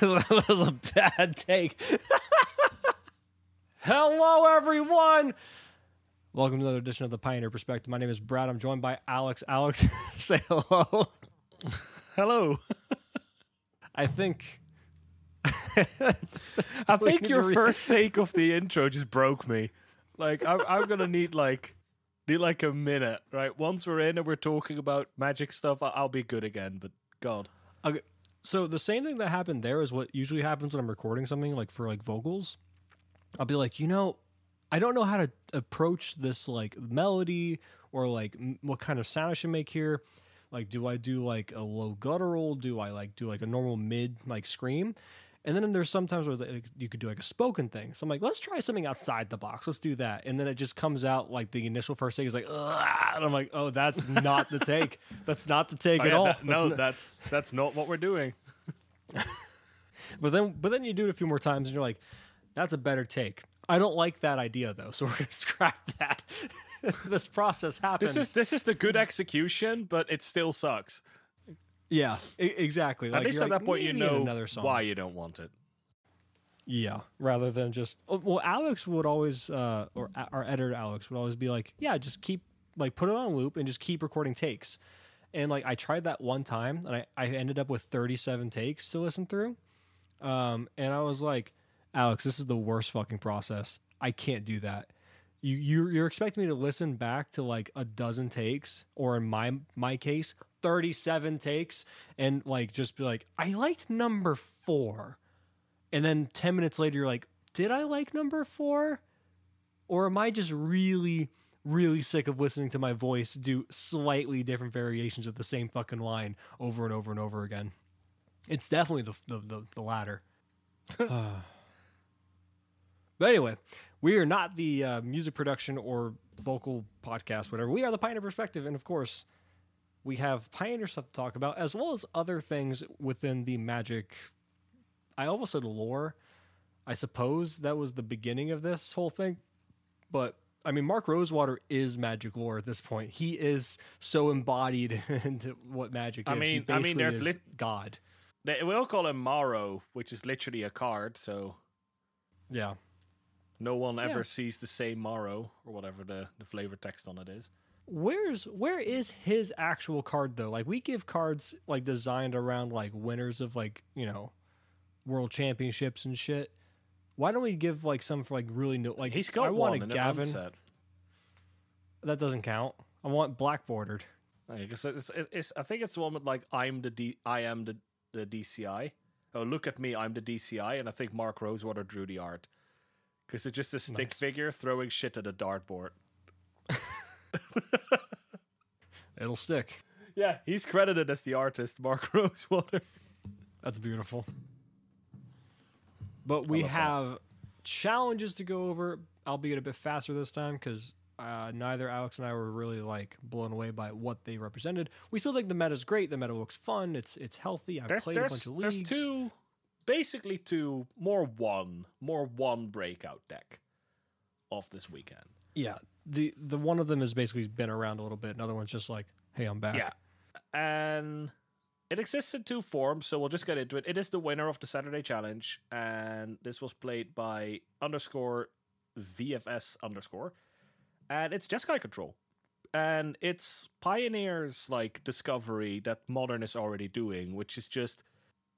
that was a bad take. Hello, everyone. Welcome to another edition of the Pioneer Perspective. My name is Brad. I'm joined by Alex. Alex, say hello. Hello. I think. I We think need your to re- first take of the intro just broke me. Like I'm, I'm gonna need like need like a minute, right? Once we're in and we're talking about magic stuff, I- I'll be good again. But God, Okay, so the same thing that happened there is what usually happens when I'm recording something like for like vocals. I'll be like, you know, I don't know how to approach this like melody or like m- what kind of sound I should make here. Like, do I do like a low guttural? Do I like do like a normal mid like scream? And then there's sometimes where like, you could do like a spoken thing. So I'm like, let's try something outside the box. Let's do that. And then it just comes out like the initial first take is like, Ugh, and I'm like, oh, that's not the take. That's not the take Oh, at yeah, all. that- no, not- that's that's not what we're doing. But then, but then you do it a few more times, and you're like, "That's a better take." I don't like that idea though, so we're gonna scrap that. this process happens. This is this is the good execution, but it still sucks. Yeah, exactly. At Like, least at like, that point, you "Maybe know another song. why you don't want it. Yeah, rather than just oh, well, Alex would always, uh, or our editor Alex would always be like, "Yeah, just keep like put it on loop and just keep recording takes." And like I tried that one time, and I I ended up with 37 takes to listen through. Um, and I was like, Alex, this is the worst fucking process. I can't do that. You you're, you're expecting me to listen back to like a dozen takes, or in my my case, 37 takes, and like just be like, I liked number four, and then 10 minutes later, you're like, did I like number four, or am I just really really sick of listening to my voice do slightly different variations of the same fucking line over and over and over again? It's definitely the the, the, the latter. but anyway, we are not the uh, music production or vocal podcast, whatever. We are the Pioneer Perspective, and of course, we have Pioneer stuff to talk about, as well as other things within the magic. I almost said lore. I suppose that was the beginning of this whole thing, but I mean, Mark Rosewater is magic lore at this point. He is so embodied into what magic I is. Mean- I mean, there's lit- God. They, we all call him Maro, which is literally a card. So Yeah. no one ever Yeah. sees the same Maro or whatever the the flavor text on it is. Where's where is his actual card though? Like we give cards like designed around like winners of like you know world championships and shit. Why don't we give like some for like really no like He's got I want a Gavin. That doesn't count. I want black bordered. I guess it's, it's, it's, I think it's the one with like I'm the D, I am the the DCI. Oh, look at me, I'm the DCI, and I think Mark Rosewater drew the art because it's just a stick Nice. figure throwing shit at a dartboard. It'll stick. Yeah, he's credited as the artist, Mark Rosewater. That's beautiful. But we love that. have challenges to go over, albeit a bit faster this time because uh, neither Alex and I were really like blown away by what they represented. We still think the meta is great. The meta looks fun. It's it's healthy. I've There's, played a bunch of leagues. there's two, basically two, more one, more one breakout deck of this weekend. Yeah, the the one of them has basically been around a little bit. Another one's just like, hey, I'm back. Yeah. And it exists in two forms, so we'll just get into it. It is the winner of the Saturday challenge, and this was played by underscore VFS underscore. And it's Jeskai Control. And it's Pioneer's like discovery that Modern is already doing, which is just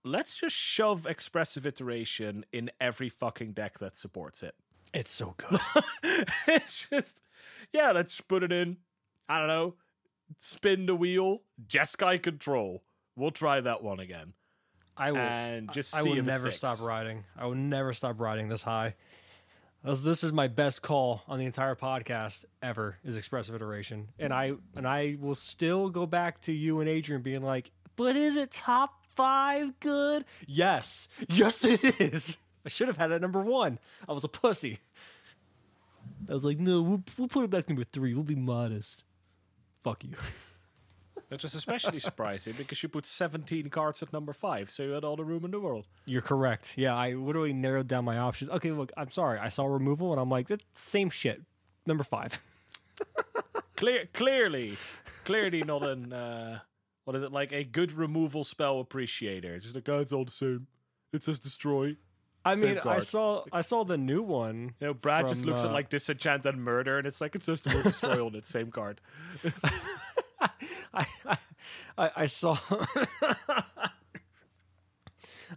let's just shove expressive iteration in every fucking deck that supports it. It's so good. it's just yeah, let's put it in. I don't know. Spin the wheel. Jeskai control. We'll try that one again. I will. And just I see will never stop riding. I will never stop riding this high. This, this is my best call on the entire podcast ever is expressive iteration, and I and I will still go back to you and Adrian being like, "But is it top five good?" Yes, yes, it is. I should have had it at number one. I was a pussy. I was like, "No, we'll, we'll put it back number three. We'll be modest." Fuck you. Which is especially surprising because you put 17 cards at number five, so you had all the room in the world. You're correct. Yeah, I literally narrowed down my options. Okay, look, I'm sorry. I saw removal and I'm like, that's same shit. Number five. Clear, clearly, clearly not an uh, what is it like a good removal spell appreciator. Just the cards all the same. It says destroy. I Same mean, I saw I saw the new one. You know, Brad just From, looks at uh, like disenchant and murder, and it's like it's just the word destroy on it. Same card. I, I I saw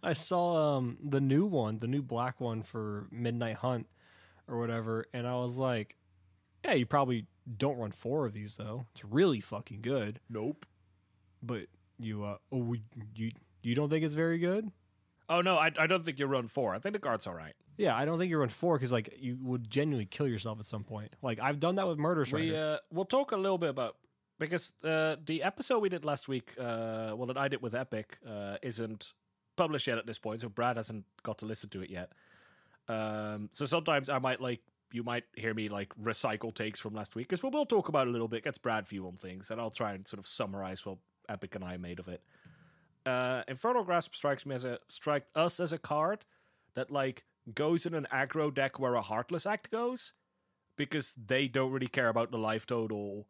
I saw um the new one, the new black one for Midnight Hunt or whatever, and I was like, yeah, you probably don't run four of these though. It's really fucking good, Nope. but you uh oh you you don't think it's very good? Oh no, I, I don't think you run four. I think the card's all right. Yeah, I don't think you run four because like you would genuinely kill yourself at some point. Like I've done that with Murder. We uh, we'll talk a little bit about because uh, the episode we did last week, uh, well, that I did with Epic, uh, isn't published yet at this point, so Brad hasn't got to listen to it yet. Um, so sometimes I might like you might hear me like recycle takes from last week because we'll, we'll talk about it a little bit, gets Brad view on things, and I'll try and sort of summarize what Epic and I made of it. Uh, Infernal Grasp strikes me as a strike us as a card that like goes in an aggro deck where a Heartless Act goes because they don't really care about the life total.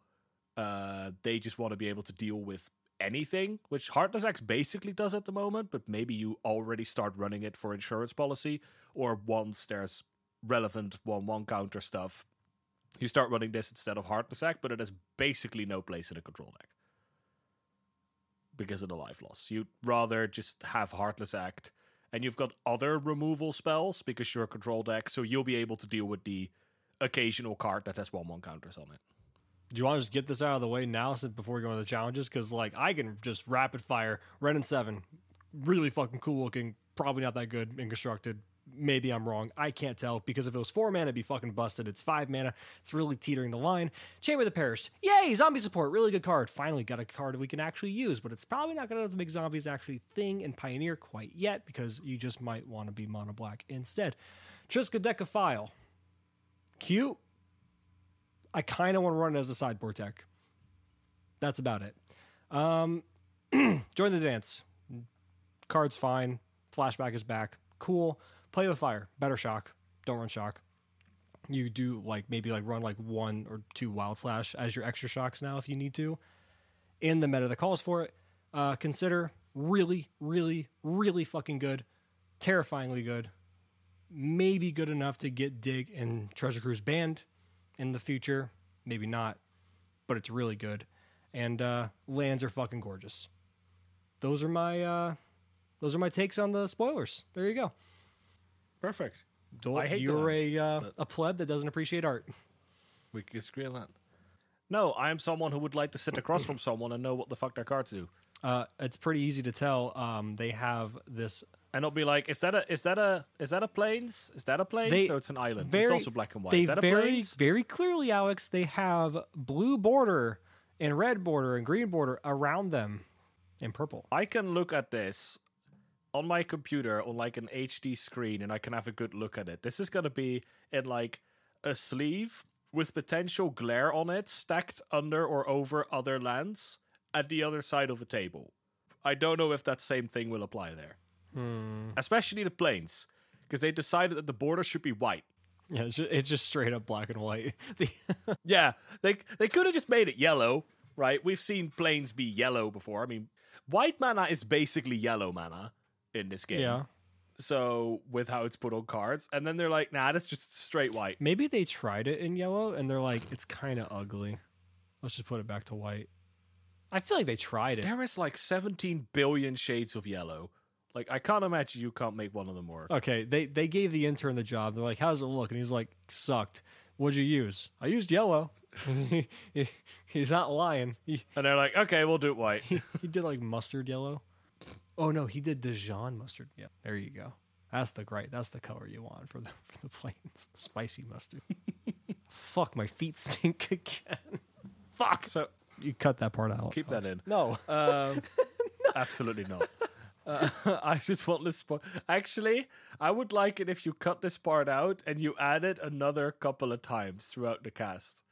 Uh, they just want to be able to deal with anything, which Heartless Act basically does at the moment. But maybe you already start running it for insurance policy, or once there's relevant one-one counter stuff, you start running this instead of Heartless Act. But it has basically no place in a control deck because of the life loss. You'd rather just have Heartless Act, and you've got other removal spells because you're a control deck, so you'll be able to deal with the occasional card that has one-one counters on it. Do you want to just get this out of the way now, since before we go into the challenges? Because like I can just rapid fire Wrenn and Seven, really fucking cool looking. Probably not that good and constructed. Maybe I'm wrong. I can't tell because if it was four mana, it'd be fucking busted. It's five mana. It's really teetering the line. Chamber of the Perished. Yay! Zombie support. Really good card. Finally got a card we can actually use, but it's probably not going to make zombies actually thing in Pioneer quite yet because you just might want to be mono black instead. Triska Triskaidekaphile. Cute. I kind of want to run it as a sideboard deck. That's about it. Um, join the dance. Card's fine. Flashback is back. Cool. Play with fire. Better shock. Don't run shock. You do like maybe like run like one or two wild slash as your extra shocks now if you need to. In the meta that calls for it, uh, consider really, really, really fucking good, terrifyingly good, maybe good enough to get Dig and Treasure Cruise banned in the future. Maybe not, but it's really good. And uh, lands are fucking gorgeous. Those are my uh, those are my takes on the spoilers. There you go. Perfect. Don't- I hate the You're lands, a uh, a pleb that doesn't appreciate art. We can disagree on that. No, I am someone who would like to sit across from someone and know what the fuck their cards do. Uh, it's pretty easy to tell. Um, they have this And not be like, is that a is that a is that a plains? Is that a plains? They- no, it's an island. very- it's also black and white. they is that a very plains? very clearly, Alex. They have blue border and red border and green border around them, in purple. I can look at this on my computer on like an HD screen and I can have a good look at it. This is gonna be in like a sleeve with potential glare on it stacked under or over other lands at the other side of a table. I don't know if that same thing will apply there. Hmm. Especially the plains. Because they decided that the border should be white. Yeah, it's just, it's just straight up black and white. The- Yeah, they they could have just made it yellow, right? We've seen plains be yellow before. I mean, white mana is basically yellow mana in this game. yeah, So with how it's put on cards, and then they're like, nah, that's just straight white. maybe they tried it in yellow and they're like, it's kind of ugly. Let's just put it back to white. I feel like they tried it. There is like 17 billion shades of yellow. Like I can't imagine you can't make one of them work. Okay, they they gave the intern the job. They're like, "How does it look?" And he's like, "Sucked." What'd you use? I used yellow. He- he's not lying. He, And they're like, okay, we'll do it white. he he did like mustard yellow. Oh no, he did Dijon mustard. Yeah, there you go. That's the great. That's the color you want for the for the plains. Spicy mustard. Fuck, my feet stink again. Fuck. so You cut that part out. keep that in. No. Um, absolutely not. Uh, I just want this part. Actually, I would like it if you cut this part out and you add it another couple of times throughout the cast.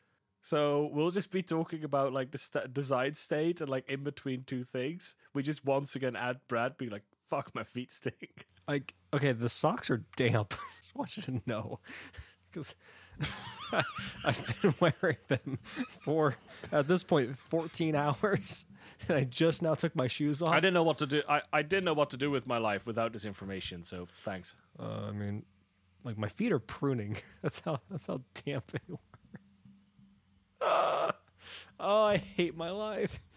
So we'll just be talking about like the st- design state and like in between two things. We just once again add Brad being like, "Fuck, my feet stink." Like, okay, the socks are damp. Just want you to know, because I've been wearing them for at this point 14 hours, and I just now took my shoes off. I didn't know what to do. I, I didn't know what to do with my life without this information. So thanks. Uh, I mean, like my feet are pruning. That's how that's how damp they were. Oh, I hate my life.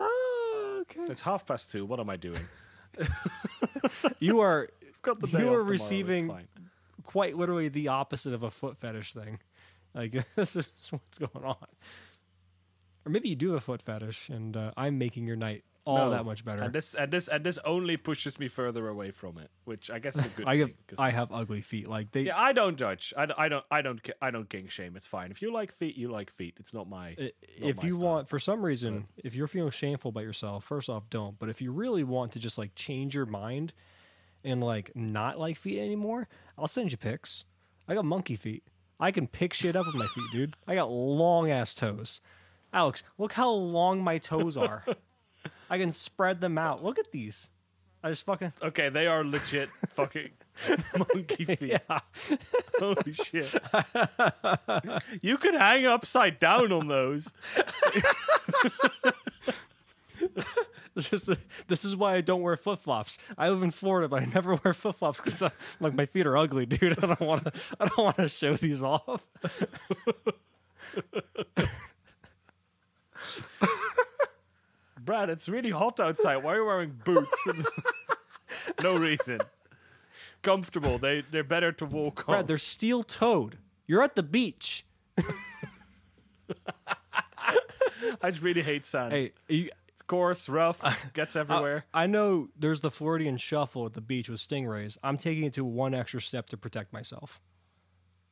Oh, okay. It's half past two. What am I doing? You are got the You are tomorrow, receiving- quite literally the opposite of a foot fetish thing. Like this is what's going on. Or maybe you do have a foot fetish, and uh, I'm making your night all No. that much better. And this and this and this only pushes me further away from it, which I guess is a good I have thing. 'cause I have ugly feet. Like they, Yeah, I don't judge. I, don't- I don't. I don't. ki- I don't king shame. It's fine. If you like feet, you like feet. It's not my. i- not if my you style. want, for some reason, if you're feeling shameful about yourself, first off, don't. But if you really want to just like change your mind and like not like feet anymore, I'll send you pics. I got monkey feet. I can pick shit up with my feet, dude. I got long ass toes. Alex, look how long my toes are. I can spread them out. Look at these. I just fucking Okay, they are legit fucking monkey feet. yeah. Holy shit! you could hang upside down on those. This is this is why I don't wear flip flops. I live in Florida, but I never wear flip flops because uh, like my feet are ugly, dude. I don't want to. I don't want to show these off. Brad, it's really hot outside. Why are you wearing boots? no reason. Comfortable. They they're better to walk on. Brad, they're steel toed. You're at the beach. I just really hate sand. Hey, you, It's coarse, rough, gets everywhere. I know there's the Floridian shuffle at the beach with stingrays. I'm taking it to one extra step to protect myself.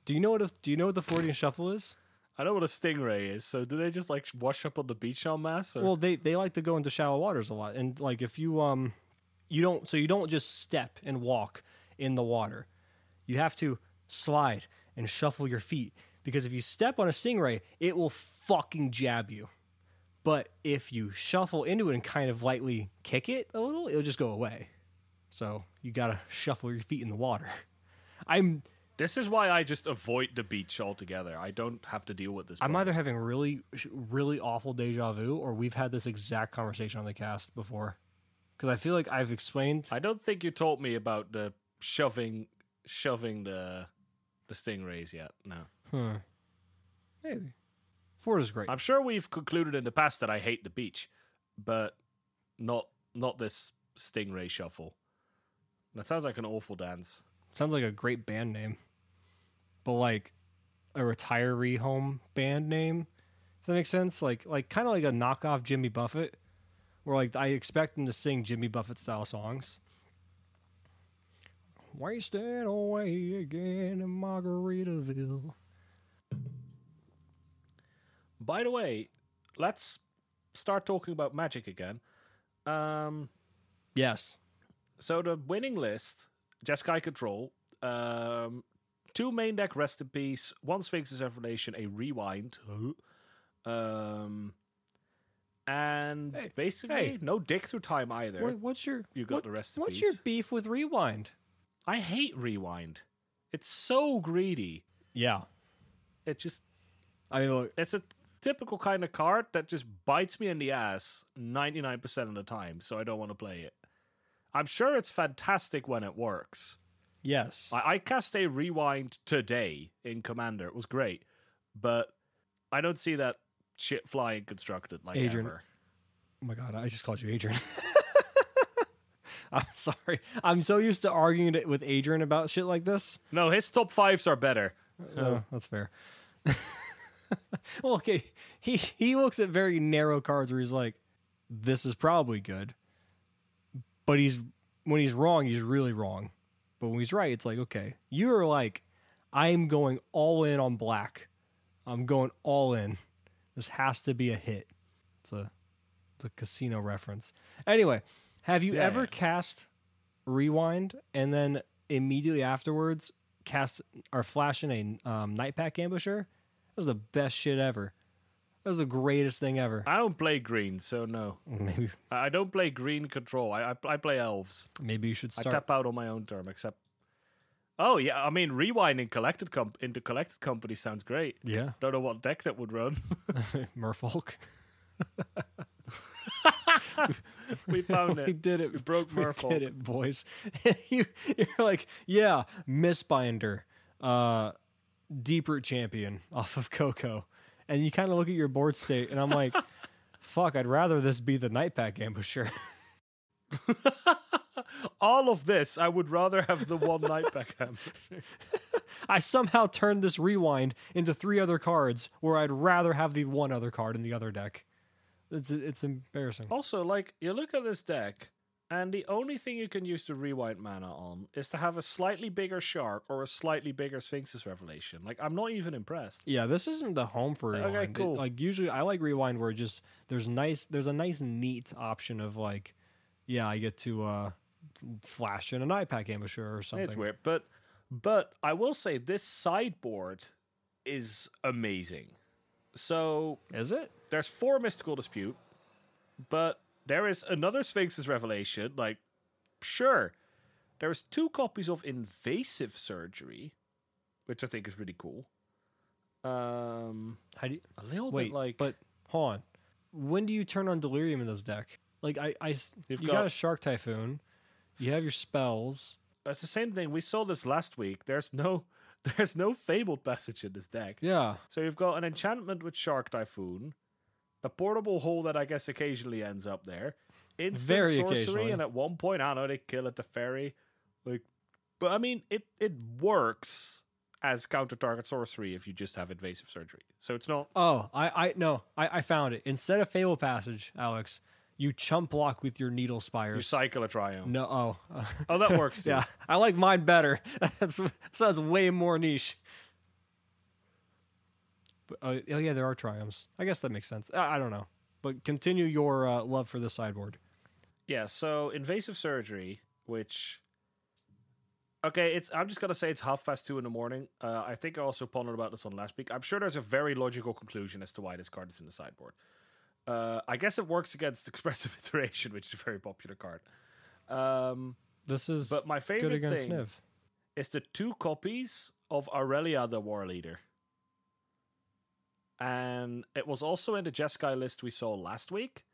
Do you know what? A, do you know what the Floridian shuffle is? I know what a stingray is. So do they just like wash up on the beach en masse? Or? Well, they they like to go into shallow waters a lot, and like if you um, you don't so you don't just step and walk in the water. You have to slide and shuffle your feet because if you step on a stingray, it will fucking jab you. But if you shuffle into it and kind of lightly kick it a little, it'll just go away. So you gotta shuffle your feet in the water. I'm this is why I just avoid the beach altogether. I don't have to deal with this. I'm problem. either having really really awful deja vu or we've had this exact conversation on the cast before. Because I feel like I've explained I don't think you told me about the shoving, shoving the, the stingrays yet. No, Huh. Maybe. is great. I'm sure we've concluded in the past that I hate the beach, but not not this stingray shuffle. That sounds like an awful dance. Sounds like a great band name. But like a retiree home band name. If that makes sense? Like like kind of like a knockoff Jimmy Buffett. Where like I expect them to sing Jimmy Buffett style songs. Wasting away again in Margaritaville. By the way, let's start talking about magic again. Um, Yes. so the winning list, Jeskai Control, um, two main deck rest in peace, one Sphinx's Revelation, a rewind, um, and Hey, basically hey. no dig through time either. What, what's your You got what- the rest What's peace. your beef with Rewind? I hate rewind. It's so greedy. Yeah. It just I mean, look, it's a typical kind of card that just bites me in the ass 99% of the time, so I don't want to play it. I'm sure it's fantastic when it works. Yes. I, I cast a rewind today in Commander. It was great, but I don't see that shit flying constructed like Adrian. ever. Oh my god, I just called you Adrian. I'm sorry. I'm so used to arguing it with Adrian about shit like this. No, his top fives are better. Oh, that's fair. well, okay. He he looks at very narrow cards where he's like, "This is probably good," but he's when he's wrong, he's really wrong. But when he's right, it's like, okay, you're like, I'm going all in on black. I'm going all in. This has to be a hit. It's a it's a casino reference. Anyway, have you Yeah, ever yeah. cast rewind and then immediately afterwards cast or flash in a um, Nightpack Ambusher? That was the best shit ever. That was the greatest thing ever. I don't play green, so no. Maybe I don't play green control. I I, I play elves. maybe you should I tap out on my own turn, except Oh yeah, I mean rewinding collected comp- into collected company sounds great. Yeah, Don't know what deck that would run. Merfolk. we found it. we did it. We broke We Merfolk. did it, boys. you, you're like, yeah, Mistbinder, uh, Deeproot Champion off of Coco, and you kind of look at your board state, and I'm like, fuck, I'd rather this be the Nightpack Ambusher. All of this, I would rather have the one night back ham. I somehow turned this rewind into three other cards, where I'd rather have the one other card in the other deck. It's it's embarrassing. Also, like you look at this deck, and the only thing you can use the rewind mana on is to have a slightly bigger shark or a slightly bigger Sphinx's Revelation. Like I'm not even impressed. Yeah, this isn't the home for Okay, rewind. It- like usually, I like rewind where just there's nice, there's a nice, neat option of like, yeah, I get to uh flash in an Nightpack Ambusher or something. It's weird, but but I will say this sideboard is amazing. So Is it? there's four mystical dispute, but there is another Sphinx's Revelation. Like, sure, there's two copies of Invasive Surgery, which I think is really cool. Um, How do you a little wait? bit like, but hold on. When do you turn on delirium in this deck? Like I, You've you got, got- a shark typhoon. You have your spells. it's the same thing. We saw this last week. There's no, there's no fabled passage in this deck. Yeah, So you've got an enchantment with Shark Typhoon, a portable hole that I guess occasionally ends up there, instant Very sorcery, and at one point I know they kill it to fairy, like, but I mean it it works as counter target sorcery if you just have invasive surgery. So it's not. Oh, I, I no, I, I found it. Instead of Fabled Passage, Alex, you chump block with your Needle spires. You cycle a triome. no, oh, Oh, that works too. yeah, I like mine better. That's sounds way more niche. But, oh, oh yeah, there are triomes. I guess that makes sense. I, I don't know, but continue your uh, love for the sideboard. Yeah, so invasive surgery, which okay, it's I'm just gonna say it's half past two in the morning. Uh, I think I also pondered about this on last week. I'm sure there's a very logical conclusion as to why this card is in the sideboard. Uh, I guess it works against expressive iteration, which is a very popular card. Um, This is but my good favorite against thing Niv. is the two copies of Aurelia the War Leader. And it was also in the Jeskai list we saw last week,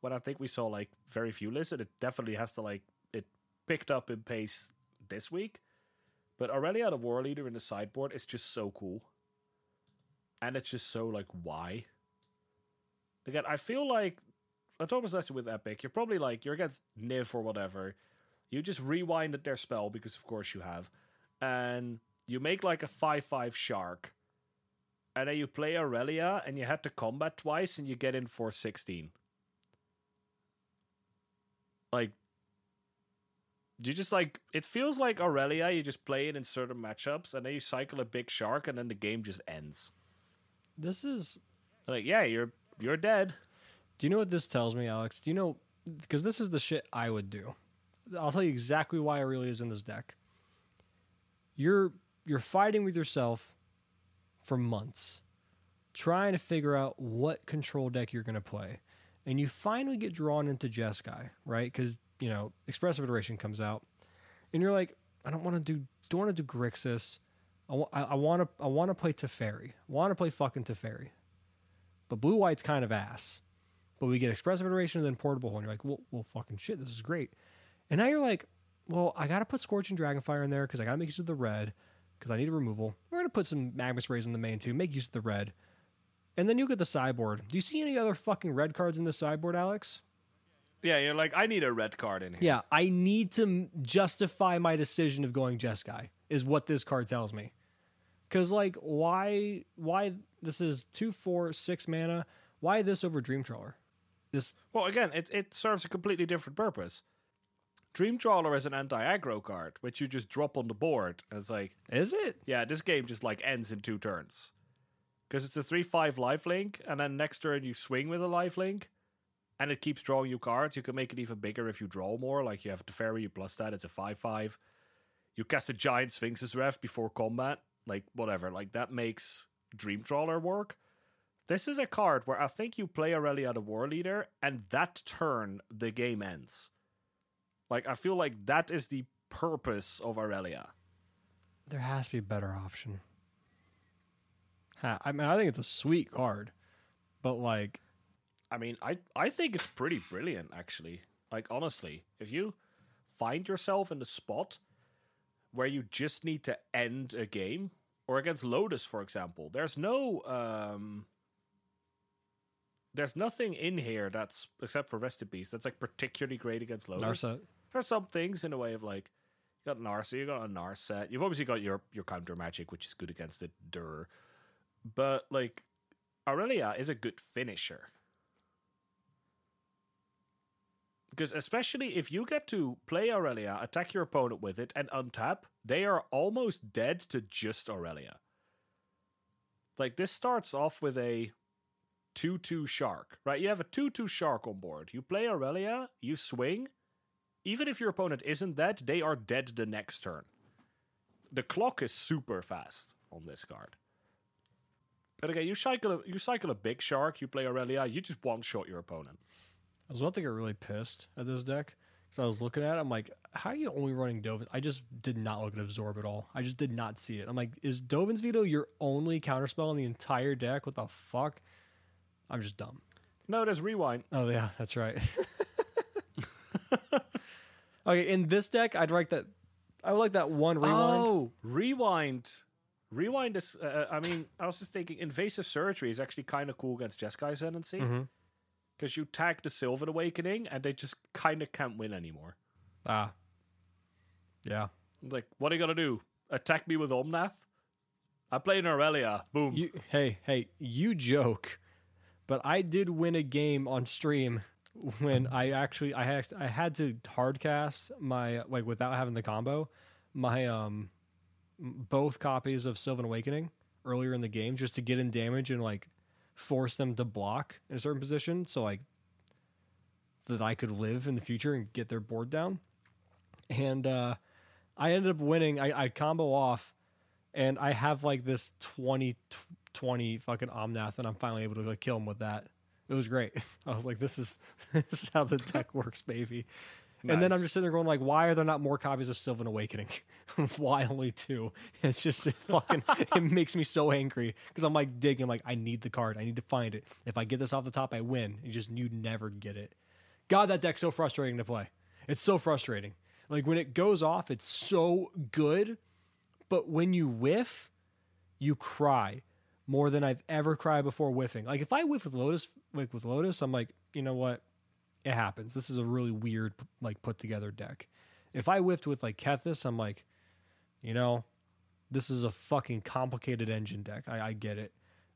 when I think we saw like very few lists, and it definitely has to like it picked up in pace this week. But Aurelia the War Leader in the sideboard is just so cool. And it's just so like why? Again, I feel like I told this with Epic, you're probably like you're against Niv or whatever. You just rewinded their spell because of course you have. And you make like a 5-5 shark. And then you play Aurelia and you had to combat twice and you get in for 16. Like you just like it feels like Aurelia, you just play it in certain matchups and then you cycle a big shark and then the game just ends. This is. Like, yeah, you're you're dead. Do you know what this tells me, Alex? Do you know? Because this is the shit I would do. I'll tell you exactly why Aurelia is in this deck. You're you're fighting with yourself for months, trying to figure out what control deck you're going to play, and you finally get drawn into Jeskai, right? Because you know Expressive Iteration comes out, and you're like, I don't want to do, don't want to do Grixis. I want to, I want to play Teferi. Want to play fucking Teferi. But blue white's kind of ass. But we get expressive iteration and then portable hole. And you're like, well, well, fucking shit, this is great. And now you're like, well, I gotta put Scorching Dragonfire in there because I gotta make use of the red because I need a removal. We're gonna put some Magma Sprays in the main too, make use of the red. And then you get the sideboard. Do you see any other fucking red cards in the sideboard, Alex? Yeah, you're like, I need a red card in here. Yeah, I need to justify my decision of going Jeskai, is what this card tells me. Because, like, why, why this is two, four, six mana? Why this over Dream Trawler? This, Well, again, it it serves a completely different purpose. Dream Trawler is an anti-aggro card, which you just drop on the board. And it's like, is it? yeah, this game just like ends in two turns. Because it's a 3-5 lifelink, and then next turn you swing with a lifelink, and it keeps drawing you cards. You can make it even bigger if you draw more. Like you have the Teferi, you plus that, it's a 5-5. You cast a giant Sphinx's Ref before combat. Like, whatever. Like, that makes Dream Trawler work. This is a card where I think you play Aurelia the War Leader, and that turn, the game ends. Like, I feel like that is the purpose of Aurelia. There has to be a better option. Ha, I mean, I think it's a sweet card, but like, I mean, I I think it's pretty brilliant actually. Like honestly, if you find yourself in the spot where you just need to end a game, or against Lotus, for example, there's no um there's nothing in here that's except for Rest in Peace that's like particularly great against Lotus. Narset. There's some things in a way of like you got Narsa, you got a Narset. You've obviously got your your counter magic, which is good against it, Dur. But like Aurelia is a good finisher. Because especially if you get to play Aurelia, attack your opponent with it, and untap, they are almost dead to just Aurelia. Like this starts off with a 2 2 shark, right? You have a 2 2 shark on board. You play Aurelia, you swing. Even if your opponent isn't dead, they are dead the next turn. The clock is super fast on this card. But again, you cycle a, you cycle a big shark, you play Aurelia, you just one shot your opponent. I was about to get really pissed at this deck because I was looking at it. I'm like, how are you only running Dovin? I just did not look at Absorb at all. I just did not see it. I'm like, is Dovin's Veto your only counterspell in the entire deck? What the fuck? I'm just dumb. No, there's rewind. Oh yeah, that's right. okay, in this deck, I'd like that. I would like that one rewind. Oh, rewind. Rewind is. Uh, I mean, I was just thinking, invasive surgery is actually kind of cool against Jeskai Ascendancy because you tag the Sylvan Awakening and they just kind of can't win anymore. Ah, yeah. Like, what are you gonna do? Attack me with Omnath? I played Aurelia. Boom. You, hey, hey, you joke, but I did win a game on stream when I actually I had I had to hardcast my like without having the combo my um both copies of Sylvan Awakening earlier in the game just to get in damage and like force them to block in a certain position so like that I could live in the future and get their board down. And uh I ended up winning. I, I combo off and I have like this 20 tw- 20 fucking Omnath and I'm finally able to like kill him with that. It was great. I was like this is this is how the deck works, baby. And then I'm just sitting there going like why are there not more copies of Sylvan Awakening? why only two? It's just it fucking it makes me so angry because I'm like digging like I need the card. I need to find it. If I get this off the top I win. You just you never get it. God, that deck's so frustrating to play. It's so frustrating. Like when it goes off, it's so good, but when you whiff, you cry more than I've ever cried before whiffing. Like if I whiff with Lotus, like with Lotus, I'm like, you know what? It happens. This is a really weird, like put together deck. If I whiffed with like Kethis, I'm like, you know, this is a fucking complicated engine deck. I, I get it.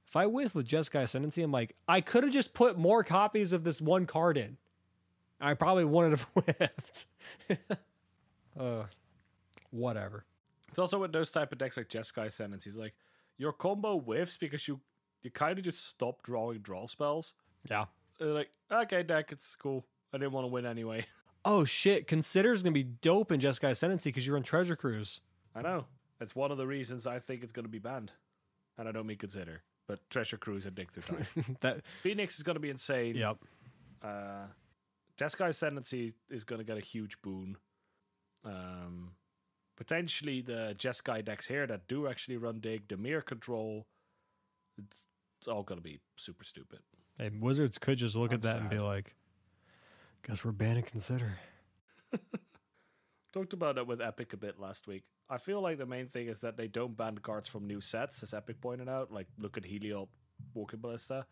If I whiff with Jeskai Ascendancy, I'm like, I could have just put more copies of this one card in. I probably wouldn't have whiffed. uh, whatever. It's also with those type of decks like Jeskai Ascendancy. It's like your combo whiffs because you you kind of just stop drawing draw spells. Yeah. They're like, okay, deck, it's cool. I didn't want to win anyway. Oh shit! Consider's gonna be dope in Jeskai Ascendancy because you're in Treasure Cruise. I know. It's one of the reasons I think it's going to be banned. And I don't mean consider, but Treasure Cruise and Dig Through Time. that Phoenix is going to be insane. yep. Uh, Jeskai Ascendancy is going to get a huge boon. Um, potentially the Jeskai decks here that do actually run Dig, Dimir control. It's, it's all going to be super stupid. Hey, Wizards could just look I'm at that and be sad. like, "Guess we're banning Consider." Talked about it with Epic a bit last week. I feel like the main thing is that they don't ban cards from new sets, as Epic pointed out. Like, look at Heliod, Walking Ballista.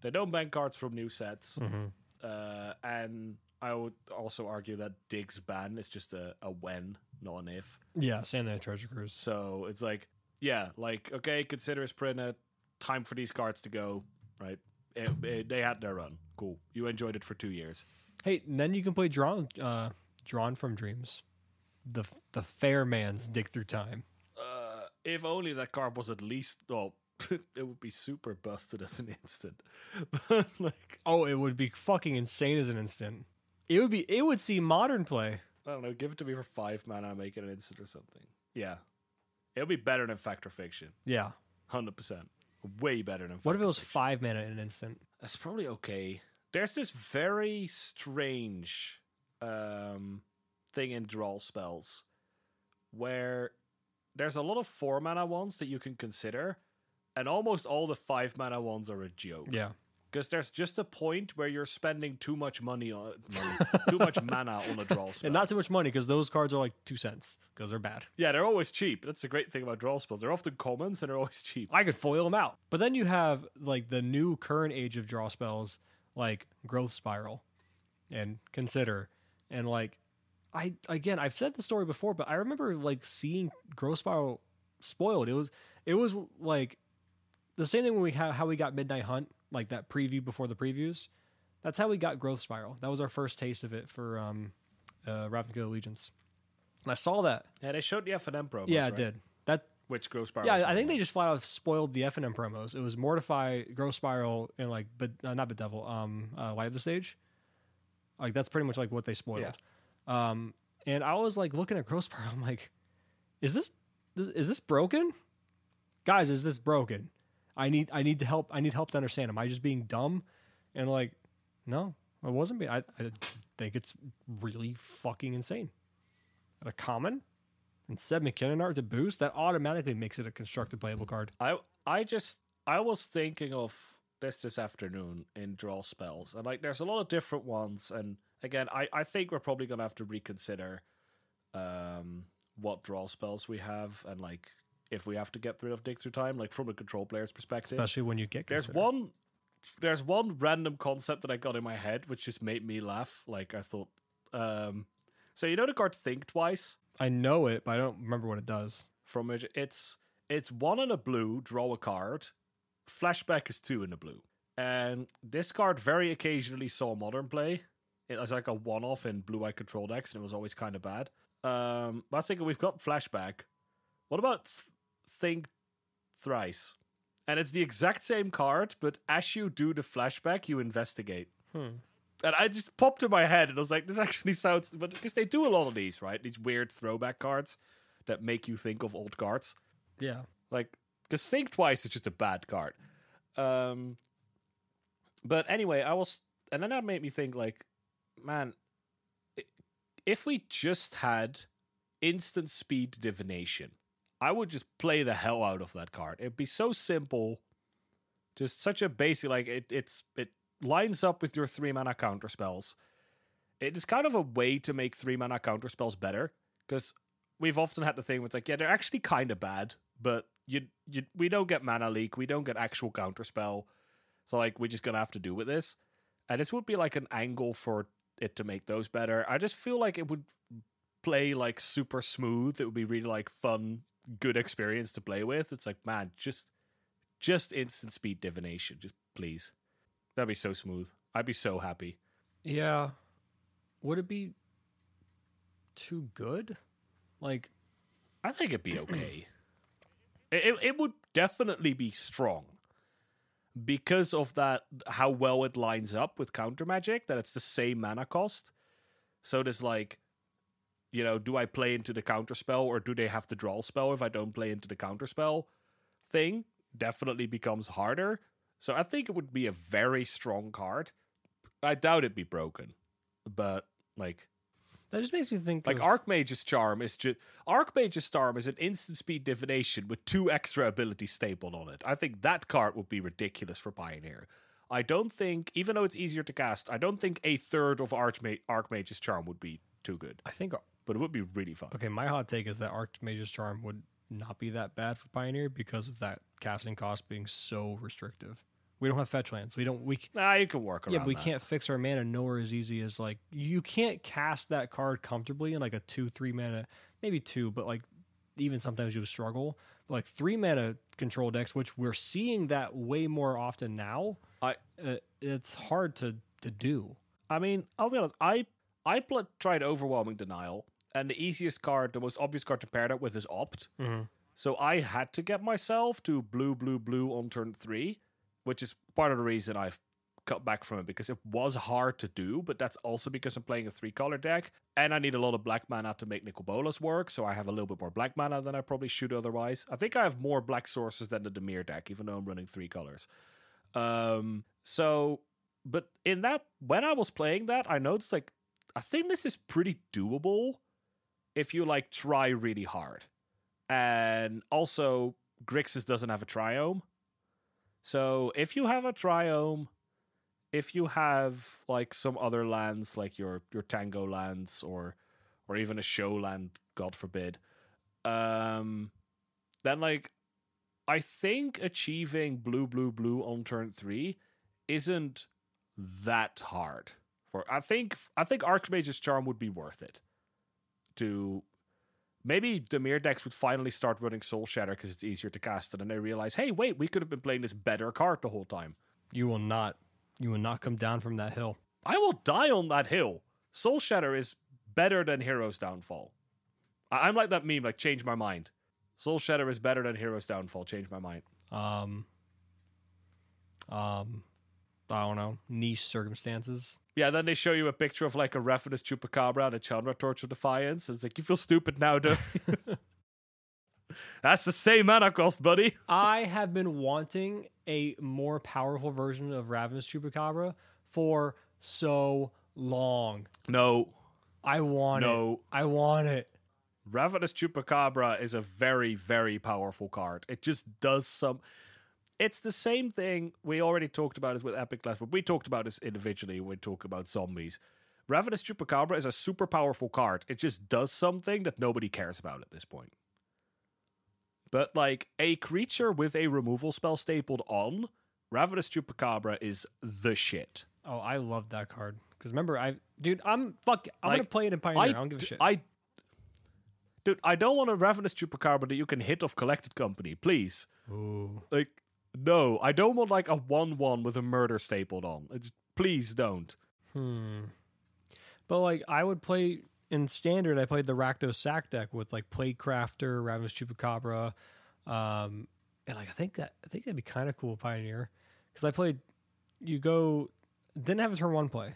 They don't ban cards from new sets. Mm-hmm. Uh, and I would also argue that Dig's ban is just a, a when, not an if. Yeah, same there, Treasure Cruise. So it's like, yeah, like, okay, consider it's printed. Time for these cards to go, right? It, it- they had their run. Cool. You enjoyed it for two years. Hey, and then you can play Drawn, uh, Drawn from Dreams, the the fair man's dig through time. Uh, if only that card was at least, well, it would be super busted as an instant. Like, Oh, it would be fucking insane as an instant. It would be. It would see modern play. I don't know, give it to me for five mana, make it an instant or something. Yeah. It'll be better than Fact or Fiction. Yeah. 100%. Way better than What if it was Fiction. five mana in an instant? That's probably okay. There's this very strange um, thing in draw spells where there's a lot of four mana ones that you can consider, and almost all the five mana ones are a joke. Yeah. Because there's just a point where you're spending too much money on money, too much mana on a draw spell. And not too much money because those cards are like two cents because they're bad. yeah, they're always cheap. That's the great thing about draw spells. They're often commons and they're always cheap. I could foil them out. But then you have like the new current age of draw spells like Growth Spiral and Consider. And like, I, again, I've said the story before, but I remember like seeing Growth Spiral spoiled. It was, it was like the same thing when we have how we got Midnight Hunt, like that preview before the previews. That's how we got Growth Spiral. That was our first taste of it for um, uh, Ravnica Allegiance. And I saw that. Yeah, they showed the FNM promos. yeah, right? it did. That Which Growth Spiral. yeah, I think they just flat out spoiled the FNM promos. It was Mortify, Growth Spiral, and like, but uh, not Bedevil, um, uh, Light Up the Stage. Like that's pretty much like what they spoiled. Um, and I was like looking at Growth Spiral. I'm like, is this is this broken, guys? Is this broken? I need I need to help. I need help to understand. Am I just being dumb? And like, no, I wasn't. Being, I I think it's really fucking insane. At a common and Seb McKinnon art to boost, that automatically makes it a constructed playable card. I I just I was thinking of this this afternoon in draw spells, and like there's a lot of different ones. And again, I I think we're probably gonna have to reconsider um what draw spells we have, and like if we have to get rid of dig through time, like from a control player's perspective. Especially when you get There's one there's one random concept that I got in my head which just made me laugh. Like I thought um so you know the card Think Twice I know it, but I don't remember what it does. from it it's it's one in a blue, draw a card. Flashback is two in a blue. And this card very occasionally saw modern play. It was like a one off in blue eye control decks, and it was always kind of bad. Um but I was thinking we've got flashback. What about th- think thrice? And it's the exact same card, but as you do the flashback, you investigate. Hmm. And I just popped in my head, and I was like, "This actually sounds." But because they do a lot of these, right? These weird throwback cards that make you think of old cards. Yeah. Like, because Think Twice is just a bad card. Um, but anyway, I was, and then that made me think, like, man, if we just had instant speed divination, I would just play the hell out of that card. It'd be so simple, just such a basic, like it, it's it lines up with your three mana counter spells. It is kind of a way to make three mana counter spells better because we've often had the thing with like, yeah, they're actually kind of bad, but you you we don't get mana leak, we don't get actual counter spell, so like we're just gonna have to do with this. And this would be like an angle for it to make those better. I just feel like it would play like super smooth. It would be really like fun, good experience to play with. It's like, man, just just instant speed divination, just please. That'd be so smooth. I'd be so happy. Yeah. Would it be too good? Like, I think it'd be okay. it, it would definitely be strong because of that how well it lines up with counter magic that it's the same mana cost. So there's like you know, do I play into the counter spell or do they have to draw spell if I don't play into the counter spell thing? Definitely becomes harder. So I think it would be a very strong card. I doubt it'd be broken. But like that just makes me think like of, Archmage's Charm is just Archmage's Charm is an instant speed divination with two extra abilities stapled on it. I think that card would be ridiculous for Pioneer. I don't think, even though it's easier to cast, I don't think a third of Archma- Archmage's Charm would be too good. I think But it would be really fun. okay, my hot take is that Archmage's Charm would not be that bad for Pioneer because of that casting cost being so restrictive. We don't have fetch lands. We don't we Nah, you can work around. yeah, but we that. can't fix our mana nowhere as easy as like you can't cast that card comfortably in like a two three mana, maybe two, but like even sometimes you struggle. But like three mana control decks, which we're seeing that way more often now. I- uh, it's hard to to do. I mean, I'll be honest. I I pl- tried overwhelming denial, and the easiest card, the most obvious card to pair that with is opt. Mm-hmm. So I had to get myself to blue, blue, blue on turn three, which is part of the reason I've cut back from it because it was hard to do, but that's also because I'm playing a three color deck and I need a lot of black mana to make Nicol Bolas work. So I have a little bit more black mana than I probably should otherwise. I think I have more black sources than the Dimir deck, even though I'm running three colors. Um, so, but in that, when I was playing that, I noticed like, I think this is pretty doable if you like try really hard and also Grixis doesn't have a triome. So if you have a triome, if you have like some other lands like your your Tango lands or or even a shock land, God forbid, um, then like I think achieving blue blue blue on turn three isn't that hard. For I think I think Archmage's Charm would be worth it. To maybe Dimir decks would finally start running Soul Shatter because it's easier to cast, it, and then they realize, hey, wait, we could have been playing this better card the whole time. You will not. You will not come down from that hill. I will die on that hill. Soul Shatter is better than Hero's Downfall. I- I'm like that meme, like change my mind. Soul Shatter is better than Hero's Downfall. Change my mind. Um. Um. I don't know. Niche circumstances. Yeah, then they show you a picture of like a Ravenous Chupacabra and a Chandra Torch of Defiance. And it's like, you feel stupid now, dude. That's the same mana cost, buddy. I have been wanting a more powerful version of Ravenous Chupacabra for so long. No, I want it. no. I want it. Ravenous Chupacabra is a very, very powerful card. It just does some. It's the same thing we already talked about this with Epic last, but we talked about this individually when we talk about zombies. Ravenous Chupacabra is a super powerful card. It just does something that nobody cares about at this point. But like a creature with a removal spell stapled on, Ravenous Chupacabra is the shit. Oh, I love that card. Because remember, I dude, I'm fuck. I'm Like, gonna play it in Pioneer. I, don't give a d- shit. I, dude, I don't want a Ravenous Chupacabra that you can hit off collected company, please. Ooh. Like, no, I don't want like a one-one with a murder stapled on. It's- please don't. Hmm. But like, I would play in standard. I played the Rakdos sack deck with like Plaguecrafter, Ravenous Chupacabra, um, and like I think that I think that'd be kind of cool Pioneer because I played. You go didn't have a turn one play,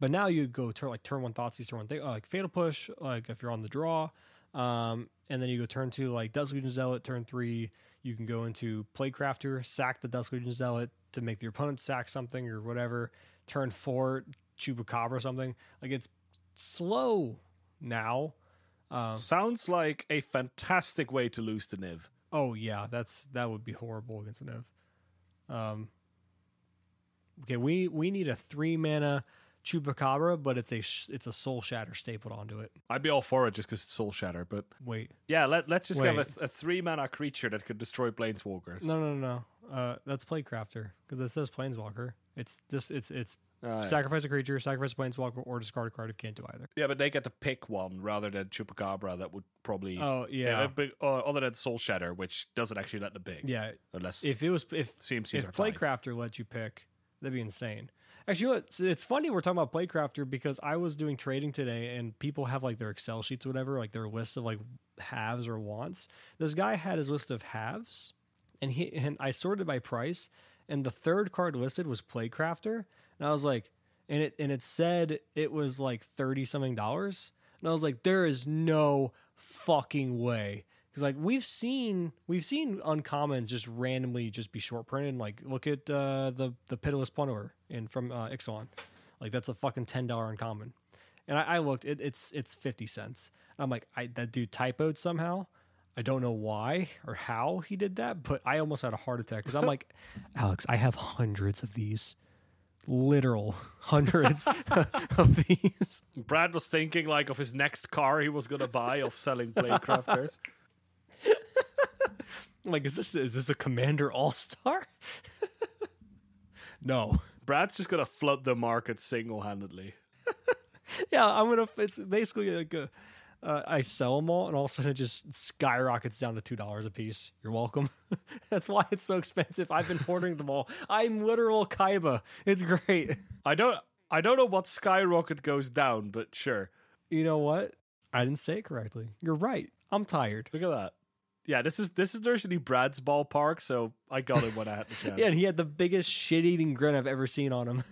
but now you go turn like turn one Thoughtseize, turn one thing, uh, like Fatal Push, like if you're on the draw, um, and then you go turn two like Dusk Legion Zealot, turn three. You can go into Plaguecrafter, sack the Dusk Legion Zealot to make the opponent sack something or whatever. Turn four, Chupacabra or something. Like it's slow now. Um, Sounds like a fantastic way to lose to Niv. oh yeah, that's that would be horrible against Niv. Um, okay, we we need a three mana Chupacabra, but it's a sh- it's a Soul Shatter stapled onto it. I'd be all for it just because it's Soul Shatter, but Wait, yeah, let let's just have a, th- a three-mana creature that could destroy planeswalkers. no, no, no, no. Uh, that's Plaguecrafter because it says Planeswalker. It's just it's it's yeah. sacrifice a creature, sacrifice a Planeswalker, or discard a card if you can't do either. yeah, but they get to pick one rather than Chupacabra that would probably Oh yeah, but, uh, other than Soul Shatter, which doesn't actually let the big. yeah. unless If it was if CMCs if. Plaguecrafter let you pick, that'd be insane. Actually? It's- it's funny we're talking about Plaguecrafter because I was doing trading today and people have like their Excel sheets whatever, like their list of like halves or wants. This guy had his list of halves and he and I sorted by price and the third card listed was Plaguecrafter. And I was like, and it and it said it was like 30 something dollars. And I was like, there is no fucking way. Because like we've seen we've seen uncommons just randomly just be short printed. Like look at uh, the the pitiless plunderer in from uh, Ixalan. Like that's a fucking ten dollar uncommon. And I, I looked, it, it's it's fifty cents. And I'm like, I that dude typoed somehow. I don't know why or how he did that, but I almost had a heart attack because I'm like, Alex, I have hundreds of these, literal hundreds of these. Brad was thinking like of his next car he was gonna buy of selling Plaguecrafters. I'm like, is this is this a Commander All Star? no. Brad's just gonna flood the market single-handedly. Yeah, I'm gonna. It's basically like a. Uh, I sell them all, and all of a sudden it just skyrockets down to two dollars a piece. You're welcome. That's why it's so expensive. I've been ordering them all. I'm literal Kaiba. It's great. I don't I don't know what skyrocket goes down, but sure. You know what? I didn't say it correctly. You're right. I'm tired. Look at that. Yeah, this is this is usually Brad's ballpark, so I got him when I had the chance. Yeah, and he had the biggest shit-eating grin I've ever seen on him.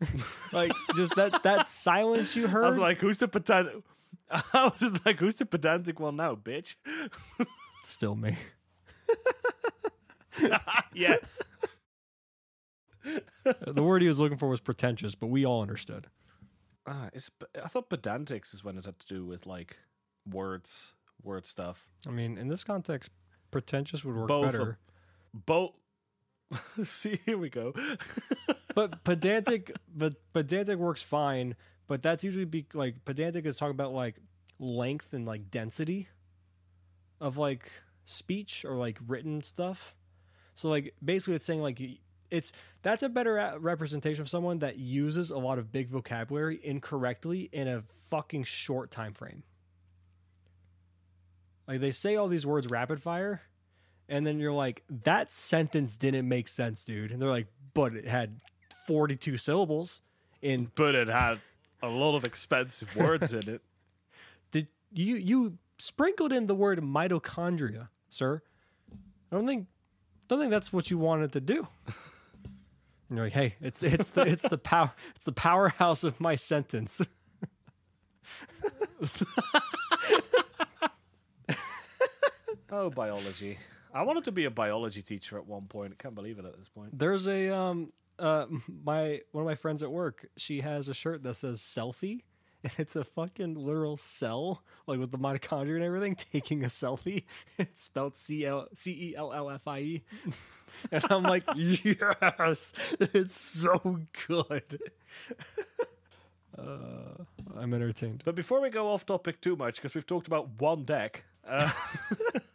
like just that that silence you heard. I was like, who's the pedantic? I was just like, who's the pedantic one now, bitch? still me. yes. the word he was looking for was pretentious, but we all understood. Ah, it's, I thought pedantics is when it had to do with like words word stuff. I mean, in this context, pretentious would work Both better. Both. See, here we go. but pedantic, but pedantic works fine. But that's usually be like pedantic is talking about like length and like density of like speech or like written stuff. So like basically, it's saying like it's that's a better representation of someone that uses a lot of big vocabulary incorrectly in a fucking short time frame. Like they say all these words rapid fire, and then you're like, that sentence didn't make sense, dude. And they're like, but it had 42 syllables. In but it had a lot of expensive words in it. did you you sprinkled in the word mitochondria, sir? I don't think don't think that's what you wanted to do. And you're like, hey, it's it's the it's the power it's the powerhouse of my sentence. Oh, biology. I wanted to be a biology teacher at one point. I can't believe it at this point. There's a um uh my one of my friends at work, she has a shirt that says selfie and it's a fucking literal cell like with the mitochondria and everything taking a selfie. It's spelled C L C E L L F I E. And I'm like, "Yes, it's so good." Uh, I'm entertained. But before we go off topic too much, because we've talked about one deck. Uh,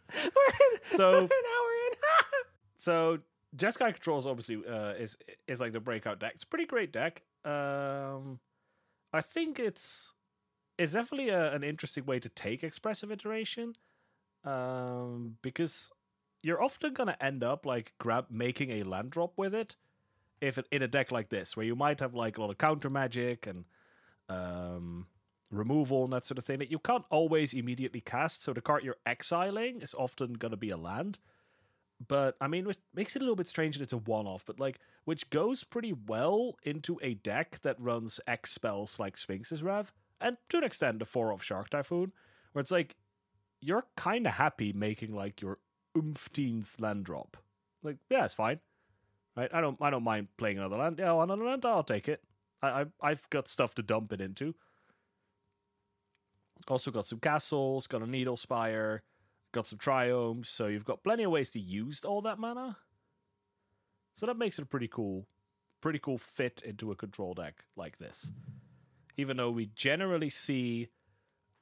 so An hour in. so Jeskai Controls obviously uh, is is like the breakout deck. It's a pretty great deck. Um, I think it's it's definitely a, an interesting way to take expressive iteration, um, because you're often gonna end up like grab making a land drop with it, if it, in a deck like this where you might have like a lot of counter magic and um, removal and that sort of thing that you can't always immediately cast. So the card you're exiling is often gonna be a land but I mean, which makes it a little bit strange that it's a one-off, but like, which goes pretty well into a deck that runs X spells like Sphinx's Rev, and to an extent, the four-off Shark Typhoon, where it's like you're kind of happy making like your umpteenth land drop. Like, yeah, it's fine, right? I don't, I don't mind playing another land. Yeah, another land, I'll take it. I, I, I've got stuff to dump it into. Also got some castles, got a Needle Spire, got some triomes, so you've got plenty of ways to use all that mana. So that makes it a pretty cool, pretty cool fit into a control deck like this. Even though we generally see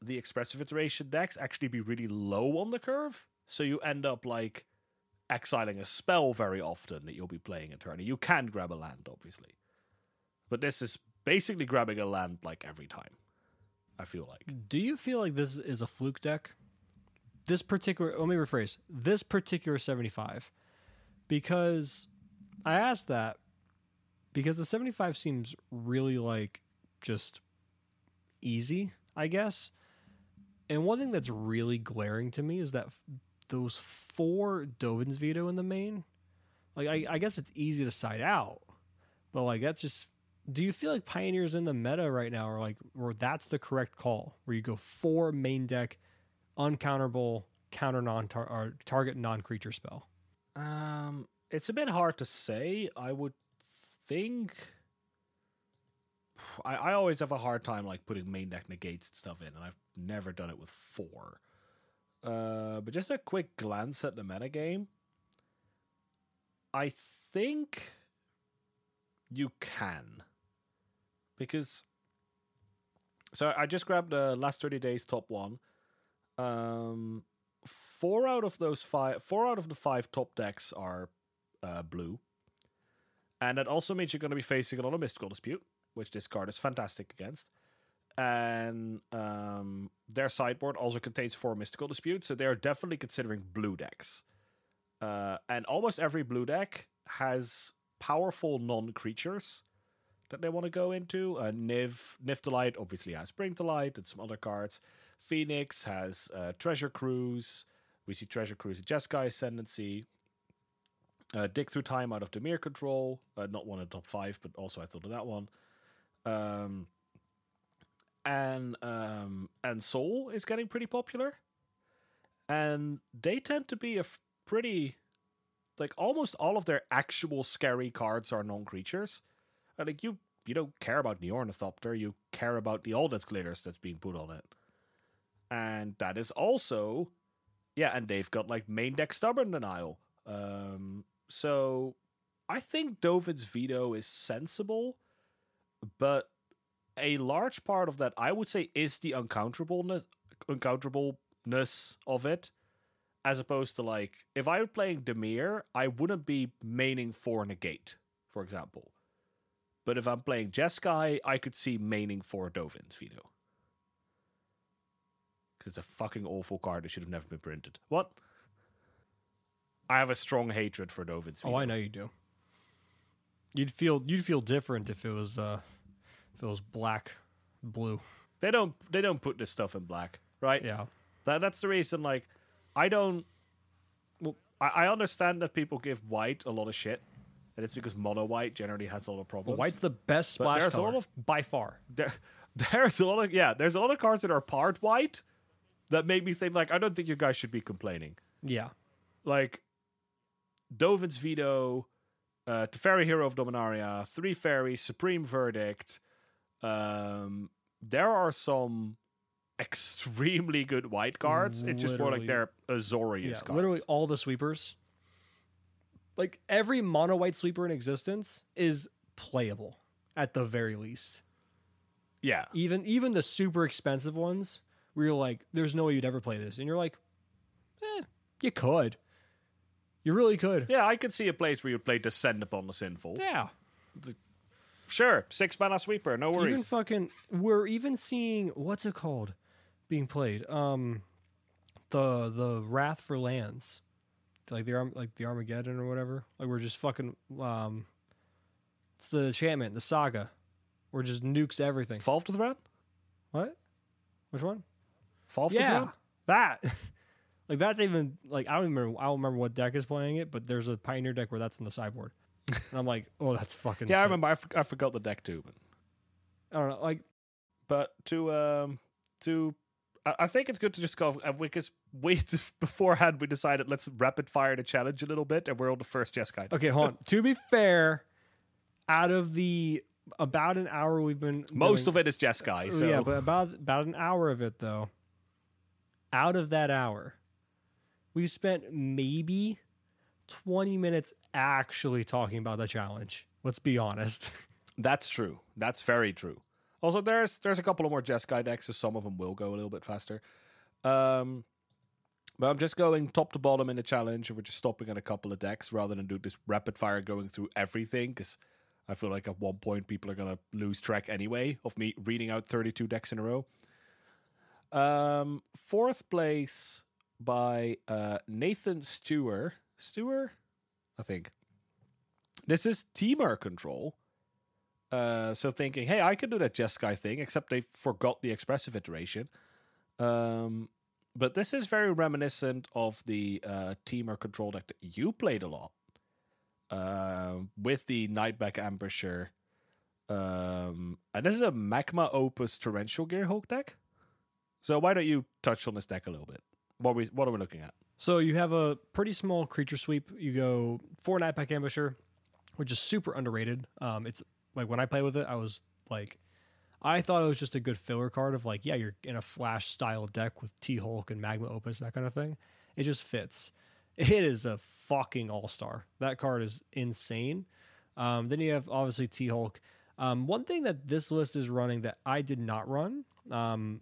the expressive iteration decks actually be really low on the curve, so you end up like exiling a spell very often that you'll be playing a turn. You can grab a land, obviously, but this is basically grabbing a land like every time. I feel like. Do you feel like this is a fluke deck? This particular, let me rephrase this particular 75, because I asked that because the 75 seems really like just easy, I guess. And one thing that's really glaring to me is that f- those four Dovin's veto in the main, like I, I guess it's easy to side out, but like that's just do you feel like Pioneers in the meta right now are like, where that's the correct call, where you go four main deck, uncounterable, counter non target non creature spell? Um, it's a bit hard to say. I would think. I, I always have a hard time like putting main deck negates and stuff in, and I've never done it with four. Uh, but just a quick glance at the metagame. I think you can. Because so I just grabbed the last 30 days top one. Um four out of those five four out of the five top decks are uh, blue. And that also means you're going to be facing a lot of mystical dispute, which this card is fantastic against. And um, their sideboard also contains four mystical disputes, so they're definitely considering blue decks. Uh, and almost every blue deck has powerful non-creatures that they want to go into. Uh, Niv, Niftalite obviously has Bring to Light and some other cards. Phoenix has uh, Treasure Cruise. We see Treasure Cruise and Jeskai Ascendancy. Uh, Dig Through Time out of Dimir Control. Uh, not one in top five, but also I thought of that one. Um, and um, and Soul is getting pretty popular. And they tend to be a f- pretty like almost all of their actual scary cards are non-creatures. Like you, you don't care about the Ornithopter. You care about the that's glitters that's being put on it. and that is also yeah, and they've got like main deck stubborn denial. Um, so I think Dovin's veto is sensible, but a large part of that I would say is the uncounterableness uncounterableness of it. As opposed to like if I were playing Dimir, I wouldn't be maining for negate, for example. But if I'm playing Jeskai, I could see maining for Dovin's veto. Because it's a fucking awful card that should have never been printed. What? I have a strong hatred for Dovin's veto. Oh, I know you do. You'd feel you'd feel different if it was uh if it was black, blue. They don't they don't put this stuff in black, right? Yeah. That that's the reason. Like, I don't. Well, I, I understand that people give white a lot of shit, and it's because mono white generally has a lot of problems. White's the best splash there's a color lot of- by far. there, there's a lot of yeah, there's a lot of cards that are part white that make me think like I don't think you guys should be complaining. Yeah. Like Dovin's veto, uh, Teferi Hero of Dominaria, Three Fairies, Supreme Verdict. Um, there are some extremely good white cards. It's just more like they're Azorius yeah. cards. Literally all the sweepers. Like every mono white sweeper in existence is playable at the very least. yeah. Even even the super expensive ones where you're like, there's no way you'd ever play this. And you're like, eh, you could. You really could. Yeah, I could see a place where you would play Descend upon the Sinful. Yeah. Sure, six mana sweeper, no worries. Even fucking we're even seeing what's it called being played? Um the the Wrath for Lands. Like the Arm- like the Armageddon or whatever. Like we're just fucking um it's the enchantment, the saga. We're just nukes everything. Fall of the Thran? What? Which one? Fall to the yeah. That like that's even like I don't even remember I don't remember what deck is playing it, but there's a pioneer deck where that's in the sideboard. and I'm like, oh that's fucking Yeah, I sick. remember. I forgot the deck too. But, I don't know, like but to um to, I, I think it's good to just go uh, because we just beforehand we decided let's rapid fire the challenge a little bit, and we're on the first Jeskai. Okay, hold on. to be fair, out of the about an hour we've been Most doing, of it is Jeskai. So yeah, but about about an hour of it though. Out of that hour, we spent maybe twenty minutes actually talking about the challenge. Let's be honest. that's true. That's very true. Also, there's there's a couple of more Jeskai decks, so some of them will go a little bit faster. Um, but I'm just going top to bottom in the challenge, and we're just stopping at a couple of decks rather than do this rapid fire going through everything. Because I feel like at one point people are gonna lose track anyway of me reading out 32 decks in a row. Um, fourth place by uh, Nathan Stewart. Stewart, I think. This is Temur Control. Uh, so thinking, hey, I can do that Jeskai thing, except they forgot the expressive iteration. Um, but this is very reminiscent of the uh, Temur Control deck that you played a lot. Uh, with the Nightpack Ambusher. Um, and this is a Magma Opus Torrential Gearhulk deck. So why don't you touch on this deck a little bit? What are we what are we looking at? So you have a pretty small creature sweep. You go four Nightpack Ambusher, which is super underrated. Um, it's like when I play with it, I was like, I thought it was just a good filler card of like, yeah, you're in a flash style deck with T Hulk and Magma Opus that kind of thing. It just fits. It is a fucking all star. That card is insane. Um, then you have obviously T Hulk. Um, one thing that this list is running that I did not run, um,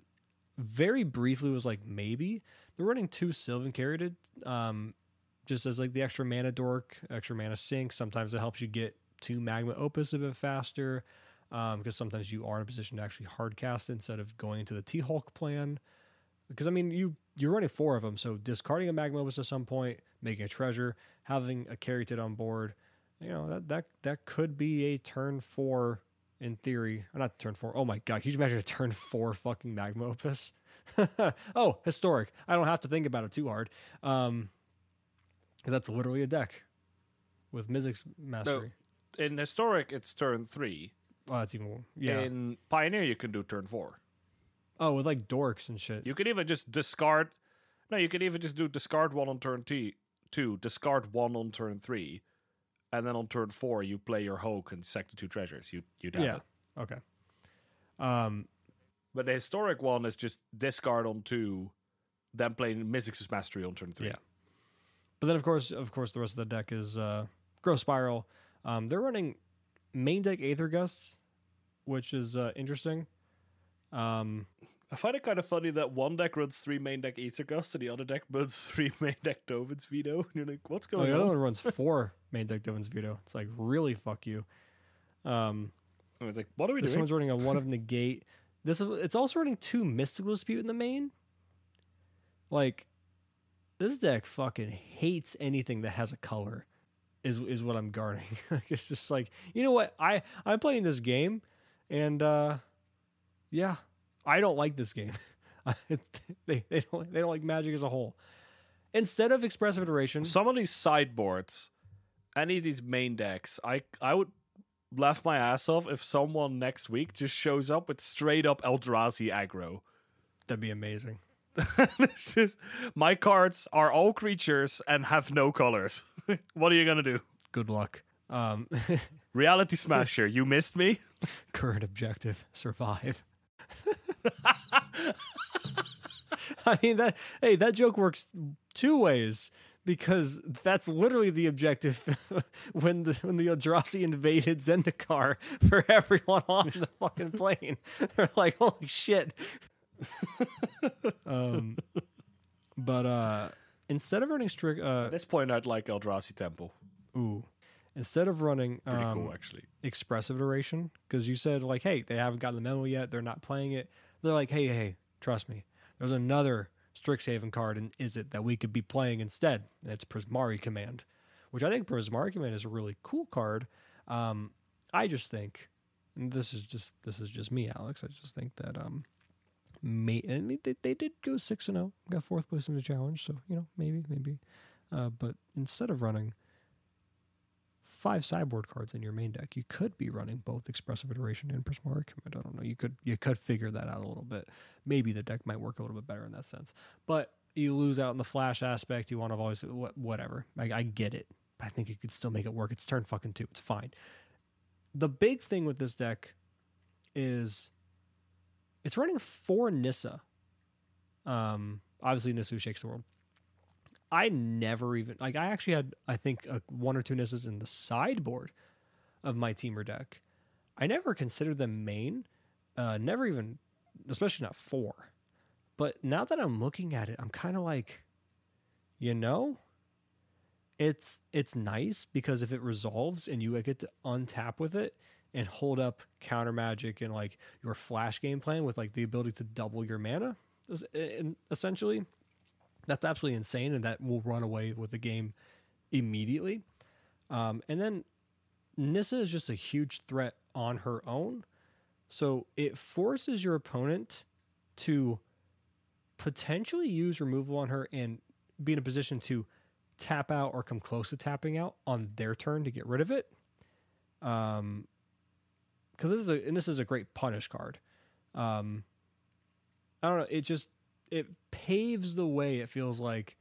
very briefly was like maybe they're running two Sylvan Caryatid, um, just as like the extra mana dork, extra mana sink. Sometimes it helps you get to Magma Opus a bit faster, because sometimes you are in a position to actually hard cast instead of going into the T Hulk plan. Because I mean, you you're running four of them, so discarding a Magma Opus at some point, making a treasure, having a Caryatid on board, you know that that that could be a turn four in theory. Or not turn four. Oh my god, can you imagine a turn four fucking Magma Opus? oh, historic. I don't have to think about it too hard. Um, 'cause that's literally a deck with Mizzix Mastery. In historic, it's turn three. Oh, that's even yeah. In Pioneer, you can do turn four. oh, with like dorks and shit. You could even just discard. No, you could even just do discard one on turn t- two, discard one on turn three, and then on turn four you play your Hulk and sack the two treasures. You you'd have yeah. it. Okay. Um, But the historic one is just discard on two, then playing Mizzix's Mastery on turn three. Yeah. But then, of course, of course, the rest of the deck is uh, Growth Spiral. Um, they're running main deck Aether Gusts, which is uh, interesting. Um, I find it kind of funny that one deck runs three main deck Aether Gust and the other deck runs three main deck Dovin's Veto. And you're like, what's oh, going the other one runs four main deck Dovin's Veto. It's like really fuck you. Um, I was like, what are we this doing? one's running a one of negate. This is it's also running two mystical dispute in the main. Like this deck fucking hates anything that has a color. Is is what I'm guarding. like it's just like you know what I I'm playing this game, and uh yeah, I don't like this game. they they don't they don't like Magic as a whole. Instead of expressive iteration, Some of these sideboards, any of these main decks, I I would laugh my ass off if someone next week just shows up with straight up Eldrazi aggro. that'd be amazing. it's just my cards are all creatures and have no colors. what are you gonna do? Good luck. Um, Reality Smasher, you missed me. current objective survive i mean that hey that joke works two ways because that's literally the objective when the when the Eldrazi invaded Zendikar for everyone on the fucking plane. They're like, holy shit. Um, but uh, instead of running strict, uh, At this point, I'd like Eldrazi Temple. ooh, instead of running Pretty um, cool, actually. expressive iteration because you said like hey they haven't gotten the memo yet they're not playing it they're like hey hey trust me there's another strixhaven card and is it that we could be playing instead and it's prismari command which i think prismari command is a really cool card um i just think and this is just this is just me alex i just think that um may mean, they, they did go 6 and 0 got fourth place in the challenge so you know maybe maybe uh but instead of running five sideboard cards in your main deck, you could be running both Expressive Iteration and Prismari Command. I don't know. You could you could figure that out a little bit. Maybe the deck might work a little bit better in that sense. But you lose out in the flash aspect. You want to always whatever. I, I get it. I think you could still make it work. It's turn fucking two. It's fine. The big thing with this deck is it's running four Nissa. Um, obviously Nissa shakes the world. I never even like. I actually had I think uh one or two Nissas in the sideboard of my Temur deck. I never considered them main. Uh, never even, especially not four. But now that I'm looking at it, I'm kind of like, you know, it's it's nice because if it resolves and you get to untap with it and hold up counter magic and like your flash game plan with like the ability to double your mana, essentially, that's absolutely insane, and that will run away with the game immediately. Um, and then Nissa is just a huge threat on her own, so it forces your opponent to potentially use removal on her and be in a position to tap out or come close to tapping out on their turn to get rid of it. Um, because this is a and this is a great punish card. Um, I don't know. It just it paves the way. It feels like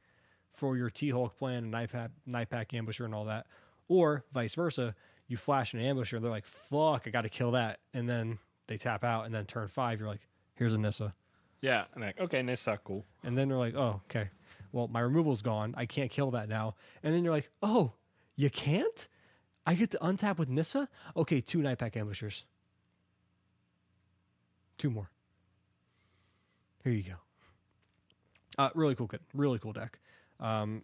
for your T Hulk plan and Night Pack, Night Pack ambusher and all that, or vice versa. You flash an ambusher, and they're like, "Fuck, I got to kill that," and then they tap out, and then turn five, you're like, "Here's a Nissa," Yeah, and like, okay, Nissa, cool. and then they're like, "Oh, okay, well my removal's gone. I can't kill that now," and then you're like, "Oh, you can't." I get to untap with Nissa? Okay, two Night Pack ambushers. Two more. Here you go. Uh, really cool kid. Really cool deck. Um,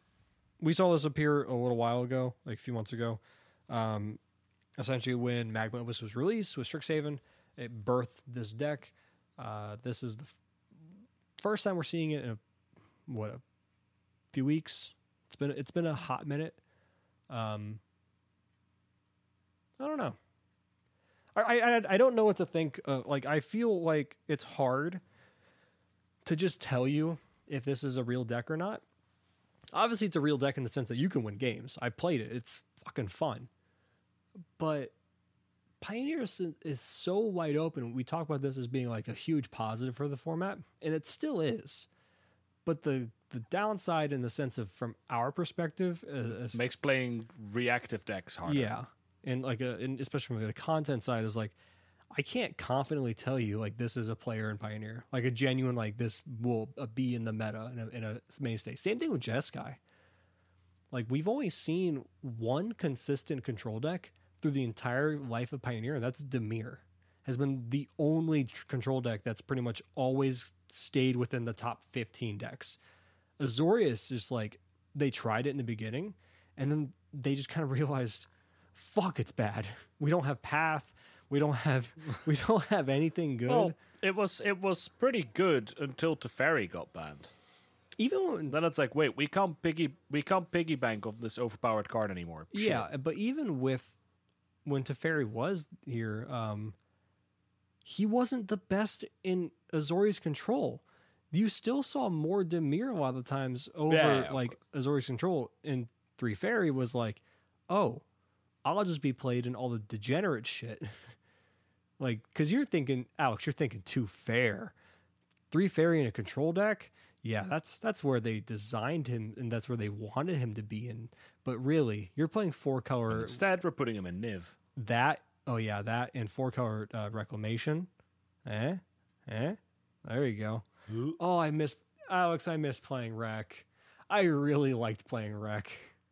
we saw this appear a little while ago, like a few months ago. Um, essentially, when Magma was, was released with Strixhaven, it birthed this deck. Uh, this is the f- first time we're seeing it in a, what a few weeks. It's been it's been a hot minute. Um, I don't know. I, I I don't know what to think. Uh, like I feel like it's hard to just tell you if this is a real deck or not. Obviously, it's a real deck in the sense that you can win games. I played it; it's fucking fun. But Pioneer is, is so wide open. We talk about this as being like a huge positive for the format, and it still is. But the the downside, in the sense of from our perspective, uh, is, Makes playing reactive decks harder. yeah, and like a, and especially from the content side is like, I can't confidently tell you like this is a player in Pioneer, like a genuine like this will uh, be in the meta in a, in a mainstay. Same thing with Jeskai. Like we've only seen one consistent control deck through the entire life of Pioneer, and that's Dimir. Has been the only tr- control deck that's pretty much always stayed within the top 15 decks. Azorius just like they tried it in the beginning, and then they just kind of realized, fuck, it's bad. We don't have path. We don't have we don't have anything good. Well, it was it was pretty good until Teferi got banned. even when, Then it's like, wait, we can't piggy we can't piggy bank on this overpowered card anymore. Shit. yeah, but even with when Teferi was here, um, he wasn't the best in Azorius control. You still saw more Dimir a lot of the times over Yeah, yeah, like Azorius control. And Three Fairy was like, oh, I'll just be played in all the degenerate shit. like, because you're thinking, Alex, you're thinking too fair. Three Fairy in a control deck, yeah, that's that's where they designed him, and that's where they wanted him to be in. But really, you're playing four color Instead, we're putting him in Niv. that oh yeah that and four color uh, reclamation eh eh there you go oh i miss alex i miss playing rec i really liked playing rec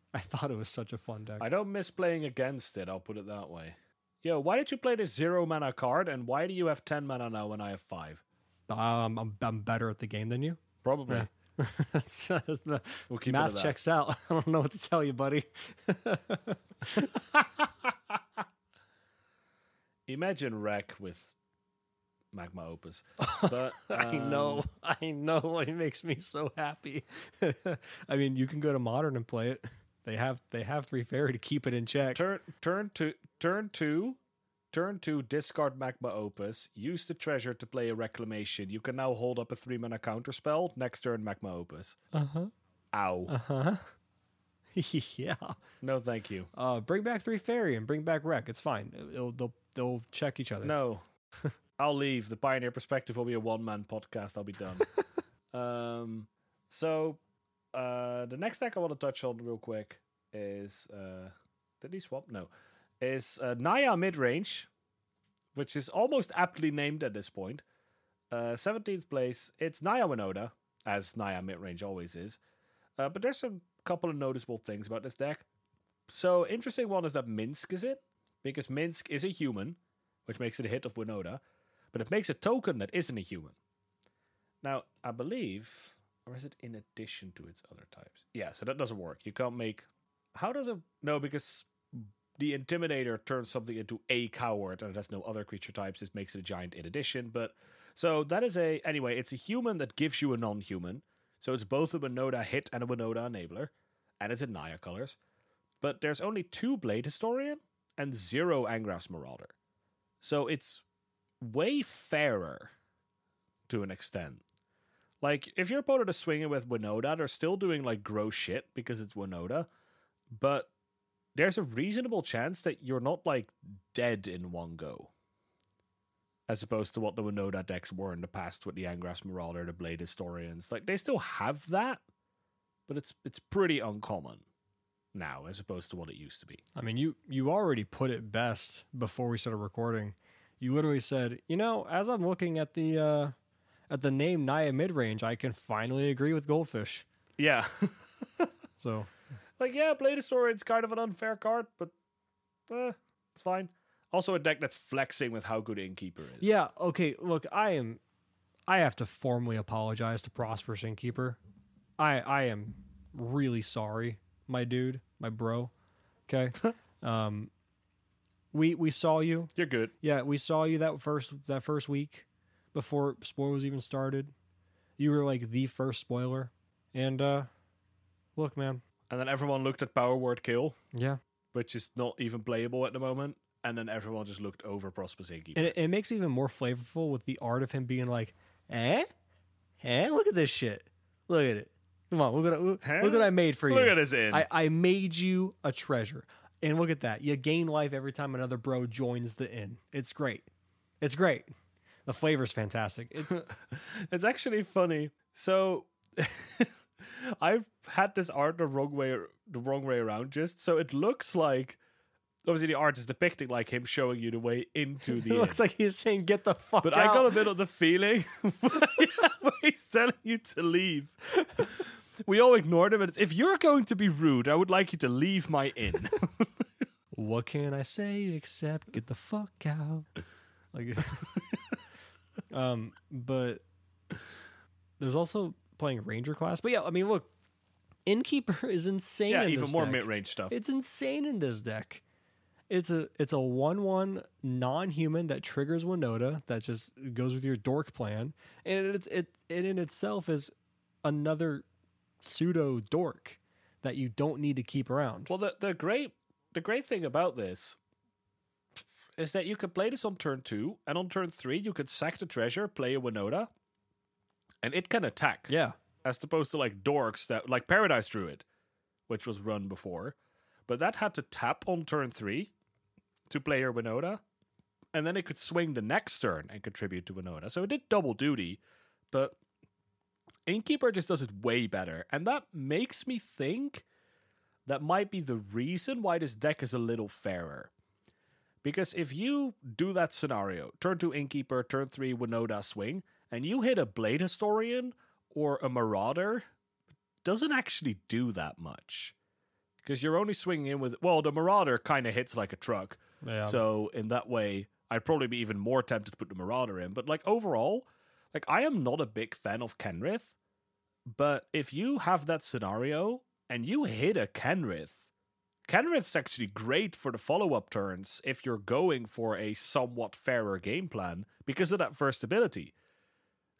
i thought it was such a fun deck I don't miss playing against it. I'll put it that way. Yo, why did you play this zero mana card, and why do you have ten mana now when I have five? um, I'm, I'm better at the game than you Probably. Yeah. The We'll math checks out i don't know what to tell you buddy Imagine Wreck with Magma Opus. But I know, um, I know. It makes me so happy. I mean, you can go to modern and play it. They have they have three fairy to keep it in check. Turn turn to turn two. Turn two, discard Magma Opus, use the treasure to play a reclamation. You can now hold up a three mana counter spell. Next turn, Magma Opus. Uh huh. Ow. Uh huh. yeah. no, thank you. Uh, bring back three fairy and bring back wreck. It's fine. It'll, they'll they'll check each other. No. I'll leave. The Pioneer Perspective will be a one man podcast. I'll be done. um, so, uh, the next deck I want to touch on real quick is. Uh, did he swap? No. Is uh, Naya Midrange, which is almost aptly named at this point. Uh, 17th place. It's Naya Winota, as Naya Midrange always is. Uh, but there's a couple of noticeable things about this deck. So, interesting one is that Minsc is it, because Minsc is a human, which makes it a hit of Winota, but it makes a token that isn't a human. Now, I believe, or is it in addition to its other types? Yeah, so that doesn't work. You can't make. How does it? No, because the Intimidator turns something into a coward, and it has no other creature types. This makes it a giant in addition. But so that is a anyway. It's a human that gives you a non-human. So it's both a Winota hit and a Winota enabler, and it's in Naya colors. But there's only two Blade Historian and zero Angrath's Marauder. So it's way fairer to an extent. Like, if your opponent is swinging with Winota, they're still doing like gross shit because it's Winota, but there's a reasonable chance that you're not like dead in one go. As opposed to what the Winota decks were in the past with the Angrath's Marauder, the Blade Historians. Like, they still have that, but it's it's pretty uncommon now as opposed to what it used to be. I mean, you you already put it best before we started recording. You literally said, you know, as I'm looking at the uh, at the name Naya Midrange, I can finally agree with Goldfish. Yeah. So like, yeah, Blade Historian's kind of an unfair card, but eh, it's fine. Also, a deck that's flexing with how good Innkeeper is. yeah, okay. Look, I am. I have to formally apologize to Prosperous Innkeeper. I I am really sorry, my dude, my bro. Okay. um, we we saw you. You're good. Yeah, we saw you that first that first week before spoilers even started. You were like the first spoiler. And uh look, man. And then everyone looked at Power Word Kill, Yeah. which is not even playable at the moment. And then everyone just looked over Innkeeper. And it, it makes it even more flavorful with the art of him being like, "Eh? Eh? Look at this shit. Look at it. Come on, look at look, Huh? look what I made for you. Look at his in. I, I made you a treasure. And look at that. You gain life every time another bro joins the inn. It's great. It's great. The flavor's fantastic. It, it's actually funny. So I've had this art the wrong way the wrong way around just so it looks like obviously the art is depicting like him showing you the way into It the inn. looks like he's saying, "Get the fuck out. But out." I got a bit of the feeling where he's telling you to leave. We all ignored him. And if you're going to be rude, I would like you to leave my inn. What can I say except get the fuck out? Like, um, but there's also playing Ranger class. But yeah, I mean, look, Innkeeper is insane. yeah, in even this more deck. mid-range stuff. It's insane in this deck. It's a it's a one one non human that triggers Winota that just goes with your dork plan, and it it it in itself is another pseudo dork that you don't need to keep around. Well, the the great the great thing about this is that you could play this on turn two, and on turn three you could sack the treasure, play a Winota, and it can attack. Yeah, as opposed to like dorks that like Paradise Druid, which was run before, but that had to tap on turn three to play your Winota, and then it could swing the next turn and contribute to Winota. So it did double duty, but Innkeeper just does it way better, and that makes me think that might be the reason why this deck is a little fairer. Because if you do that scenario, turn two Innkeeper, turn three Winota swing, and you hit a Blade Historian or a Marauder, doesn't actually do that much. Because you're only swinging in with, well, the Marauder kind of hits like a truck. yeah. So in that way, I'd probably be even more tempted to put the Marauder in. But like overall, like I am not a big fan of Kenrith. But if you have that scenario and you hit a Kenrith, Kenrith's actually great for the follow-up turns if you're going for a somewhat fairer game plan because of that first ability.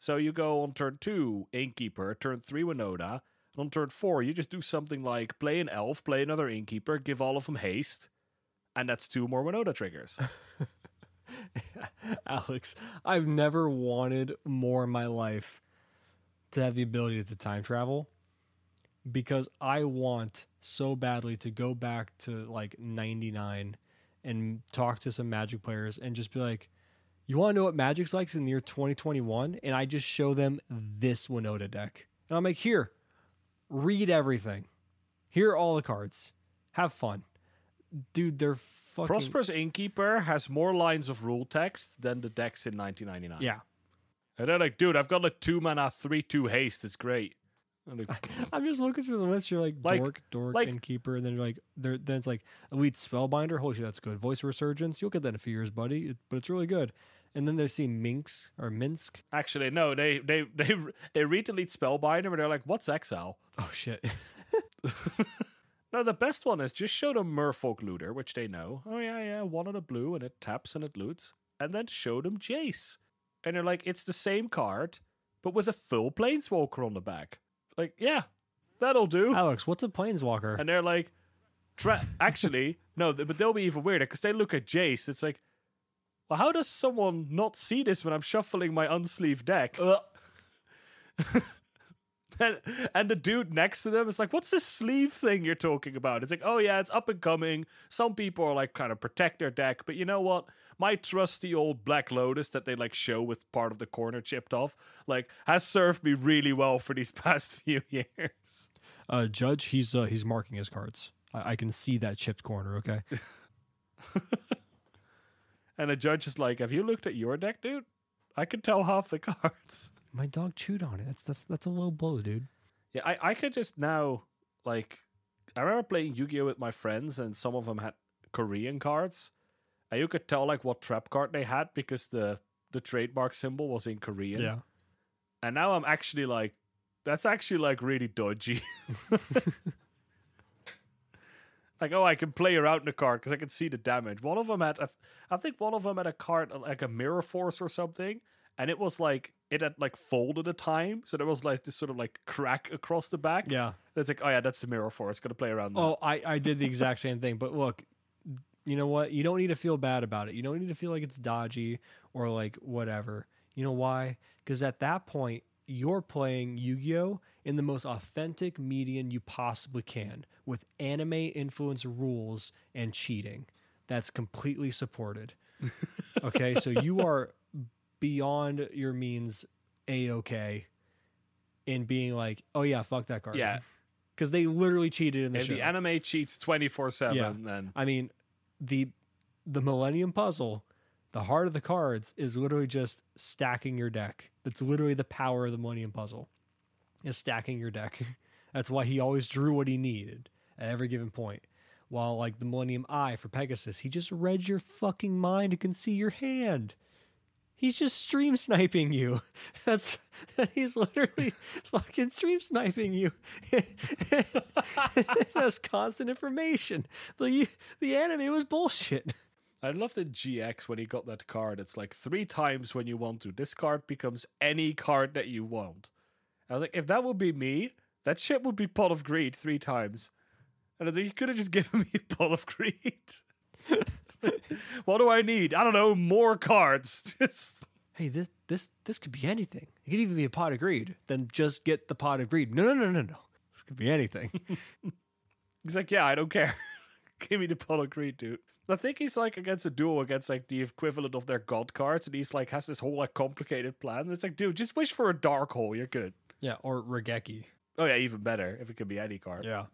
So you go on turn two, Innkeeper, turn three, Winota. And on turn four, you just do something like play an elf, play another Innkeeper, give all of them haste, and that's two more Winota triggers. Alex, I've never wanted more in my life to have the ability to time travel because I want so badly to go back to like 99 and talk to some magic players and just be like, you want to know what magic's like in the year 2021? And I just show them this Winota deck. And I'm like, here, read everything. Here are all the cards. Have fun. Dude, they're fucking. Prosperous Innkeeper has more lines of rule text than the decks in 1999. Yeah. And they're like, dude, I've got like two mana, three, two haste. It's great. I'm just looking through the list. You're like, Like- dork, dork, like- and keeper, and then you're like, there. Then it's like elite spellbinder. Holy shit, that's good. Voice resurgence. You'll get that in a few years, buddy. It, but it's really good. And then they see Minx or Minsc. actually, no, they they they they read Elite Spellbinder and they're like, what's Exile? Oh shit. No, the best one is just show them Merfolk Looter, which they know. Oh yeah, yeah, one on a blue and it taps and it loots, and then show them Jace, and they're like, it's the same card, but with a full Planeswalker on the back. Like, yeah, that'll do. Alex, what's a planeswalker? And they're like, tra- actually, no, th- but they'll be even weirder because they look at Jace. It's like, well, how does someone not see this when I'm shuffling my unsleeved deck? and the dude next to them is like, what's this sleeve thing you're talking about? It's like, oh, yeah, it's up and coming. Some people are like, kind of protect their deck. But you know what? My trusty old Black Lotus that they like show with part of the corner chipped off, like, has served me really well for these past few years. Uh, Judge, he's uh, he's marking his cards. I, I can see that chipped corner. Okay. And the judge is like, "Have you looked at your deck, dude? I could tell half the cards." My dog chewed on it. That's that's that's a low blow, dude. Yeah, I I could just now like I remember playing Yu-Gi-Oh with my friends, and some of them had Korean cards, and you could tell like what trap card they had because the the trademark symbol was in Korean. Yeah. And now I'm actually like, that's actually like really dodgy. like, oh, I can play around in the card because I can see the damage. One of them had, a, I think one of them had a card like a mirror force or something, and it was like it had like folded a time, so there was like this sort of like crack across the back. Yeah. It's like, oh yeah, that's the mirror for. It's Gonna play around. That. Oh, I, I did the exact same thing. But look, you know what? You don't need to feel bad about it. You don't need to feel like it's dodgy or like whatever. You know why? Because at that point, you're playing Yu Gi Oh! in the most authentic median you possibly can with anime influence rules and cheating. That's completely supported. Okay, so you are beyond your means a okay in being like, oh yeah, fuck that card. Yeah. Because they literally cheated in the if show. the anime cheats twenty four Yeah. seven, then I mean, the the Millennium Puzzle, the heart of the cards is literally just stacking your deck. That's literally the power of the Millennium Puzzle. Is stacking your deck. That's why he always drew what he needed at every given point. While like the Millennium Eye for Pegasus, he just read your fucking mind and can see your hand. He's just stream sniping you. That's he's literally fucking stream sniping you. That's constant information. The the anime was bullshit. I love the GX when he got that card. It's like three times when you want to. This card becomes any card that you want. I was like, if that would be me, that shit would be Pot of Greed three times. And I think you could have just given me Pot of Greed. what do I need? I don't know, more cards. Just Hey, this this this could be anything. It could even be a pot of greed. Then just get the pot of greed. No, no, no, no, no. This could be anything. he's like, yeah, I don't care. Give me the Pot of Greed, dude. I think he's like against a duel against like the equivalent of their god cards, and he's like has this whole like complicated plan. And it's like, dude, just wish for a dark hole, you're good. yeah, or Raigeki. Oh yeah, even better if it could be any card. Yeah.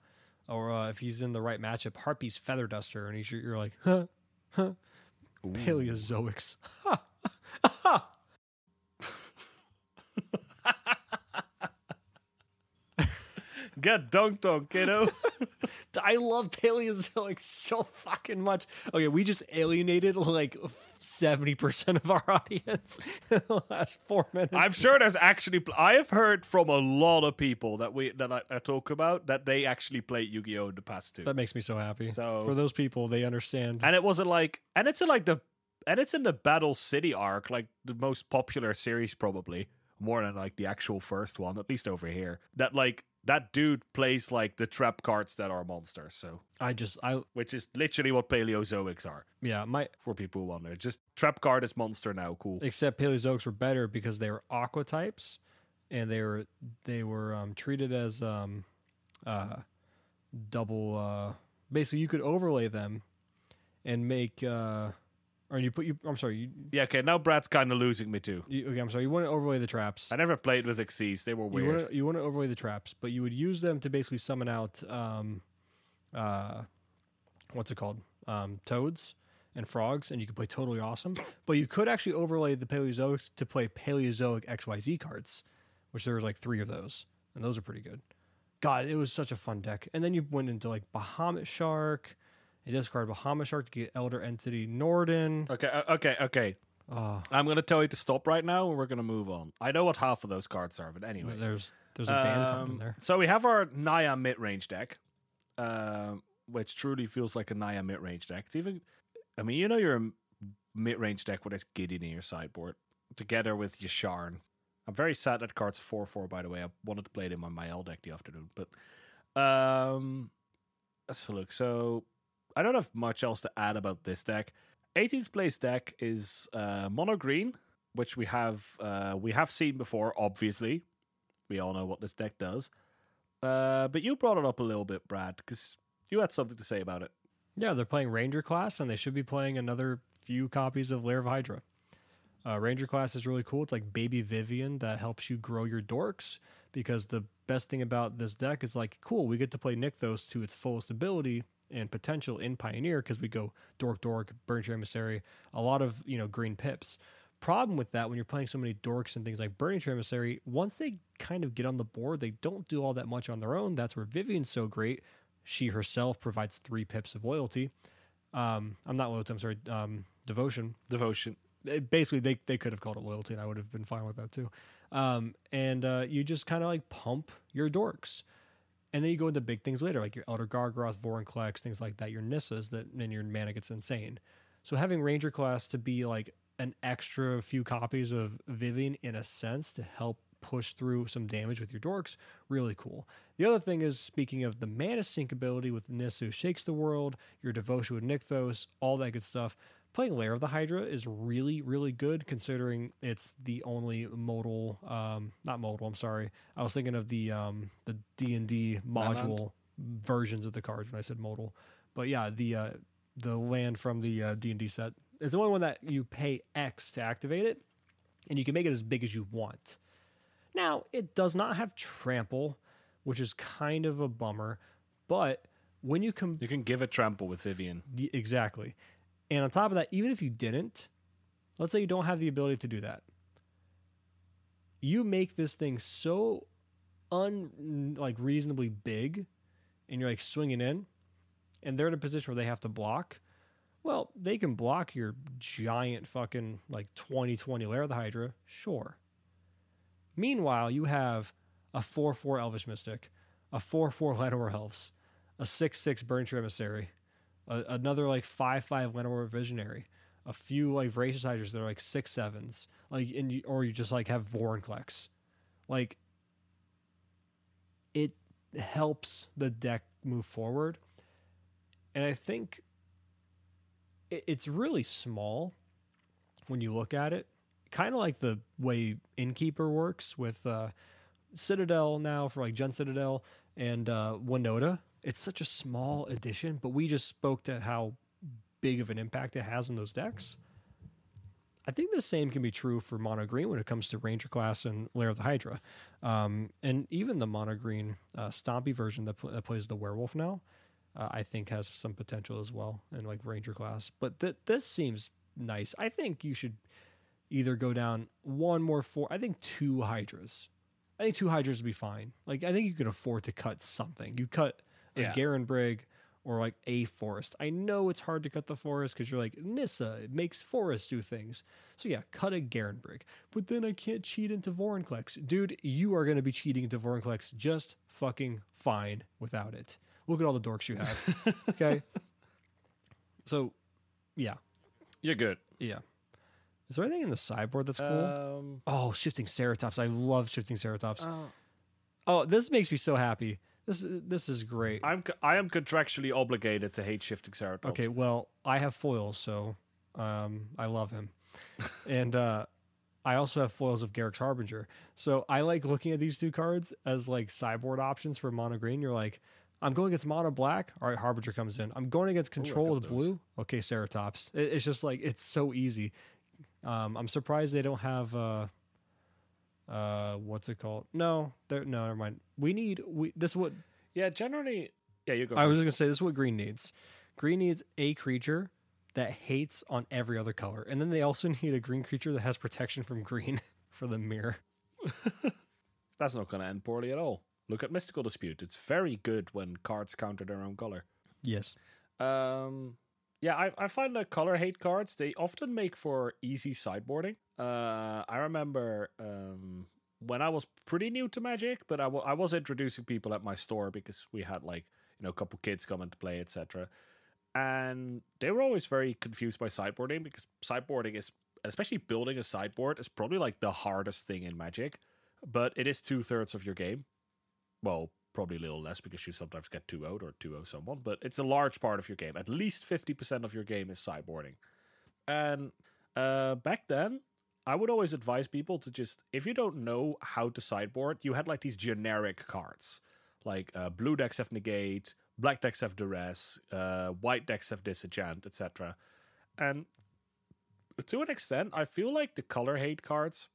Or uh, if he's in the right matchup, Harpy's Feather Duster, and he's you're like, huh, huh, Paleozoics. Ha, ha. Get dunked on, kiddo. I love Paleozoic so fucking much. Okay, we just alienated like seventy percent of our audience in the last four minutes. I'm sure there's actually. Pl- I have heard from a lot of people that we that I, I talk about that they actually played Yu-Gi-Oh in the past too. that makes me so happy. So- for those people, they understand. and it wasn't like, and it's in like the, and it's in the Battle City arc, like the most popular series probably more than like the actual first one, at least over here. That like that dude plays like the trap cards that are monsters. So, I just, I which is literally what Paleozoics are yeah, my for people who wonder. Just trap card is monster now. Cool. except Paleozoics were better because they were aqua types, and they were they were um, treated as um, uh, double. Uh, basically, you could overlay them and make. Uh, or you put you. I'm sorry. You, Yeah. Okay. Now Brad's kind of losing me too. you okay. I'm sorry. You want to overlay the traps. I never played with Xyz. They were You weird. want to you want to overlay the traps, but you would use them to basically summon out um, uh, what's it called? Um, toads and frogs, and you could play totally awesome. But you could actually overlay the Paleozoics to play Paleozoic XYZ cards, which there was like three of those, and those are pretty good. God, it was such a fun deck. And then you went into like Bahamut Shark. You discard Bahamut Shark to get Elder Entity Norden. Okay. uh, Okay. Okay. Oh, I'm gonna tell you to stop right now, and we're gonna move on. I know what half of those cards are, but anyway. there's there's a band card in Um, there. So we have our Naya mid range deck, um, which truly feels like a Naya mid range deck. It's even, I mean, you know, you're a mid range deck with this Gideon in your sideboard together with Yasharn. I'm very sad that card's 4 4, by the way. I wanted to play it in my Mael deck the afternoon, but um, let's look. So I don't have much else to add about this deck. 18th place deck is uh, mono green, which we have uh, we have seen before, obviously we all know what this deck does. Uh, but you brought it up a little bit, Brad, because you had something to say about it. Yeah, they're playing Ranger class, and they should be playing another few copies of Lair of Hydra. Uh, Ranger class is really cool. It's like Baby Vivien that helps you grow your dorks. Because the best thing about this deck is like, cool, we get to play Nykthos to its fullest ability and potential in Pioneer because we go Dork Dork, Burning Emissary, a lot of you know green pips. Problem with that when you're playing so many dorks and things like Burning Emissary, once they kind of get on the board, they don't do all that much on their own. That's where Vivien's so great. She herself provides three pips of loyalty. Um, I'm not loyalty. I'm sorry. Um, devotion. Devotion. It- basically, they they could have called it loyalty, and I would have been fine with that too. Um, and uh, you just kind of like pump your dorks, and then you go into big things later, like your Elder Gargaroth, Vorinclex, things like that. Your Nissas, that then your mana gets insane. So having Ranger class to be like an extra few copies of Vivien in a sense to help push through some damage with your dorks, really cool. The other thing is speaking of the mana sink ability with Nissa shakes the world, your devotion with Nykthos, all that good stuff. Playing Lair of the Hydra is really, really good considering it's the only modal, um, not modal. I'm sorry, I was thinking of the um, the D and D module versions of the cards when I said modal. But yeah, the uh, the land from the uh, D and D set is the only one that you pay X to activate it, and you can make it as big as you want. Now, it does not have trample, which is kind of a bummer, but when you come You can give a trample with Vivien. the- exactly, and on top of that, even if you didn't, let's say you don't have the ability to do that, you make this thing so un like reasonably big, and you're like swinging in, and they're in a position where they have to block. Well, they can block your giant fucking like 2020 Lair of the Hydra, sure. Meanwhile, you have a 4 4 Elvish Mystic, a 4 4 Llanowar Elves, a 6 6 Burning Emissary, a, another like 5 5 Llanowar Visionary, a few like Voracious that are like 6 7s, like, and you, or you just like have Vorinclex. Like, it helps the deck move forward. And I think it, it's really small when you look at it. Kind of like the way Innkeeper works with uh, Citadel now for like Gen Citadel and uh, Winota. It's such a small addition, but we just spoke to how big of an impact it has on those decks. I think the same can be true for mono green when it comes to Ranger class and Lair of the Hydra, um, and even the mono green uh, Stompy version that, pl- that plays the werewolf now. Uh, I think has some potential as well in like Ranger class. But th- this seems nice. I think you should either go down one more four. I think two Hydras. I think two Hydras would be fine. Like I think you can afford to cut something. You cut a Yeah. Garenbrig or like a forest. I know it's hard to cut the forest because you're like Nissa. It makes forests do things. So yeah, cut a Garenbrig. But then I can't cheat into Vorinclex, dude. You are going to be cheating into Vorinclex just fucking fine without it. Look at all the dorks you have. okay. So, yeah, You're good. yeah. Is there anything in the sideboard that's cool? Um, oh, shifting Ceratops. I love shifting Ceratops. uh, oh, this makes me so happy. This this is great. I'm I am contractually obligated to hate shifting Ceratops. Okay, well, I have foils, so um, I love him, and uh, I also have foils of Garruk's Harbinger. So I like looking at these two cards as like sideboard options for mono green. You're like, I'm going against mono black. All right, Harbinger comes in. I'm going against control those. blue. Okay, Ceratops. It, it's just like it's so easy. Um, I'm surprised they don't have. Uh, uh, what's it called? No, there. No, never mind. We need. We this is what Yeah, generally. Yeah, you go. I was first. just gonna say this is what green needs. Green needs a creature that hates on every other color, and then they also need a green creature that has protection from green for the mirror. That's not to end poorly at all. Look at Mystical Dispute. It's very good when cards counter their own color. Yes. Um, yeah, I, I find that color hate cards they often make for easy sideboarding. Uh, I remember um, when I was pretty new to Magic, but I, w- I was introducing people at my store because we had like you know a couple kids coming to play, etc. And they were always very confused by sideboarding because sideboarding is, especially building a sideboard, is probably like the hardest thing in Magic. But it is two thirds of your game. Well, probably a little less because you sometimes get 2 0 or 2 0 someone, but it's a large part of your game. At least 50% of your game is sideboarding. And uh, back then, I would always advise people to just, if you don't know how to sideboard, you had like these generic cards. Like uh, blue decks have negate, black decks have duress, uh, white decks have disenchant, etc. And to an extent, I feel like the color hate cards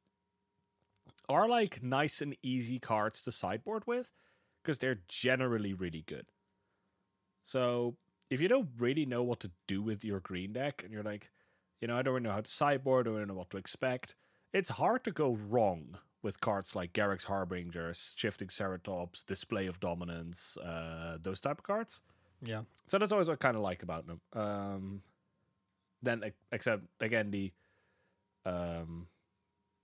are like nice and easy cards to sideboard with because they're generally really good. So if you don't really know what to do with your green deck and you're like, you know, I don't really know how to sideboard, I don't know what to expect, it's hard to go wrong with cards like Garruk's Harbingers, Shifting Ceratops, Display of Dominance, uh, those type of cards. Yeah. So that's always what I kind of like about them. Um, then, except again the um,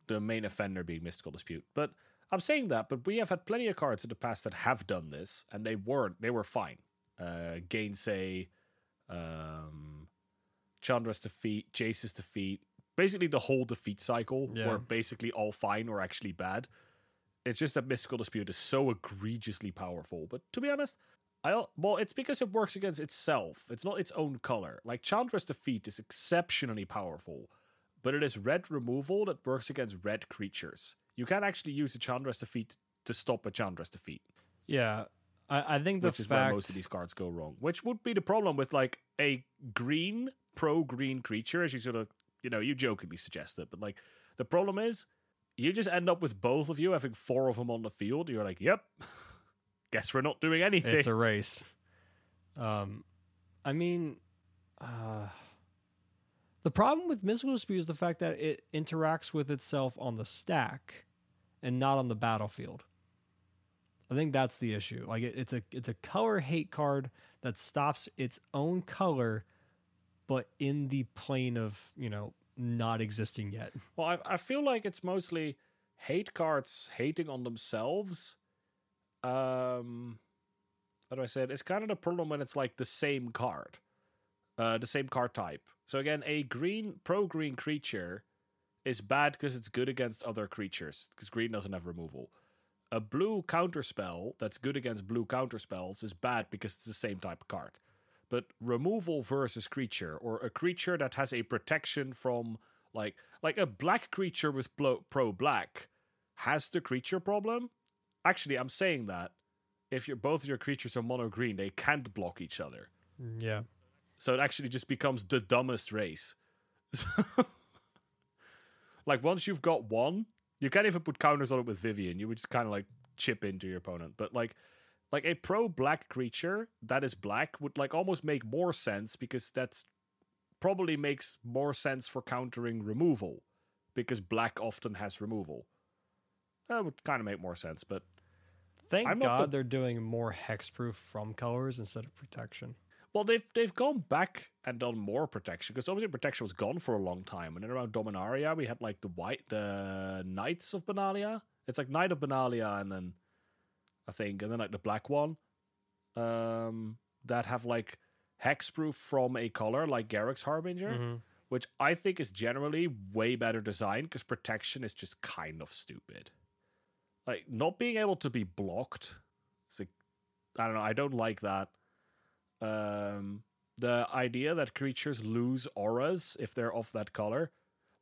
the main offender being Mystical Dispute. But I'm saying that, but we have had plenty of cards in the past that have done this, and they weren't. They were fine. Uh, Gainsay, um, Chandra's defeat, Jace's defeat, basically the whole defeat cycle Yeah. were basically all fine or actually bad. It's just that Mystical Dispute is so egregiously powerful. But to be honest, I well, it's because it works against itself. It's not its own color. Like Chandra's defeat is exceptionally powerful, but it is red removal that works against red creatures. You can't actually use a Chandra's defeat to stop a Chandra's defeat, Yeah. I, I think the which is where most of these cards go wrong. Which would be the problem with like a green pro green creature, as you sort of you know you jokingly suggest it, but like the problem is you just end up with both of you having four of them on the field. You're like, yep, guess we're not doing anything. it's a race. Um, I mean, uh, the problem with mystical dispute is the fact that it interacts with itself on the stack and not on the battlefield. I think that's the issue. Like it, it's a it's a color hate card that stops its own color, but in the plane of you know not existing yet. Well, I, I feel like it's mostly hate cards hating on themselves. Um, how do I say it? It's kind of the problem when it's like the same card, uh, the same card type. So again, a green pro green creature is bad because it's good against other creatures because green doesn't have removal. A blue counterspell that's good against blue counterspells is bad because it's the same type of card. But removal versus creature or a creature that has a protection from like like a black creature with blo- pro black has the creature problem. Actually, I'm saying that if you're both your creatures are mono green, they can't block each other. Mm, yeah. So it actually just becomes the dumbest race. like once you've got one, you can't even put counters on it with Vivien. You would just kind of like chip into your opponent. But like like a pro black creature that is black would like almost make more sense because that's probably makes more sense for countering removal because black often has removal. That would kind of make more sense, but Thank I'm God the- they're doing more hexproof from colors instead of protection. Well, they've they've gone back and done more protection because obviously protection was gone for a long time. And then around Dominaria, we had like the white the Knights of Benalia. It's like Knight of Benalia, and then I think, and then like the black one, um, that have like hexproof from a color like Garruk's Harbinger, Mhm. which I think is generally way better designed because protection is just kind of stupid. Like not being able to be blocked. It's like I don't know. I don't like that um the idea that creatures lose auras if they're of that color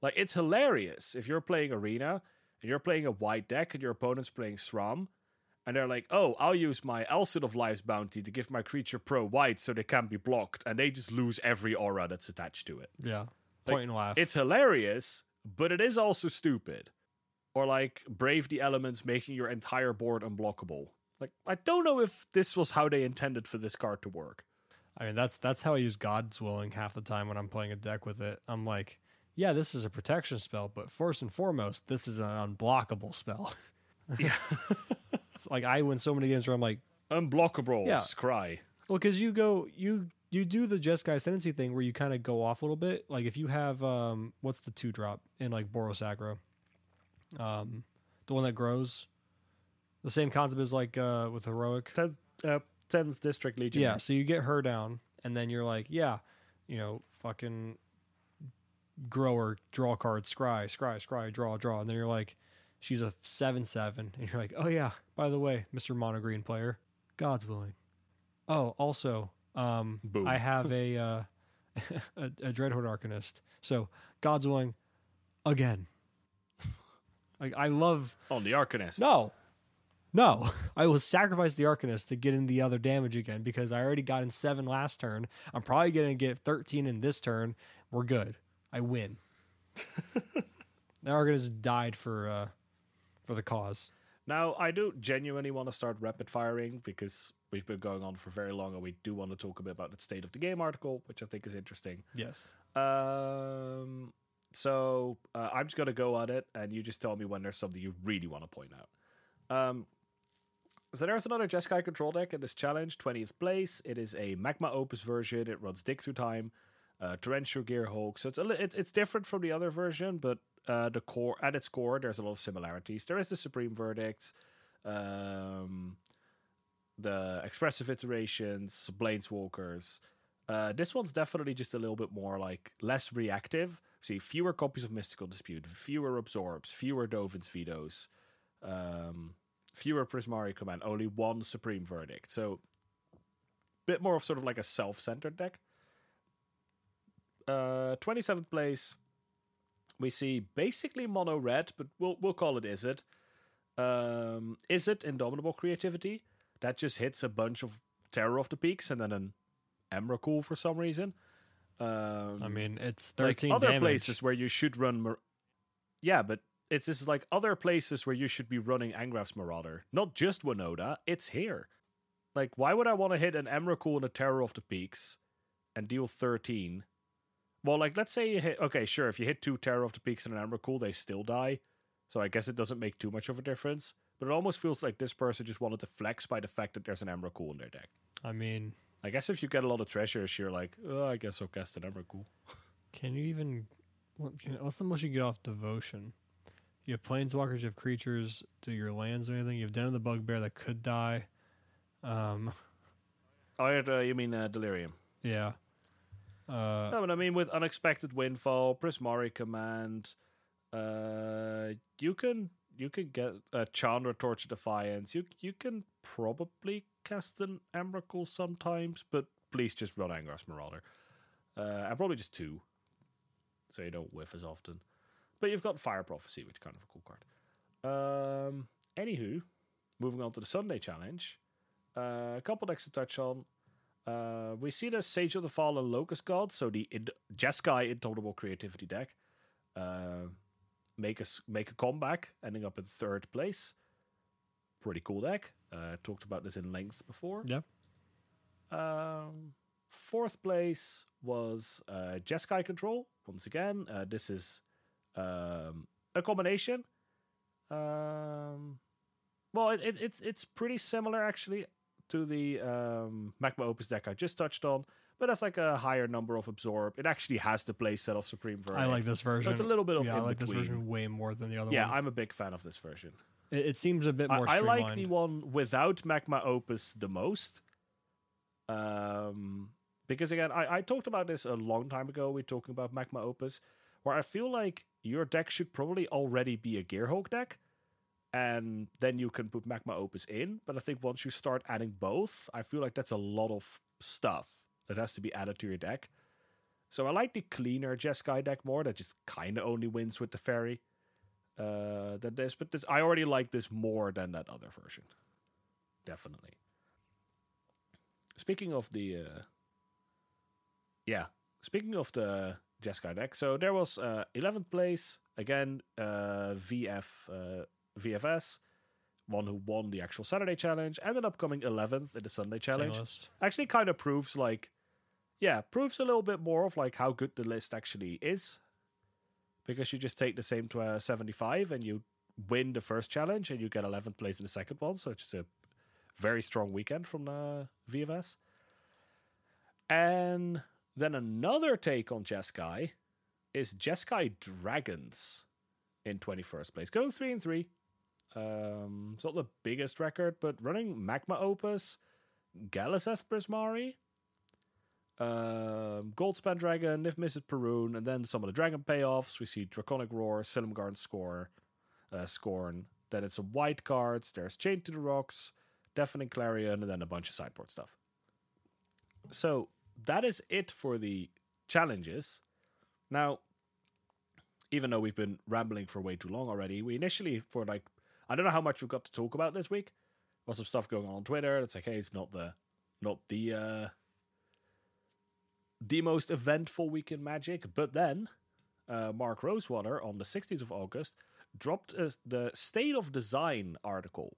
like it's hilarious if you're playing arena and you're playing a white deck and your opponent's playing sram and they're like oh i'll use my Alseid of Life's Bounty to give my creature pro white so they can't be blocked and they just lose every aura that's attached to it Yeah. Point and laugh. it's hilarious but it is also stupid or like brave the elements making your entire board unblockable like i don't know if this was how they intended for this card to work I mean, that's that's how I use God's Willing half the time when I'm playing a deck with it. I'm like, yeah, this is a protection spell, but first and foremost, this is an unblockable spell. yeah It's like I win so many games where I'm like, Unblockable. Yeah. Scry. well, because you go, you you do the Jeskai Ascendancy thing where you kind of go off a little bit. Like if you have, um, what's the two drop in like Boros aggro, um, the one that grows, the same concept as like uh with heroic. Tenth, uh, 10th District Legion. Yeah, so you get her down, and then you're like, yeah, you know, fucking grower, draw card, scry, scry, scry, draw, draw, and then you're like, she's a seven seven, and you're like, oh yeah, by the way, Mister Monogreen player, God's willing. Oh, also, um, Boom. I have a uh, a, a Dreadhorde Arcanist, so God's willing, again. Like I love On the Arcanist. no. No. I will sacrifice the Arcanist to get in the other damage again because I already got in seven last turn. I'm probably going to get 13 in this turn. We're good. I win. the Arcanist died for uh for the cause. Now, I do genuinely want to start rapid firing because we've been going on for very long and we do want to talk a bit about the state of the game article, which I think is interesting. Yes. Um, so uh, I'm just going to go on it and you just tell me when there's something you really want to point out. Um, so there's another Jeskai control deck in this challenge, 20th place. It is a Magma Opus version. It runs Dig Through Time, uh, Torrential Gearhulk. So it's, a li- it's it's different from the other version, but uh, the core at its core, there's a lot of similarities. There is the Supreme Verdict, um, the Expressive Iterations, Planeswalkers. Uh, this one's definitely just a little bit more like less reactive. See, fewer copies of Mystical Dispute, fewer absorbs, fewer Dovin's vetoes, um, fewer Prismari command, only one Supreme Verdict. So, bit more of sort of like a self-centered deck. Uh, 27th place, we see basically mono red, but we'll we'll call it is it. Um, Izzet Indomitable Creativity that just hits a bunch of Terror of the Peaks and then an Emrakul for some reason. Um, I mean, it's like 13 other damage. places where you should run. Mar- yeah, but it's just like other places where you should be running Angrath's Marauder, not just Winota. It's here. Like, why would I want to hit an Emrakul and a Terror of the Peaks and deal 13? Well, like, let's say you hit. Okay, sure. If you hit two Terror of the Peaks and an Emrakul, they still die. So I guess it doesn't make too much of a difference. But it almost feels like this person just wanted to flex by the fact that there's an Emrakul in their deck. I mean, I guess if you get a lot of treasures, you're like, oh, I guess I'll cast an Emrakul. can you even? What, can, what's the most you get off devotion? You have planeswalkers, you have creatures, do your lands or anything. You have Den of the Bugbear that could die. Um, Oh, uh, you mean uh, Delirium? yeah. Uh, No, but I mean, with Unexpected Windfall, Prismari Command, uh, you can you can get a Chandra Torch of Defiance. You you can probably cast an Emrakul sometimes, but please just run Angrath's Marauder. Uh, and probably just two, so you don't whiff as often. But you've got Fire Prophecy, which is kind of a cool card. Um, anywho, moving on to the Sunday challenge. Uh, a couple decks to touch on. Uh, we see the Sage of the Fallen Locust God, so the in- Jeskai Indomitable Creativity deck. Uh, make a make a comeback, ending up in third place. Pretty cool deck. Uh, talked about this in length before. Yeah. Um, fourth place was uh, Jeskai Control. Once again, uh, this is um, a combination. Um, well, it, it, it's it's pretty similar actually to the um, Magma Opus deck I just touched on, but that's like a higher number of absorb. It actually has the play set of Supreme Verdict. I like this version. So it's a little bit of yeah, I like this version way more than the other Yeah, one. Yeah, I'm a big fan of this version. It, it seems a bit more. I streamlined. like the one without Magma Opus the most. Um, because again, I, I talked about this a long time ago. We are talking about Magma Opus, where I feel like your deck should probably already be a Gearhulk deck, and then you can put Magma Opus in. But I think once you start adding both, I feel like that's a lot of stuff that has to be added to your deck. So I like the cleaner Jeskai deck more. That just kind of only wins with the fairy uh, than this. But this, I already like this more than that other version. Definitely. Speaking of the, uh, yeah, speaking of the Jeskai deck, so there was uh, 11th place again, uh, VF, uh, VFS, one who won the actual Saturday challenge, ended up coming 11th in the Sunday challenge. actually kind of proves like yeah proves a little bit more of like how good the list actually is. Because you just take the same to uh, 75 and you win the first challenge and you get 11th place in the second one. So it's a very strong weekend from uh, vfs and then another take on jeskai is jeskai dragons in 21st place going 3 and 3 um, it's not the biggest record but running magma opus Galazeth Prismari, um, Goldspan Dragon, If Mrs. Perun, and then some of the dragon payoffs. We see Draconic Roar, Silumgarden Score, uh, Scorn. Then it's some white cards. There's Chain to the Rocks, Deafening Clarion, and then a bunch of sideboard stuff. So that is it for the challenges. Now, even though we've been rambling for way too long already, we initially, for like, I don't know how much we've got to talk about this week was some stuff going on on Twitter. It's like, hey, it's not the not the uh the most eventful week in Magic. But then uh, Mark Rosewater on the 16th of August dropped uh, the State of Design article.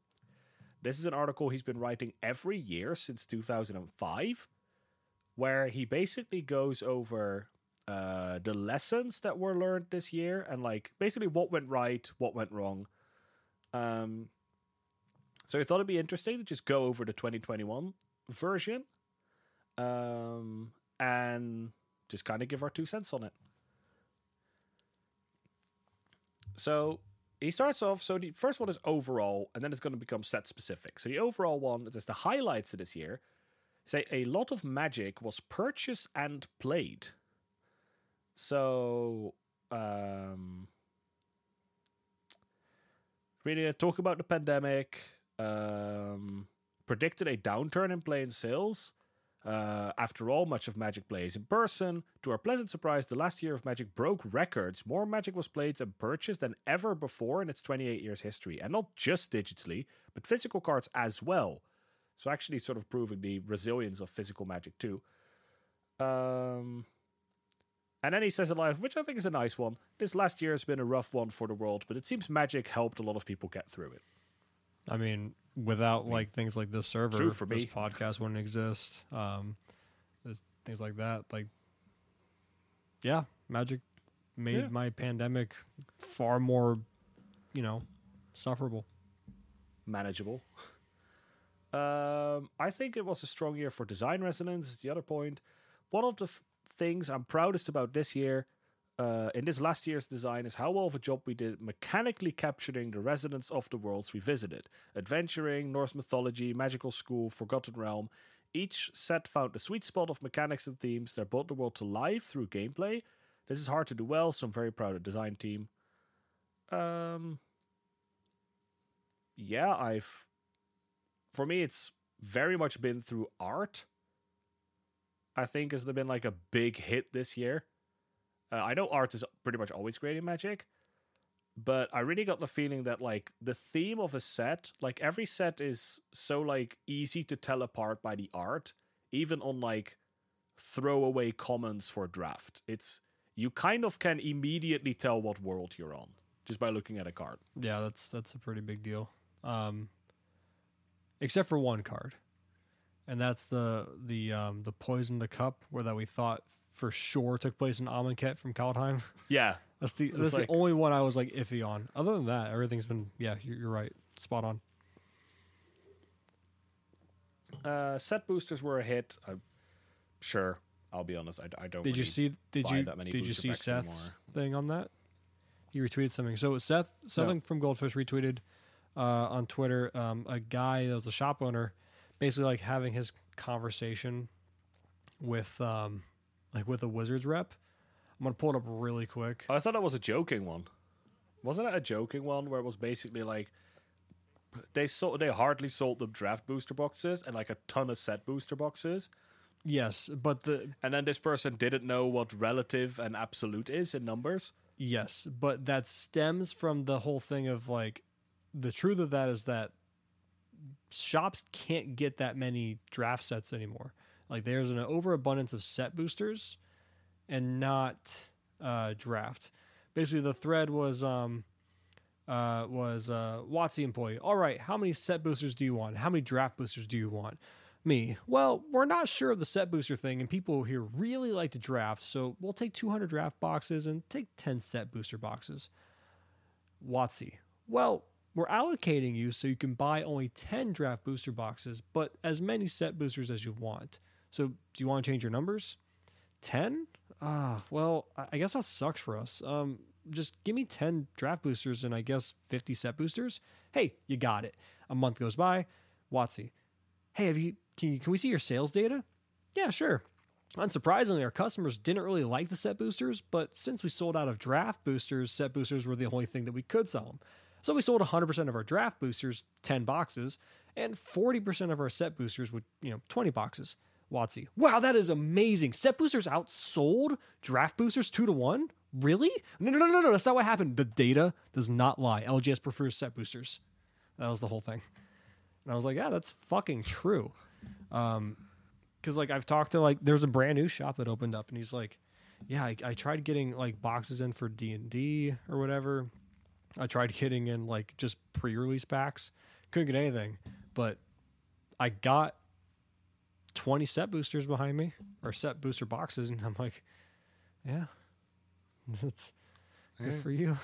This is an article he's been writing every year since 2005, where he basically goes over uh, the lessons that were learned this year and like basically what went right, what went wrong. Um, so I thought it'd be interesting to just go over the 2021 version um, and just kind of give our two cents on it. So he starts off. So the first one is overall, and then it's going to become set specific. So the overall one is the highlights of this year. Say a lot of magic was purchased and played. So um, really talk about the pandemic um, predicted a downturn in play and sales. Uh, after all, much of Magic plays in person. To our pleasant surprise, the last year of Magic broke records. More Magic was played and purchased than ever before in its 28 years history. And not just digitally, but physical cards as well. So, actually, sort of proving the resilience of physical Magic too. Um, and then he says it live, which I think is a nice one. This last year has been a rough one for the world, but it seems Magic helped a lot of people get through it. I mean, without mean, like things like this server, for this me. podcast wouldn't exist. Um, things like that. Like, yeah, Magic made Yeah. my pandemic far more, you know, sufferable. manageable. Um, I think it was a strong year for design resonance. Is the other point. One of the f- things I'm proudest about this year, uh, in this last year's design, is how well of a job we did mechanically capturing the resonance of the worlds we visited. Adventuring, Norse mythology, magical school, Forgotten Realm. Each set found the sweet spot of mechanics and themes that brought the world to life through gameplay. This is hard to do well, so I'm very proud of the design team. Um, yeah, I've for me it's very much been through art. I think has been like a big hit this year. Uh, I know art is pretty much always great in Magic, but I really got the feeling that like the theme of a set, like every set is so like easy to tell apart by the art, even on like throwaway comments for draft. It's you kind of can immediately tell what world you're on just by looking at a card. Yeah, that's that's a pretty big deal. Um, except for one card, and that's the the um, the poison the cup where that we thought for sure took place in Amonkhet from Kaldheim. Yeah, That's the that's like- the only one I was like iffy on. Other than that, everything's been yeah. You're, you're right, spot on. Uh, set boosters were a hit. I'm sure. I'll be honest. I, I don't. Did you see? Did you that many did you see Seth's anymore. thing on that? He retweeted something. So Seth something from Goldfish retweeted uh, on Twitter. Um, a guy that was a shop owner, basically like having his conversation with um, like with a Wizards rep. I'm gonna pull it up really quick. I thought that was a joking one. Wasn't it a joking one where it was basically like they sold they hardly sold them draft booster boxes and like a ton of set booster boxes, Yes, but the and then this person didn't know what relative and absolute is in numbers. Yes, but that stems from the whole thing of like the truth of that is that shops can't get that many draft sets anymore. Like there's an overabundance of set boosters and not uh, draft. Basically, the thread was um uh was uh WotC employee. All right, how many set boosters do you want? How many draft boosters do you want? Me. Well, we're not sure of the set booster thing, and people here really like to draft, so we'll take 200 draft boxes and take 10 set booster boxes. WotC. Well, we're allocating you so you can buy only 10 draft booster boxes, but as many set boosters as you want. So, do you want to change your numbers? 10? Ah, well, I guess that sucks for us. Um, just give me 10 draft boosters and I guess 50 set boosters. Hey, you got it. A month goes by. WotC. Hey, have you can, you, can we see your sales data? Yeah, sure. Unsurprisingly, our customers didn't really like the set boosters, but since we sold out of draft boosters, set boosters were the only thing that we could sell them. So we sold 100% of our draft boosters, 10 boxes, and 40% of our set boosters with, you know, 20 boxes. WotC. Wow, that is amazing. Set boosters outsold draft boosters 2 to 1? Really? No, no, no, no, no. That's not what happened. The data does not lie. LGS prefers set boosters. That was the whole thing. And I was like, yeah, that's fucking true. Um, because like I've talked to like there's a brand new shop that opened up, and he's like, yeah, I, I tried getting like boxes in for D and D or whatever. I tried getting in like just pre-release packs, couldn't get anything, but I got 20 set boosters behind me or set booster boxes, and I'm like, yeah, that's good Yeah. for you.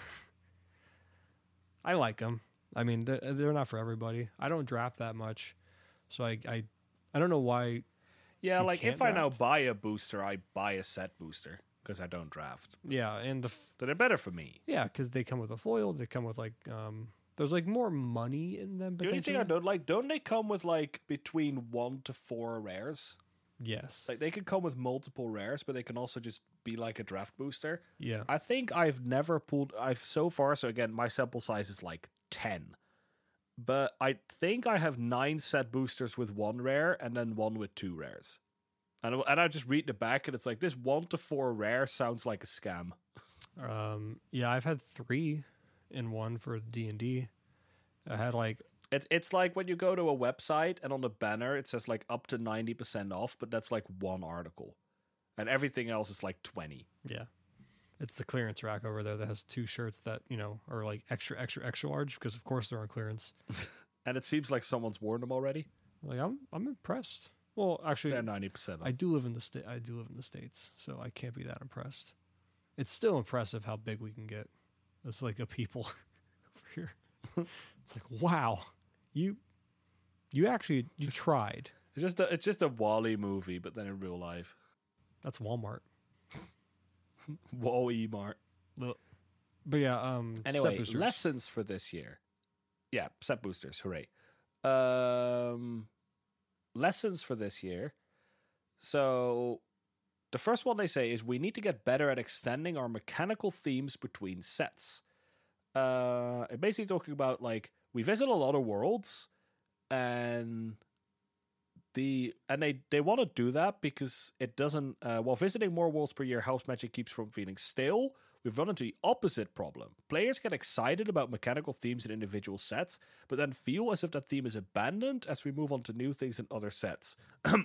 I like them. I mean, they're, they're not for everybody. I don't draft that much, so I I, I don't know why. Yeah, like if I now buy a booster, I buy a set booster because I don't draft. Yeah, and the f- But they're better for me. yeah, because they come with a foil. They come with like um. There's like more money in them. The only thing I potentially. don't like, don't they come with like between one to four rares? Yes. Like they could come with multiple rares, but they can also just be like a draft booster. yeah. I think I've never pulled. I've so far. So again, my sample size is like ten, but I think I have nine set boosters with one rare and then one with two rares. And I- and I just read the back and it's like this one to four rare sounds like a scam. Um. Yeah, I've had three in one for D and D. I had like It's it's like when you go to a website and on the banner it says like up to ninety percent off, but that's like one article, and everything else is like twenty. yeah. It's the clearance rack over there that has two shirts that you know are like extra, extra, extra large because of course they're on clearance. and it seems like someone's worn them already. Like I'm I'm impressed. Well, actually, They're ninety percent. I do live in the state. I do live in the states, so I can't be that impressed. It's still impressive how big we can get. It's like a people over here. it's like wow, you you actually you tried. It's just a, it's just a WALL-E movie, but then in real life. That's Walmart. Wally Mart. But yeah, um. Anyway, lessons for this year. Yeah, set boosters, hooray. Um lessons for this year. So the first one they say is we need to get better at extending our mechanical themes between sets. Uh basically talking about like we visit a lot of worlds and the and they they want to do that because it doesn't uh, while visiting more worlds per year helps magic keeps from feeling stale we've run into the opposite problem. Players get excited about mechanical themes in individual sets but then feel as if that theme is abandoned as we move on to new things in other sets.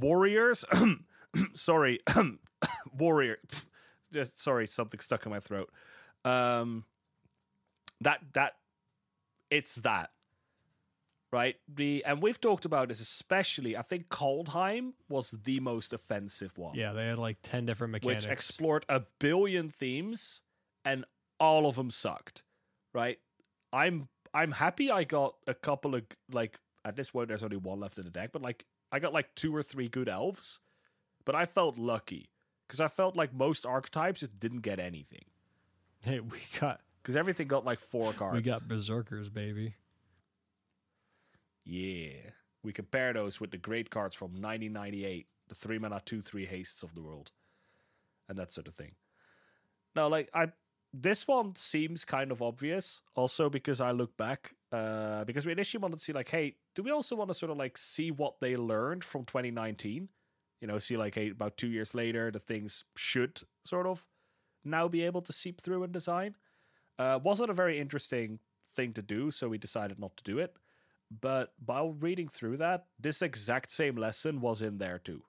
Warriors sorry warrior just sorry something stuck in my throat. Um that that it's that right? The and we've talked about this especially. I think Kaldheim was the most offensive one, Yeah, they had like ten different mechanics. which explored a billion themes and all of them sucked, right? I'm I'm happy I got a couple of like at this point there's only one left in the deck, but like I got like two or three good elves, but I felt lucky because I felt like most archetypes just didn't get anything hey, we got because everything got like four cards. we got berserkers, baby. Yeah. We compare those with the great cards from 1998, the 3 mana 2 3 hastes of the world, and that sort of thing. Now, like, I. This one seems kind of obvious, also because I look back, uh, because we initially wanted to see, like, hey, do we also want to sort of like see what they learned from 2019? You know, see, like, hey, about two years later, the things should sort of now be able to seep through in design. Uh, wasn't a very interesting thing to do, so we decided not to do it but while reading through that, this exact same lesson was in there too.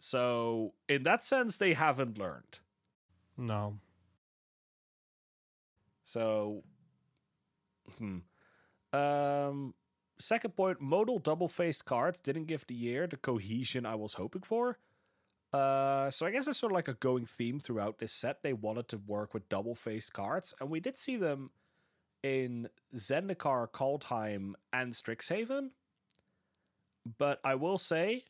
So, in that sense, they haven't learned. No, So, hmm. Um, second point modal double faced cards didn't give the year the cohesion I was hoping for. Uh, so I guess it's sort of like a going theme throughout this set. They wanted to work with double faced cards, and we did see them in Zendikar, Kaldheim, and Strixhaven. But I will say,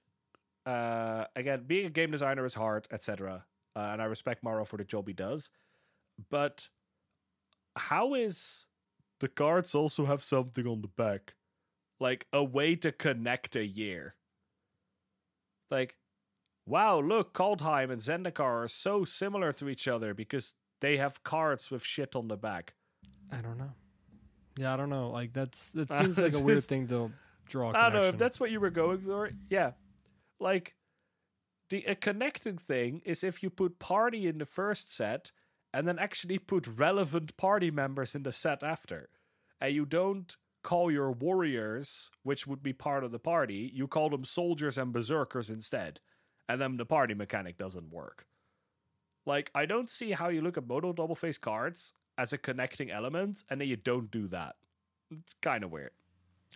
uh, again, being a game designer is hard, etc. Uh, and I respect Maro for the job he does. But how is the cards also have something on the back? Like a way to connect a year. Like, wow, look, Kaldheim and Zendikar are so similar to each other because they have cards with shit on the back. I don't know. Yeah, I don't know. Like that's that seems like a weird just- thing to draw. I I don't know if that's what you were going for. Yeah, like the a connecting thing is if you put party in the first set and then actually put relevant party members in the set after, and you don't call your warriors, which would be part of the party, you call them soldiers and berserkers instead, and then the party mechanic doesn't work. Like I don't see how you look at mono double face cards as a connecting element, and then you don't do that. It's kind of weird.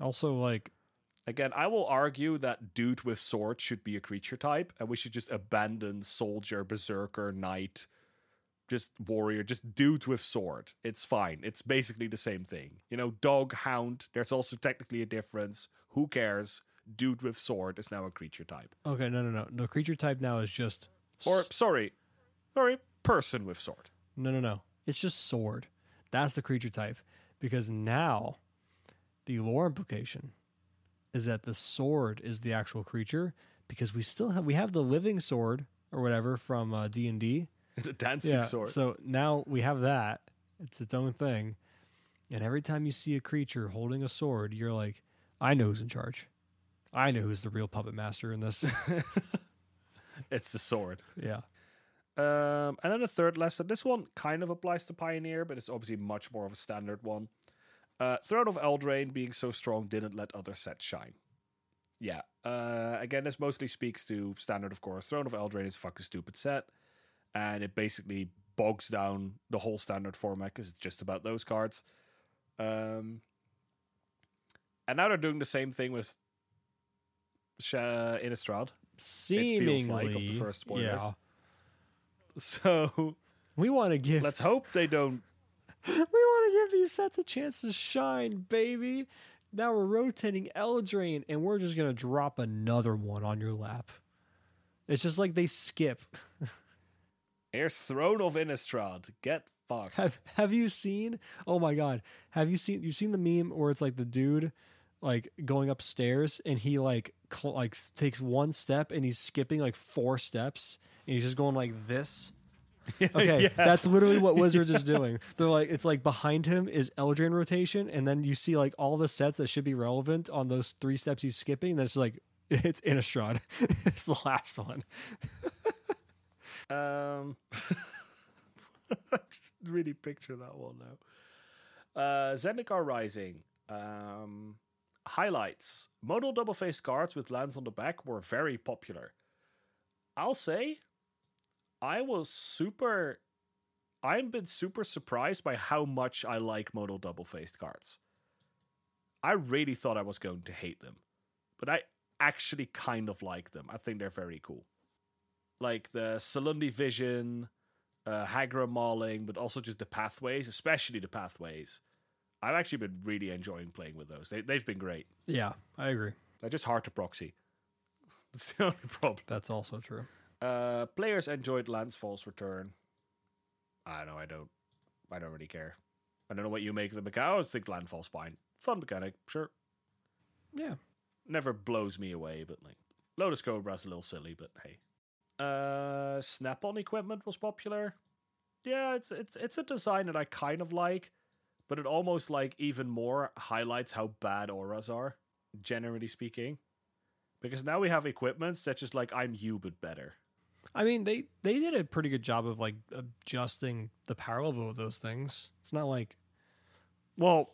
also like Again, I will argue that dude with sword should be a creature type, and we should just abandon soldier, berserker, knight, just warrior, just dude with sword. It's fine. It's basically the same thing. You know, dog, hound, there's also technically a difference. Who cares? Dude with sword is now a creature type. okay, no, no, no. The creature type now is just Or, sorry, sorry, person with sword. no, no, no. It's just sword. That's the creature type because now the lore implication is that the sword is the actual creature because we still have we have the living sword or whatever from uh, D and D. the dancing Yeah. sword. So now we have that. It's its own thing. And every time you see a creature holding a sword, you're like, I know who's in charge. I know who's the real puppet master in this. it's the sword. yeah. Um, and then the third lesson. This one kind of applies to Pioneer, but it's obviously much more of a standard one. Uh, Throne of Eldraine being so strong didn't let other sets shine. Yeah. Uh, again, this mostly speaks to standard, of course. Throne of Eldraine is a fucking stupid set, and it basically bogs down the whole standard format because it's just about those cards. Um, and now they're doing the same thing with Sh- Innistrad. Seemingly, like of the first spoilers. yeah. So We want to give let's hope they don't. we want to give these sets a chance to shine, baby. Now we're rotating Eldraine, and we're just gonna drop another one on your lap. It's just like they skip. Here's Throne of Innistrad. Get fucked. Have Have you seen? Oh my god! Have you seen? You've seen the meme where it's like the dude, like going upstairs, and he like cl- like takes one step, and he's skipping like four steps, and he's just going like this. Okay, Yeah. that's literally what Wizards is doing. They're like, it's like behind him is Eldraine rotation, and then you see like all the sets that should be relevant on those three steps he's skipping. And then it's like it's Innistrad. it's the last one. Um, I just really picture that one now. Uh, Zendikar Rising. Um, highlights. Modal double face cards with lands on the back were very popular. I'll say, I was super. I've been super surprised by how much I like modal double faced cards. I really thought I was going to hate them, but I actually kind of like them. I think they're very cool like the Silundi Vision, uh, Hagra Mauling, but also just the pathways, especially the pathways. I've actually been really enjoying playing with those. They, they've been great. Yeah, I agree. They're just hard to proxy. That's the only problem. That's also true. Uh, players enjoyed Landfall's return. I know. I don't. I don't really care. I don't know what you make of the mechanic. I always think Landfall's fine. Fun mechanic, sure. Yeah. Never blows me away, but like Lotus Cobra's a little silly, but hey. Uh, Snap-on equipment was popular. Yeah, it's it's it's a design that I kind of like, but it almost like even more highlights how bad auras are, generally speaking. Because now we have equipments that just like I'm you but better. I mean, they they did a pretty good job of like adjusting the power level of those things. It's not like, well,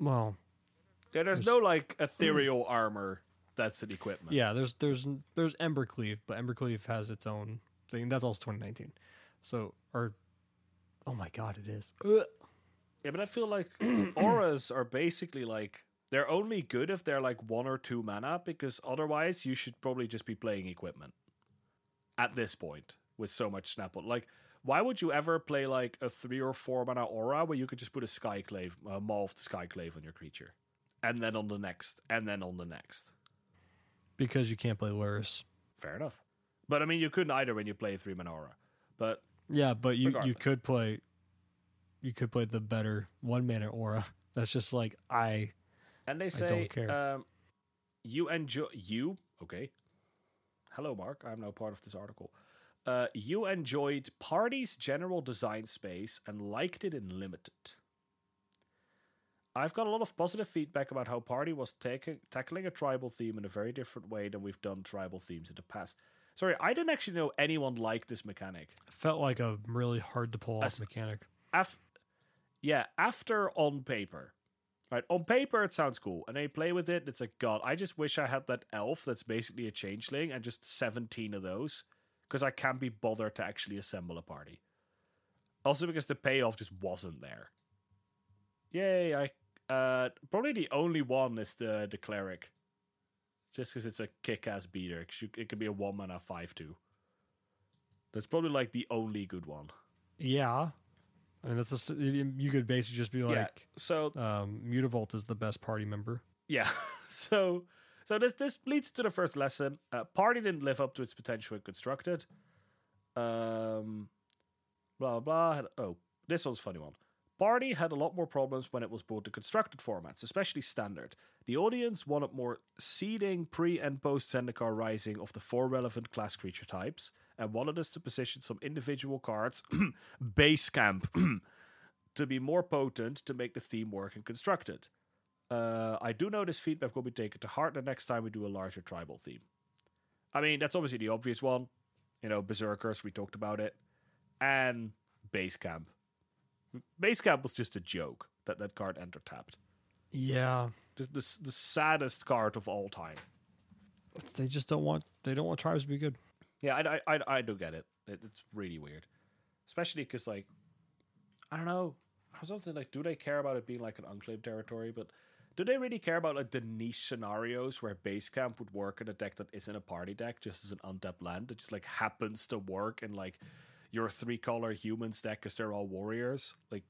well, Yeah, there's There's- no like ethereal armor that's an equipment. yeah. There's there's there's Embercleave, but Embercleave has its own thing. That's also 2019. So or, oh my god, it is. Ugh. Yeah, but I feel like auras are basically like they're only good if they're like one or two mana because otherwise you should probably just be playing equipment at this point with so much snap on. Like, why would you ever play like a three or four mana aura where you could just put a skyclave, a Maw skyclave on your creature, and then on the next, and then on the next? Because you can't play Lurrus. Fair enough. But I mean, you couldn't either when you play a three mana aura. But Yeah, but you you could play, you could play the better one mana aura. That's just like I. And they I say, don't care. Um, you enjoy you okay. Hello, Mark. I'm now part of this article. Uh, you enjoyed Party's general design space and liked it in Limited. I've got a lot of positive feedback about how Party was taking tackling a tribal theme in a very different way than we've done tribal themes in the past. Sorry, I didn't actually know anyone liked this mechanic. Felt like a really hard to pull off mechanic. Af- yeah, after on paper. Right, on paper it sounds cool, and then you play with it, it's like God. I just wish I had that elf that's basically a changeling and just seventeen of those, because I can't be bothered to actually assemble a party. Also, because the payoff just wasn't there. Yay! I uh probably the only one is the the cleric, just because it's a kick-ass beater. 'cause you- It can be a one mana five two. That's probably like the only good one. Yeah, I mean that's a you could basically just be yeah. like, So um, Mutavault is the best party member. Yeah. So so this this leads to the first lesson. Uh, Party didn't live up to its potential when constructed. Um blah blah. Oh, this one's a funny one. Party had a lot more problems when it was brought to constructed formats, especially standard. The audience wanted more seeding pre and post Zendikar Rising of the four relevant class creature types, and wanted us to position some individual cards, base camp, to be more potent to make the theme work and constructed. Uh, I do know this feedback will be taken to heart the next time we do a larger tribal theme. I mean, that's obviously the obvious one. You know, Berserkers, we talked about it. And Base Camp. Base Camp was just a joke that that card enter tapped. Yeah, Just the, the saddest card of all time. they just don't want they don't want tribes to be good. Yeah, I, I, I, I do get it. it. It's really weird. Especially because, like, I don't know. I was also like, do they care about it being like an unclaimed territory? But do they really care about like the niche scenarios where base camp would work in a deck that isn't a party deck, just as an untapped land that just like happens to work in like your three color humans deck because they're all warriors? Like,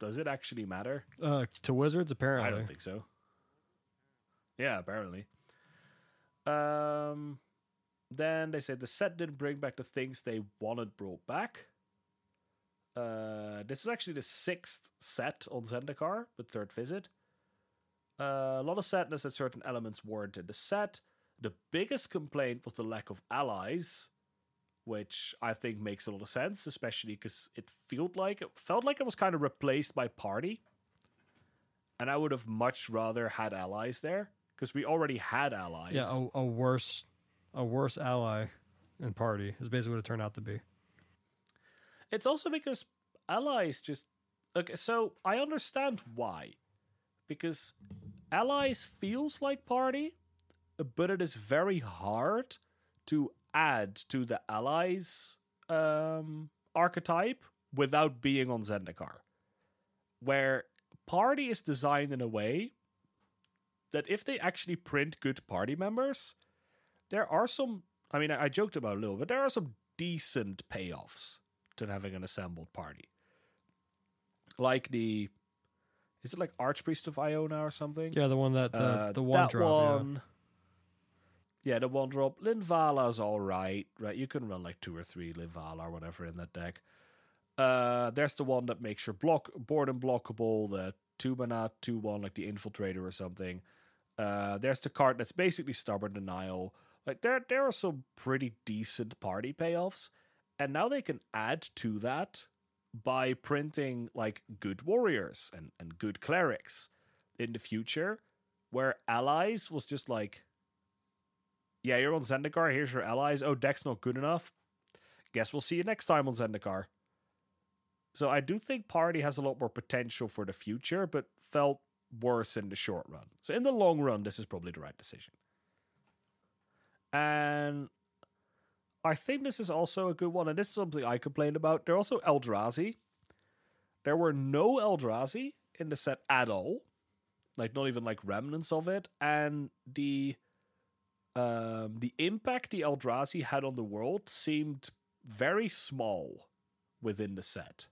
does it actually matter? Uh, to wizards, apparently. I don't think so. Yeah, apparently. Um, then they said the set didn't bring back the things they wanted brought back. Uh, this is actually the sixth set on Zendikar, the third visit. Uh, a lot of sadness that certain elements weren't in the set. The biggest complaint was the lack of allies, which I think makes a lot of sense, especially because it felt like it felt like it was kind of replaced by party, and I would have much rather had allies there because we already had allies. Yeah, a, a worse, a worse ally in party is basically what it turned out to be. It's also because allies just okay. So I understand why, because allies feels like party, but it is very hard to add to the allies um, archetype without being on Zendikar, where party is designed in a way that if they actually print good party members, there are some. I mean, I joked about it a little, but there are some decent payoffs to having an assembled party. Like the, is it like Archpriest of Iona or something? Yeah, the one that the, Uh, the one that drop. one- Yeah, the one drop. Linvala's all right, right? You can run like two or three Linvala or whatever in that deck. Uh, there's the one that makes your block board unblockable, the two mana, two one, like the infiltrator or something. Uh, there's the card that's basically stubborn denial. Like there, there are some pretty decent party payoffs, and now they can add to that by printing like good warriors and and good clerics in the future, where allies was just like, yeah, you're on Zendikar. Here's your allies. Oh, deck's not good enough. Guess we'll see you next time on Zendikar. So I do think Party has a lot more potential for the future, but felt worse in the short run. So in the long run, this is probably the right decision. And I think this is also a good one, and this is something I complained about. There are also Eldrazi. There were no Eldrazi in the set at all. Like not even like remnants of it. And the um the impact the Eldrazi had on the world seemed very small within the set.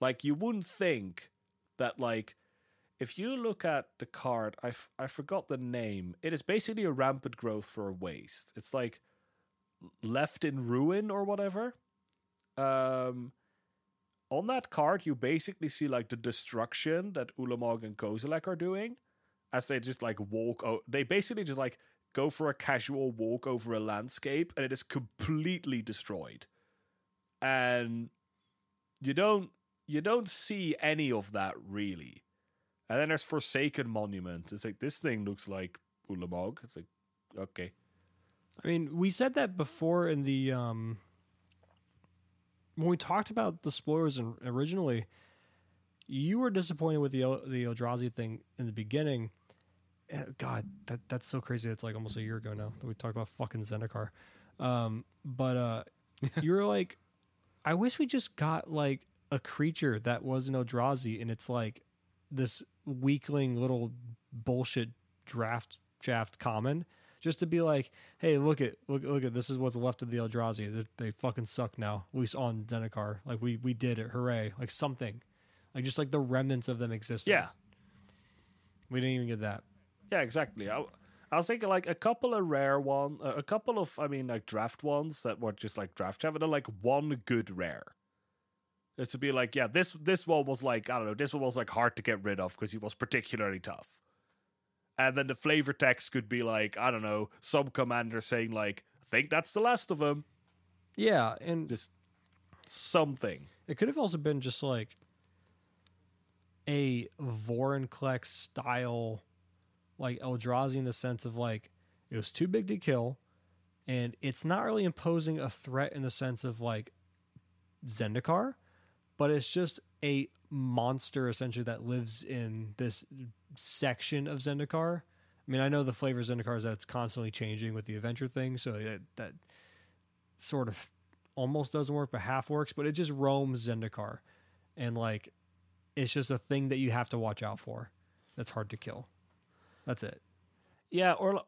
Like you wouldn't think that like if you look at the card, I, f- I forgot the name. It is basically a rampant growth for a waste. It's like left in ruin or whatever. Um, on that card, you basically see like the destruction that Ulamog and Kozilek are doing as they just like walk. O- they basically just like go for a casual walk over a landscape and it is completely destroyed. And you don't you don't see any of that really. And then there's Forsaken Monument. It's like this thing looks like Ulamog. It's like okay. I mean, we said that before in the um when we talked about the spoilers originally. You were disappointed with the the Eldrazi thing in the beginning. Eh, God, that that's so crazy. It's like almost a year ago now that we talked about fucking Zendikar. Um, but uh, you were like, I wish we just got like a creature that was an Eldrazi, and it's like this weakling little bullshit draft draft common just to be like, hey, look at look look at this is what's left of the Eldrazi. They, they fucking suck now. At least on Zendikar, like we we did it, hooray! Like something, like just like the remnants of them existed. Yeah. we didn't even get that. Yeah, exactly. I, I was thinking like a couple of rare one, uh, a couple of I mean like draft ones that were just like draft chav, and like one good rare. It's to be like, yeah, this this one was like I don't know, this one was like hard to get rid of because he was particularly tough. And then the flavor text could be like, I don't know, some commander saying like, I think that's the last of them. Yeah, and Just something. It could have also been just like a Vorinclex style, like Eldrazi in the sense of like it was too big to kill, and it's not really imposing a threat in the sense of like Zendikar, but it's just a monster essentially that lives in this section of Zendikar. I mean, I know the flavor of Zendikar is that it's constantly changing with the adventure thing, so that, that sort of almost doesn't work, but half works. But it just roams Zendikar, and like it's just a thing that you have to watch out for. that's hard to kill. That's it. Yeah, or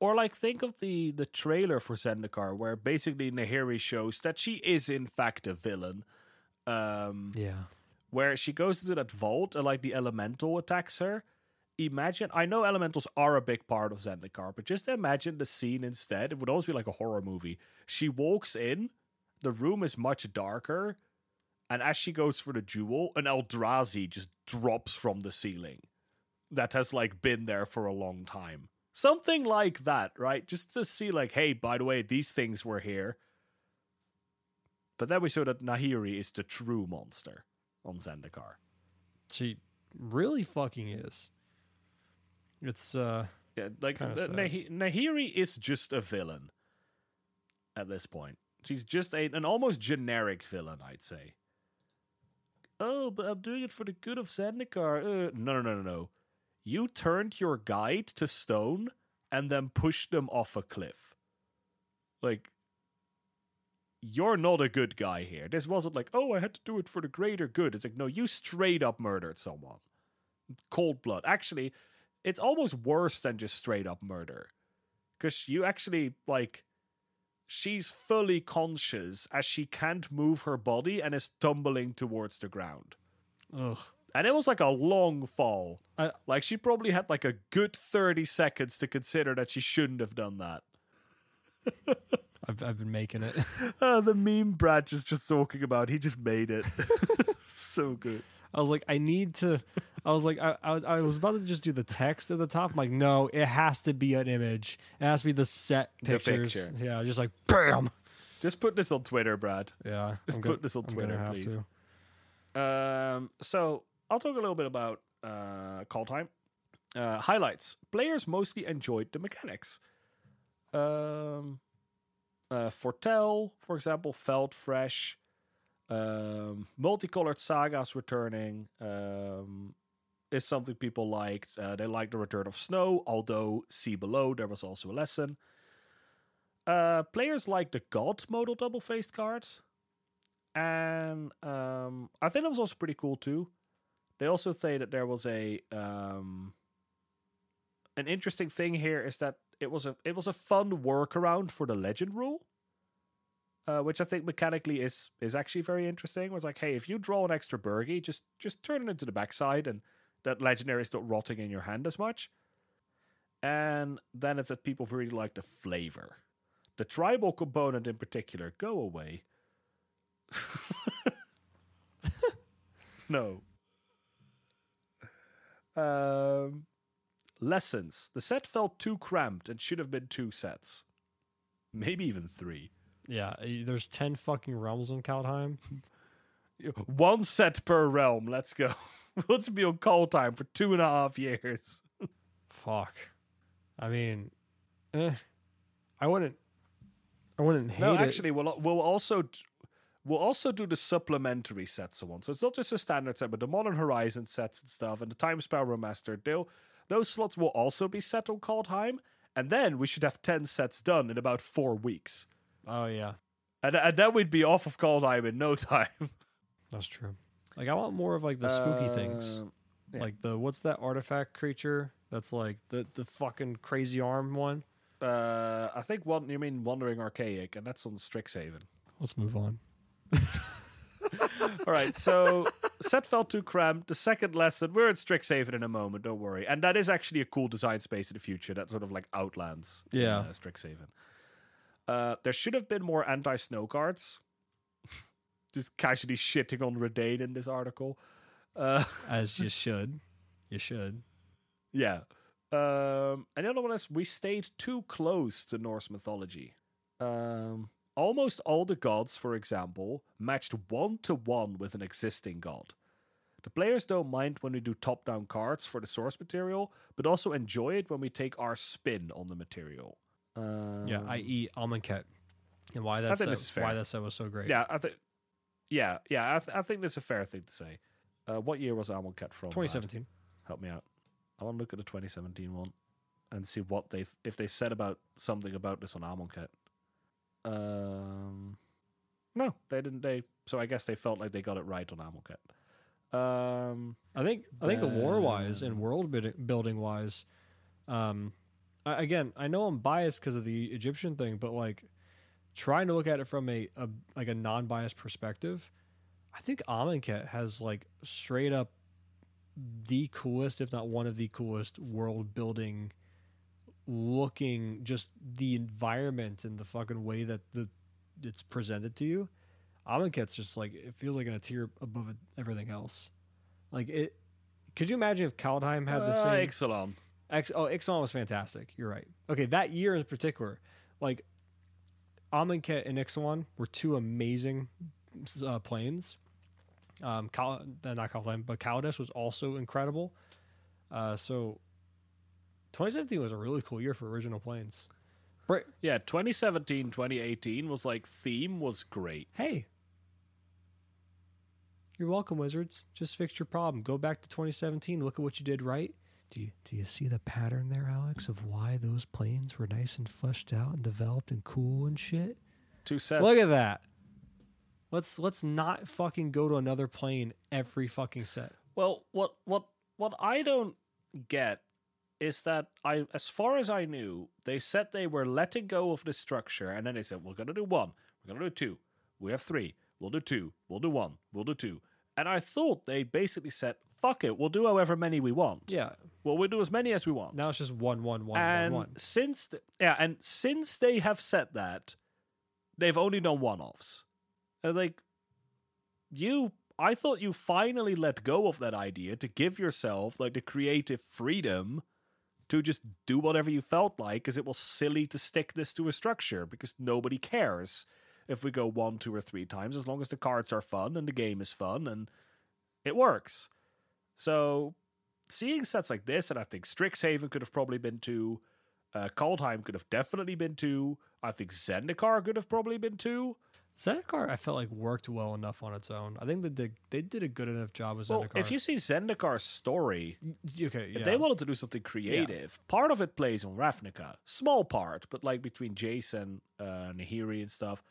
or like think of the the trailer for Zendikar, where basically Nahiri shows that she is in fact a villain. Um, Yeah. where she goes into that vault and like the elemental attacks her. Imagine, I know elementals are a big part of Zendikar, but just imagine the scene instead. It would always be like a horror movie. She walks in, the room is much darker, and as she goes for the jewel, an Eldrazi just drops from the ceiling that has like been there for a long time. Something like that, right? Just to see, like, hey, by the way, these things were here. But then we saw that Nahiri is the true monster on Zendikar. She really fucking is. It's uh Yeah, like sad. Nahiri is just a villain at this point. She's just a, an almost generic villain, I'd say. Oh, but I'm doing it for the good of Zendikar. Uh, no, no, no, no, no. You turned your guide to stone and then pushed them off a cliff. Like, you're not a good guy here. This wasn't like, oh, I had to do it for the greater good. It's like, no, you straight up murdered someone. Cold blood. Actually, it's almost worse than just straight up murder. Because you actually, like, she's fully conscious as she can't move her body and is tumbling towards the ground. ugh. And it was like a long fall. I- like, she probably had like a good 30 seconds to consider that she shouldn't have done that. I've I've been making it. Uh, the meme Brad is just talking about, he just made it. so good. I was like, I need to. I was like, I, I was I was about to just do the text at the top. I'm like, no, it has to be an image. It has to be the set The pictures. picture. Yeah, just like bam. Just put this on Twitter, Brad. Yeah, Just I'm put gonna- this on I'm Twitter, please. to. Um, so I'll talk a little bit about uh, Kaldheim. Uh, highlights: Players mostly enjoyed the mechanics. Um, uh, Foretell, for example, felt fresh. Um, multicolored sagas returning um, is something people liked. Uh, they liked the return of snow, although see below there was also a lesson. Uh, players liked the god modal double faced cards and um, I think that was also pretty cool too. They also say that there was a um, an interesting thing here is that it was a it was a fun workaround for the legend rule, uh, which I think mechanically is is actually very interesting. It's like, hey, if you draw an extra Birgi, just just turn it into the backside, and that legendary is not rotting in your hand as much. And then it's that people really like the flavor, the tribal component in particular. Go away. no. Um, lessons. The set felt too cramped and should have been two sets. Maybe even three. Yeah, there's ten fucking realms in Kaldheim. One set per realm. Let's go. we'll just be on Kaldheim for two and a half years. Fuck. I mean, eh, I wouldn't. I wouldn't hate No, it. actually, we'll we'll also we'll also do the supplementary sets of one. So it's not just a standard set, but the Modern Horizon sets and stuff, and the Time Spiral Remastered. They'll, those slots will also be set on Kaldheim, and then we should have ten sets done in about four weeks, Oh yeah, and and then we'd be off of Kaldheim in no time. that's true. Like I want more of like the spooky things. Um, yeah. Like the what's that artifact creature? That's like the the fucking crazy arm one. Uh, I think one you mean Wandering Archaic, and that's on Strixhaven. Let's move on. All right, so set felt too cramped. The second lesson, we're at Strixhaven in a moment, don't worry. And that is actually a cool design space in the future that sort of like outlands in, Yeah. uh, Strixhaven. Uh, there should have been more anti snow cards. Just casually shitting on Reidane in this article. Uh, As you should. You should. yeah. Um, and the other one is we stayed too close to Norse mythology. Um, almost all the gods, for example, matched one to one with an existing god. The players don't mind when we do top down cards for the source material, but also enjoy it when we take our spin on the material. Um, Yeah, i.e. Amonkhet. And why that think set, this is fair. why that set was so great. Yeah, I think. Yeah, yeah, I, th- I think that's a fair thing to say. Uh, what year was Amonkhet from? Brad? 2017. help me out. I want to look at the 2017 one and see what they if they said about something about this on Amonkhet. Um, no, they didn't. They so I guess they felt like they got it right on Amonkhet. Um, I think I think the lore wise and world building, building wise, um, I, again I know I'm biased because of the Egyptian thing, but like trying to look at it from a, a like a non biased perspective, I think Amonkhet has like straight up the coolest, if not one of the coolest, world building looking just the environment and the fucking way that the it's presented to you. Amonkhet's just like it feels like in a tier above everything else. Like it. Could you imagine if Kaldheim had the uh, same? Ixalan. X, oh, Ixalan was fantastic. You're right. Okay, that year in particular, like Amonkhet and Ixalan were two amazing uh, planes. Um, uh, not Kaldheim, but Kaladesh was also incredible. Uh, so 2017 was a really cool year for original planes. Bra- Yeah, 2017, 2018 was like theme was great. hey, you're welcome, Wizards. Just fixed your problem. Go back to 2017. Look at what you did right. Do you do you see the pattern there, Alex, of why those planes were nice and fleshed out and developed and cool and shit? Two sets. Look at that. Let's let's not fucking go to another plane every fucking set. Well, what what what I don't get is that I, as far as I knew, they said they were letting go of the structure, and then they said we're gonna do one, we're gonna do two, we have three, we'll do two, we'll do one, we'll do two, and I thought they basically said fuck it, we'll do however many we want. Yeah. Well, we'll do as many as we want. Now it's just one one one and one one. since th- yeah, and since they have said that, they've only done one-offs. And like, you, I thought you finally let go of that idea to give yourself like the creative freedom to just do whatever you felt like, because it was silly to stick this to a structure because nobody cares if we go one, two, or three times as long as the cards are fun and the game is fun and it works. So seeing sets like this, and I think Strixhaven could have probably been two. Uh, Kaldheim could have definitely been two. I think Zendikar could have probably been two. Zendikar, I felt like worked well enough on its own. I think they did they did a good enough job with Well, Zendikar. if you see Zendikar's story, okay, yeah. if they wanted to do something creative, part of it plays on Ravnica. Small part, but like between Jason, uh, Nahiri and stuff,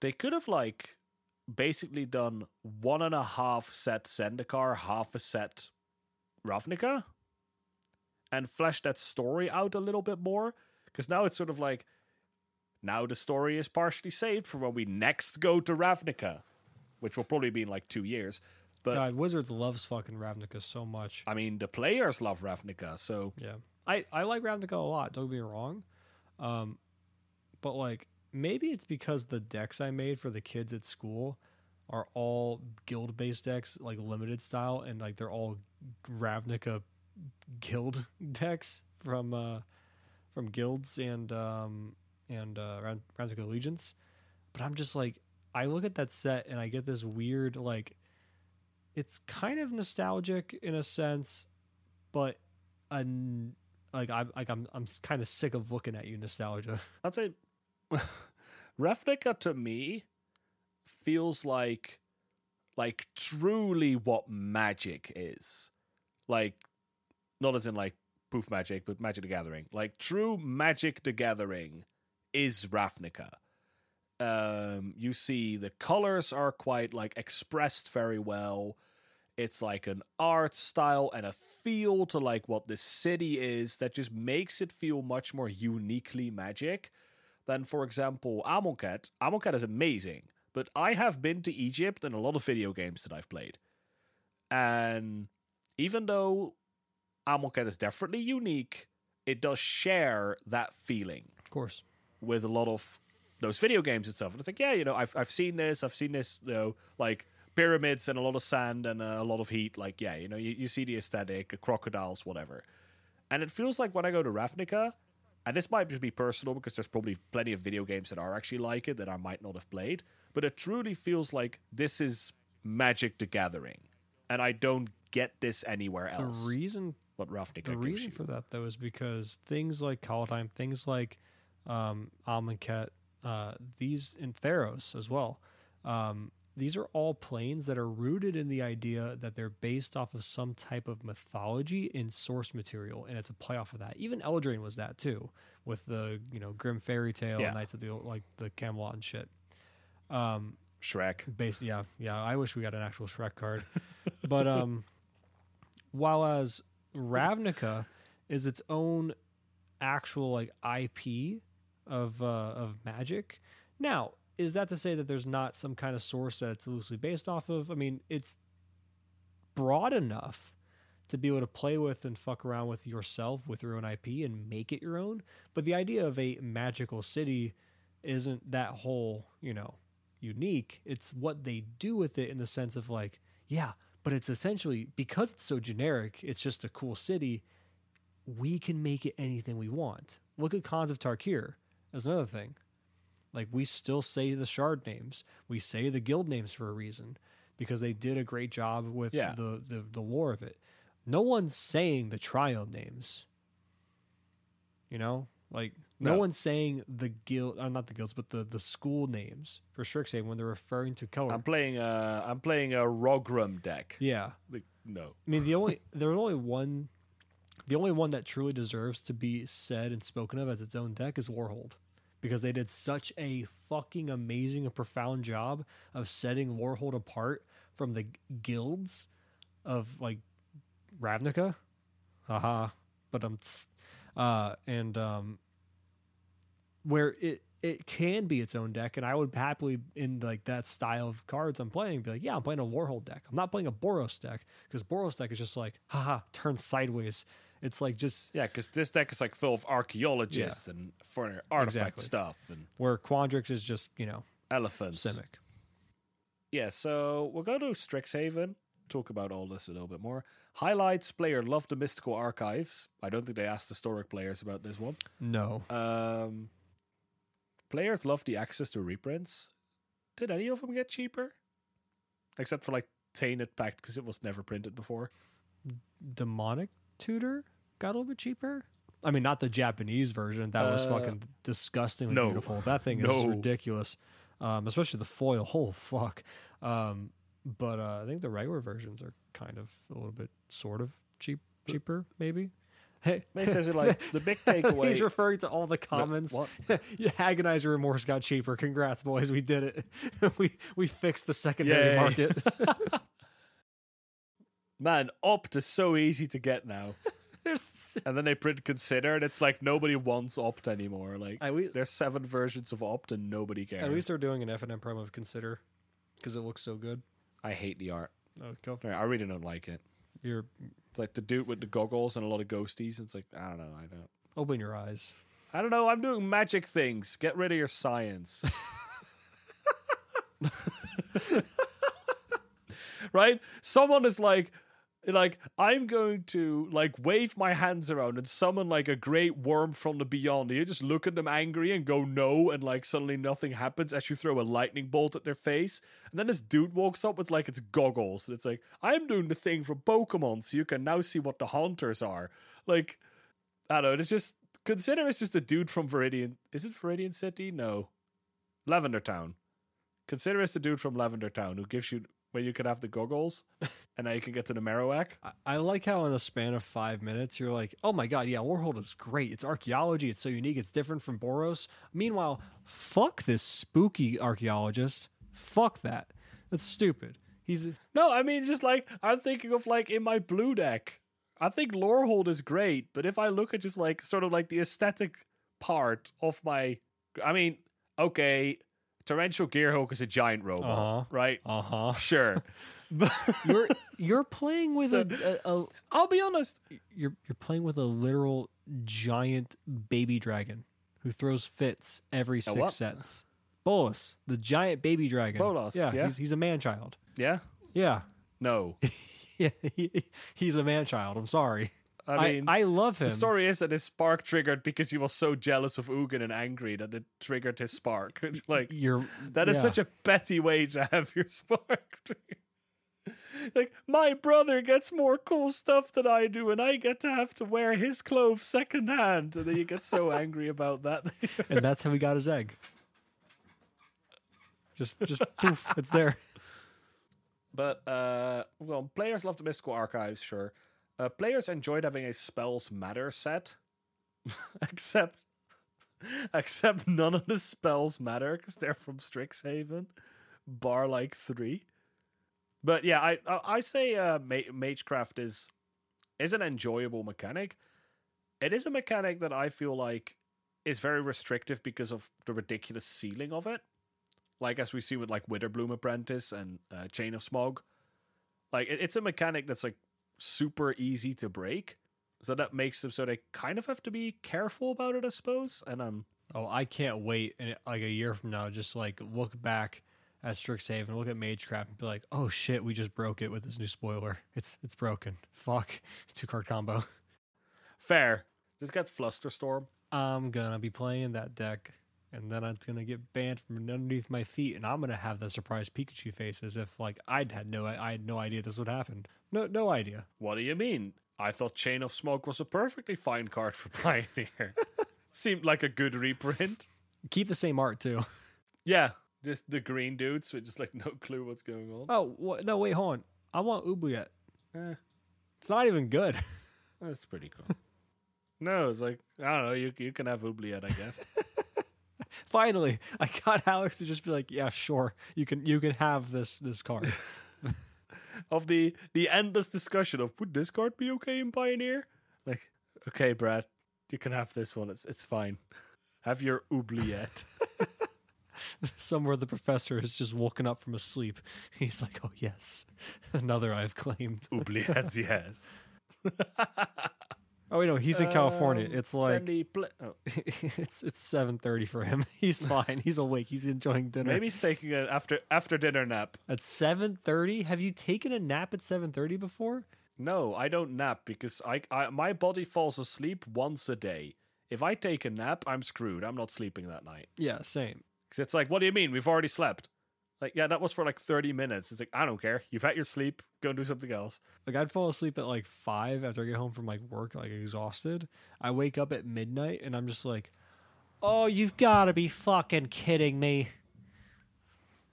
they could have like basically done one and a half set Zendikar, half a set Ravnica, and flesh that story out a little bit more. Because now it's sort of like now the story is partially saved for when we next go to Ravnica, which will probably be in like two years. But God, Wizards loves fucking Ravnica so much. I mean, the players love Ravnica, so Yeah, I I like Ravnica a lot. Don't get me wrong, um, but like maybe it's because the decks I made for the kids at school are all guild based decks, like limited style, and like they're all Ravnica guild decks from uh from guilds and um and uh Ravnica allegiance. But I'm just like I look at that set and I get this weird like it's kind of nostalgic in a sense, but an like I'm like I'm I'm kind of sick of looking at you nostalgia. I'd say Ravnica to me feels like like truly what magic is. Like not as in like proof magic, but Magic the Gathering. Like true Magic the Gathering is Ravnica. Um you see the colors are quite like expressed very well. It's like an art style and a feel to like what the city is that just makes it feel much more uniquely magic than, for example, Amonkhet. Amonkhet is amazing, but I have been to Egypt in a lot of video games that I've played. And even though Amonkhet is definitely unique, it does share that feeling Of course. With a lot of those video games and stuff. And it's like, yeah, you know, I've I've seen this, I've seen this, you know, like pyramids and a lot of sand and uh, a lot of heat. Like, yeah, you know, you, you see the aesthetic, uh, crocodiles, whatever. And it feels like when I go to Ravnica, and this might just be personal because there's probably plenty of video games that are actually like it that I might not have played, but it truly feels like this is Magic the Gathering, and I don't get this anywhere else. The reason what Ravnica the reason you. for that though is because things like Kaldheim, things like um, Amonkhet, uh, these in Theros as well. Um, these are all planes that are rooted in the idea that they're based off of some type of mythology in source material, and it's a play off of that. Even Eldraine was that too, with the you know grim fairy tale, Yeah. Knights of the like the Camelot and shit. Um, Shrek. based, yeah, yeah. I wish we got an actual Shrek card. but um, while as Ravnica is its own actual like IP of uh, of Magic. Now, is that to say that there's not some kind of source that it's loosely based off of? I mean, it's broad enough to be able to play with and fuck around with yourself with your own IP and make it your own. But the idea of a magical city isn't that whole, you know, unique. It's what they do with it in the sense of like, yeah, but it's essentially because it's so generic, it's just a cool city. We can make it anything we want. Look at Khans of Tarkir as another thing. Like we still say the shard names. We say the guild names for a reason because they did a great job with Yeah. the, the the lore of it. No one's saying the triome names. You know, like no, No. one's saying the guild, uh, not the guilds, but the the school names for Strixhaven when they're referring to color. I'm playing a I'm playing a Rogram deck. yeah, Like, no. I mean the only there's only one, the only one that truly deserves to be said and spoken of as its own deck is Lorehold, because they did such a fucking amazing and profound job of setting Lorehold apart from the guilds of like Ravnica, haha, but I'm uh, and um, where it it can be its own deck, and I would happily in like that style of cards I'm playing be like, yeah, I'm playing a Lorehold deck. I'm not playing a Boros deck because Boros deck is just like, haha, turn sideways. It's like just Yeah, because this deck is like full of archaeologists and foreign artifact Exactly. stuff and where Quandrix is just you know elephants. Simic. Yeah, so we'll go to Strixhaven, talk about all this a little bit more. Highlights player love the mystical archives. I don't think they asked the historic players about this one. No, Um, players love the access to reprints. Did any of them get cheaper? Except for like Tainted Pact because it was never printed before. demonic tutor got a little bit cheaper. I mean, not the Japanese version. That was Uh, fucking disgustingly no. beautiful. That thing is ridiculous. Um, especially the foil. Oh fuck. Um, but uh, I think the regular versions are kind of a little bit sort of cheap, cheaper maybe. Hey, May says it like the big takeaway. He's referring to all the comments. what? yeah, Agonizing Remorse got cheaper. Congrats, boys. We did it. we we fixed the secondary Yay. market. Man, opt is so easy to get now. There's And then they print consider, and it's like nobody wants opt anymore. Like least, there's seven versions of opt, and nobody cares. at least they're doing an FNM promo of Consider because it looks so good. I hate the art. Oh, go for it. I really don't like it. You're It's like the dude with the goggles and a lot of ghosties. It's like I don't know. I don't. open your eyes. I don't know. I'm doing magic things. Get rid of your science. right? Someone is like, like I'm going to like wave my hands around and summon like a great worm from the beyond. You just look at them angry and go no, and like suddenly nothing happens as you throw a lightning bolt at their face. And then this dude walks up with like its goggles. And it's like, I'm doing the thing for Pokemon, so you can now see what the hunters are. Like, I don't know. It's just consider it's just a dude from Viridian. Is it Viridian City? No, Lavender Town. Consider it's the dude from Lavender Town who gives you where you can have the goggles, and now you can get to the Marowak. I, I like how in the span of five minutes you're like, oh my god, yeah, Lorehold is great. It's archaeology. It's so unique. It's different from Boros. Meanwhile, fuck this spooky archaeologist. Fuck that. That's stupid. He's No, I mean just like I'm thinking of like in my blue deck. I think Lorehold is great, but if I look at just like sort of like the aesthetic part of my, I mean, okay, Torrential Gearhulk is a giant robot, Uh-huh. right? uh huh. Sure, You're you're playing with a, a, a I'll be honest. you're you're playing with a literal giant baby dragon who throws fits every six what? sets. Bolas, the giant baby dragon. Bolas, yeah, yeah. He's, he's a man child. Yeah, Yeah, no, yeah, he, he's a man child. I'm sorry. I I mean. I, love him. the story is that his spark triggered because he was so jealous of Ugin and angry that it triggered his spark. Like You're That is yeah. such a petty way to have your spark trigger. Like, my brother gets more cool stuff than I do, and I get to have to wear his clothes secondhand. And then you get so angry about that. and that's how he got his egg. Just just poof, it's there. but, uh, well, players love the Mystical Archives, sure. Uh, players enjoyed having a Spells Matter set, except. Except none of the spells matter because they're from Strixhaven, bar like three. But yeah, I I, say uh, Ma- Magecraft is is an enjoyable mechanic. It is a mechanic that I feel like is very restrictive because of the ridiculous ceiling of it. Like as we see with like Witherbloom Apprentice and uh, Chain of Smog. Like it, it's a mechanic that's like super easy to break. So that makes them so they kind of have to be careful about it, I suppose. And um Oh, I can't wait and like a year from now, just like look back at Strixhaven, look at Magecraft, and be like, "Oh shit, we just broke it with this new spoiler. It's it's broken. Fuck, two card combo." fair. Just get Flusterstorm. I'm gonna be playing that deck, and then it's gonna get banned from underneath my feet, and I'm gonna have the surprise Pikachu face as if like I'd had no I had no idea this would happen. No no idea. What do you mean? I thought Chain of Smoke was a perfectly fine card for Pioneer. Seemed like a good reprint. Keep the same art too. Yeah, just the green dudes with just like no clue what's going on. Oh wha- no, wait, hold on. I want Oubliette. Eh, It's not even good. that's pretty cool. no, it's like I don't know. You you can have Oubliette, I guess. Finally, I got Alex to just be like, "Yeah, sure, you can you can have this this card." of the the endless discussion of would this card be okay in Pioneer? Like, okay, Brad, you can have this one. It's it's fine. Have your oubliette. Somewhere the professor has just woken up from a sleep. He's like, "Oh yes, another I've claimed." oubliette, yes. Oh you know, he's in California. Um, It's like the pla- oh, it's it's seven thirty for him. He's fine. He's awake. He's enjoying dinner. maybe he's taking an after after dinner nap. at seven thirty. Have you taken a nap at seven thirty before? No, I don't nap because I, I my body falls asleep once a day. If I take a nap, I'm screwed. I'm not sleeping that night. Yeah, same. Because it's like, what do you mean? We've already slept. Like, yeah, that was for like 30 minutes. It's like, I don't care. You've had your sleep. Go do something else. Like I'd fall asleep at like five after I get home from like work, like exhausted. I wake up at midnight and I'm just like, "Oh, you've got to be fucking kidding me!"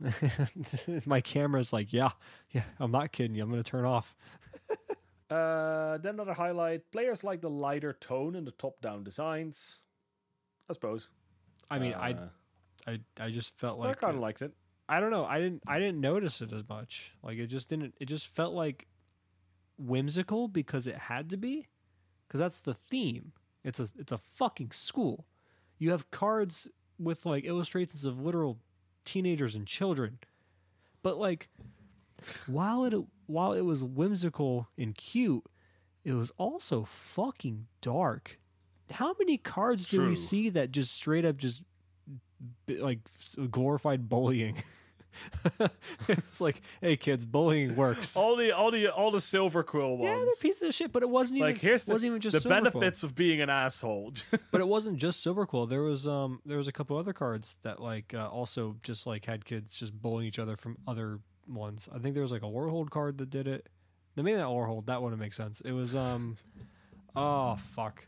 My camera's like, "Yeah, yeah, I'm not kidding you. I'm gonna turn off." Uh, then another highlight. Players like the lighter tone in the top-down designs. I suppose. I mean, Uh, I, I I just felt I like kind of liked it. I don't know. I didn't. I didn't notice it as much. Like it just didn't. It just felt like whimsical because it had to be, because that's the theme. It's a. It's a fucking school. You have cards with like illustrations of literal teenagers and children, but like while it while it was whimsical and cute, it was also fucking dark. How many cards do we see that just straight up just like glorified bullying? it's like, hey kids, bullying works. All the all the all the silver quill ones. yeah, they're pieces of shit, but it wasn't even. like here's the, wasn't even just the Silver Quill. benefits of being an asshole. but it wasn't just Silverquill. There was um there was a couple other cards that like uh, also just like had kids just bullying each other from other ones. I think there was like a Lorehold card that did it. No, maybe not Lorehold. That wouldn't make sense. It was um oh fuck.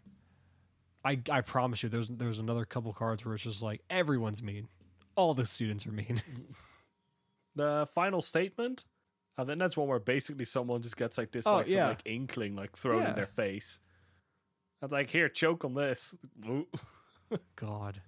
I I promise you, there's there's another couple cards where it's just like everyone's mean. All the students are mean. the final statement. And then that's one where basically someone just gets like this Oh, like some, like inkling like thrown Yeah. in their face. And like here, choke on this. God,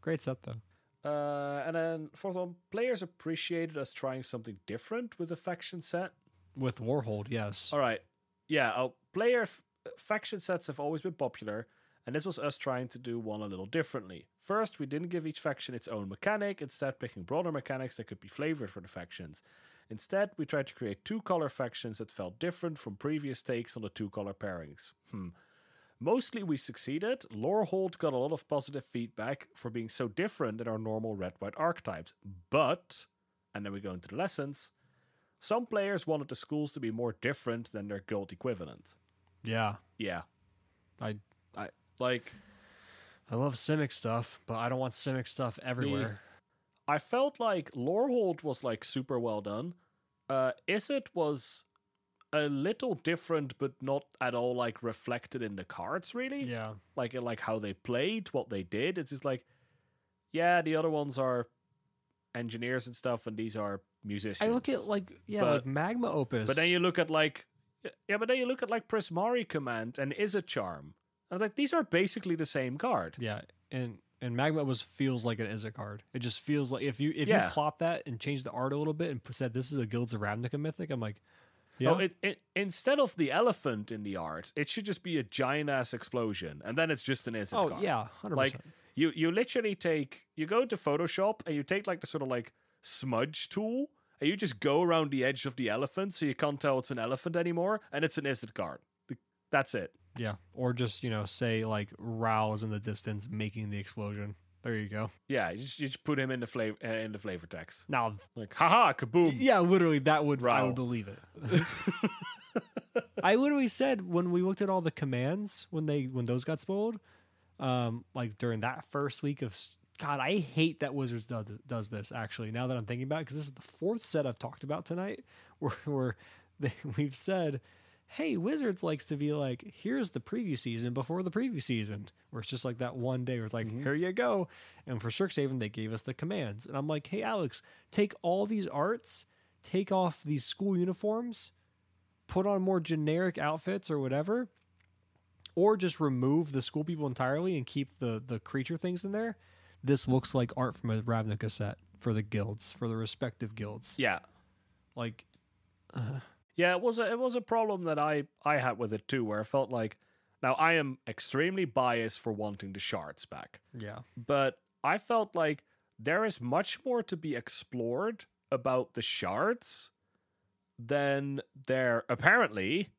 great set though. Uh, and then fourth one, players appreciated us trying something different with the faction set. With Lorehold, yes. All right, yeah, uh, player f- faction sets have always been popular, and this was us trying to do one a little differently. First, we didn't give each faction its own mechanic, instead picking broader mechanics that could be flavored for the factions. Instead, we tried to create two color factions that felt different from previous takes on the two color pairings. Hmm. Mostly we succeeded. Lorehold got a lot of positive feedback for being so different than our normal red white archetypes. But, and then we go into the lessons, some players wanted the schools to be more different than their gold equivalent. Yeah, Yeah. I I Like, I love Simic stuff, but I don't want Simic stuff everywhere. I felt like Lorehold was like super well done. Uh Izzet was a little different, but not at all like reflected in the cards, really. Yeah. like like how they played, what they did. It's just like, yeah, the other ones are engineers and stuff, and these are musicians. I look at like yeah, But- like Magma Opus. but then you look at like, yeah, but then you look at like Prismari Command and Izzet Charm. I was like, these are basically the same card. yeah, and and magma was feels like an Izzet card. It just feels like if you if Yeah. you plop that and change the art a little bit and said this is a Guilds of Ravnica mythic, I'm like, oh, yeah, Oh, it, it, instead of the elephant in the art, it should just be a giant ass explosion, and then it's just an Izzet oh card. yeah, hundred Like you, you literally take you go to Photoshop and you take like the sort of like smudge tool, and you just go around the edge of the elephant so you can't tell it's an elephant anymore, and it's an Izzet card. That's it. Yeah, or just you know say like rouse in the distance making the explosion. There you go. Yeah, you just, you just put him in the flavor uh, in the flavor text, Now, like haha kaboom. yeah, literally that would I would believe it. I literally said when we looked at all the commands when they when those got spoiled, um, like during that first week of God, I hate that Wizards does does this. Actually, now that I'm thinking about, it, because this is the fourth set I've talked about tonight, where where they, we've said, "Hey, Wizards likes to be like, here's the preview season before the preview season," where it's just like that one day where it's like, Mhm. "Here you go," and for Strixhaven they gave us the commands, and I'm like, "Hey, Alex, take all these arts, take off these school uniforms." put on more generic outfits or whatever, or just remove the school people entirely and keep the the creature things in there. This looks like art from a Ravnica set for the guilds, for the respective guilds. Yeah, Like, uh, Yeah, it was a it was a problem that I I had with it too, where I felt like now I am extremely biased for wanting the shards back, yeah, but I felt like there is much more to be explored about the shards than there apparently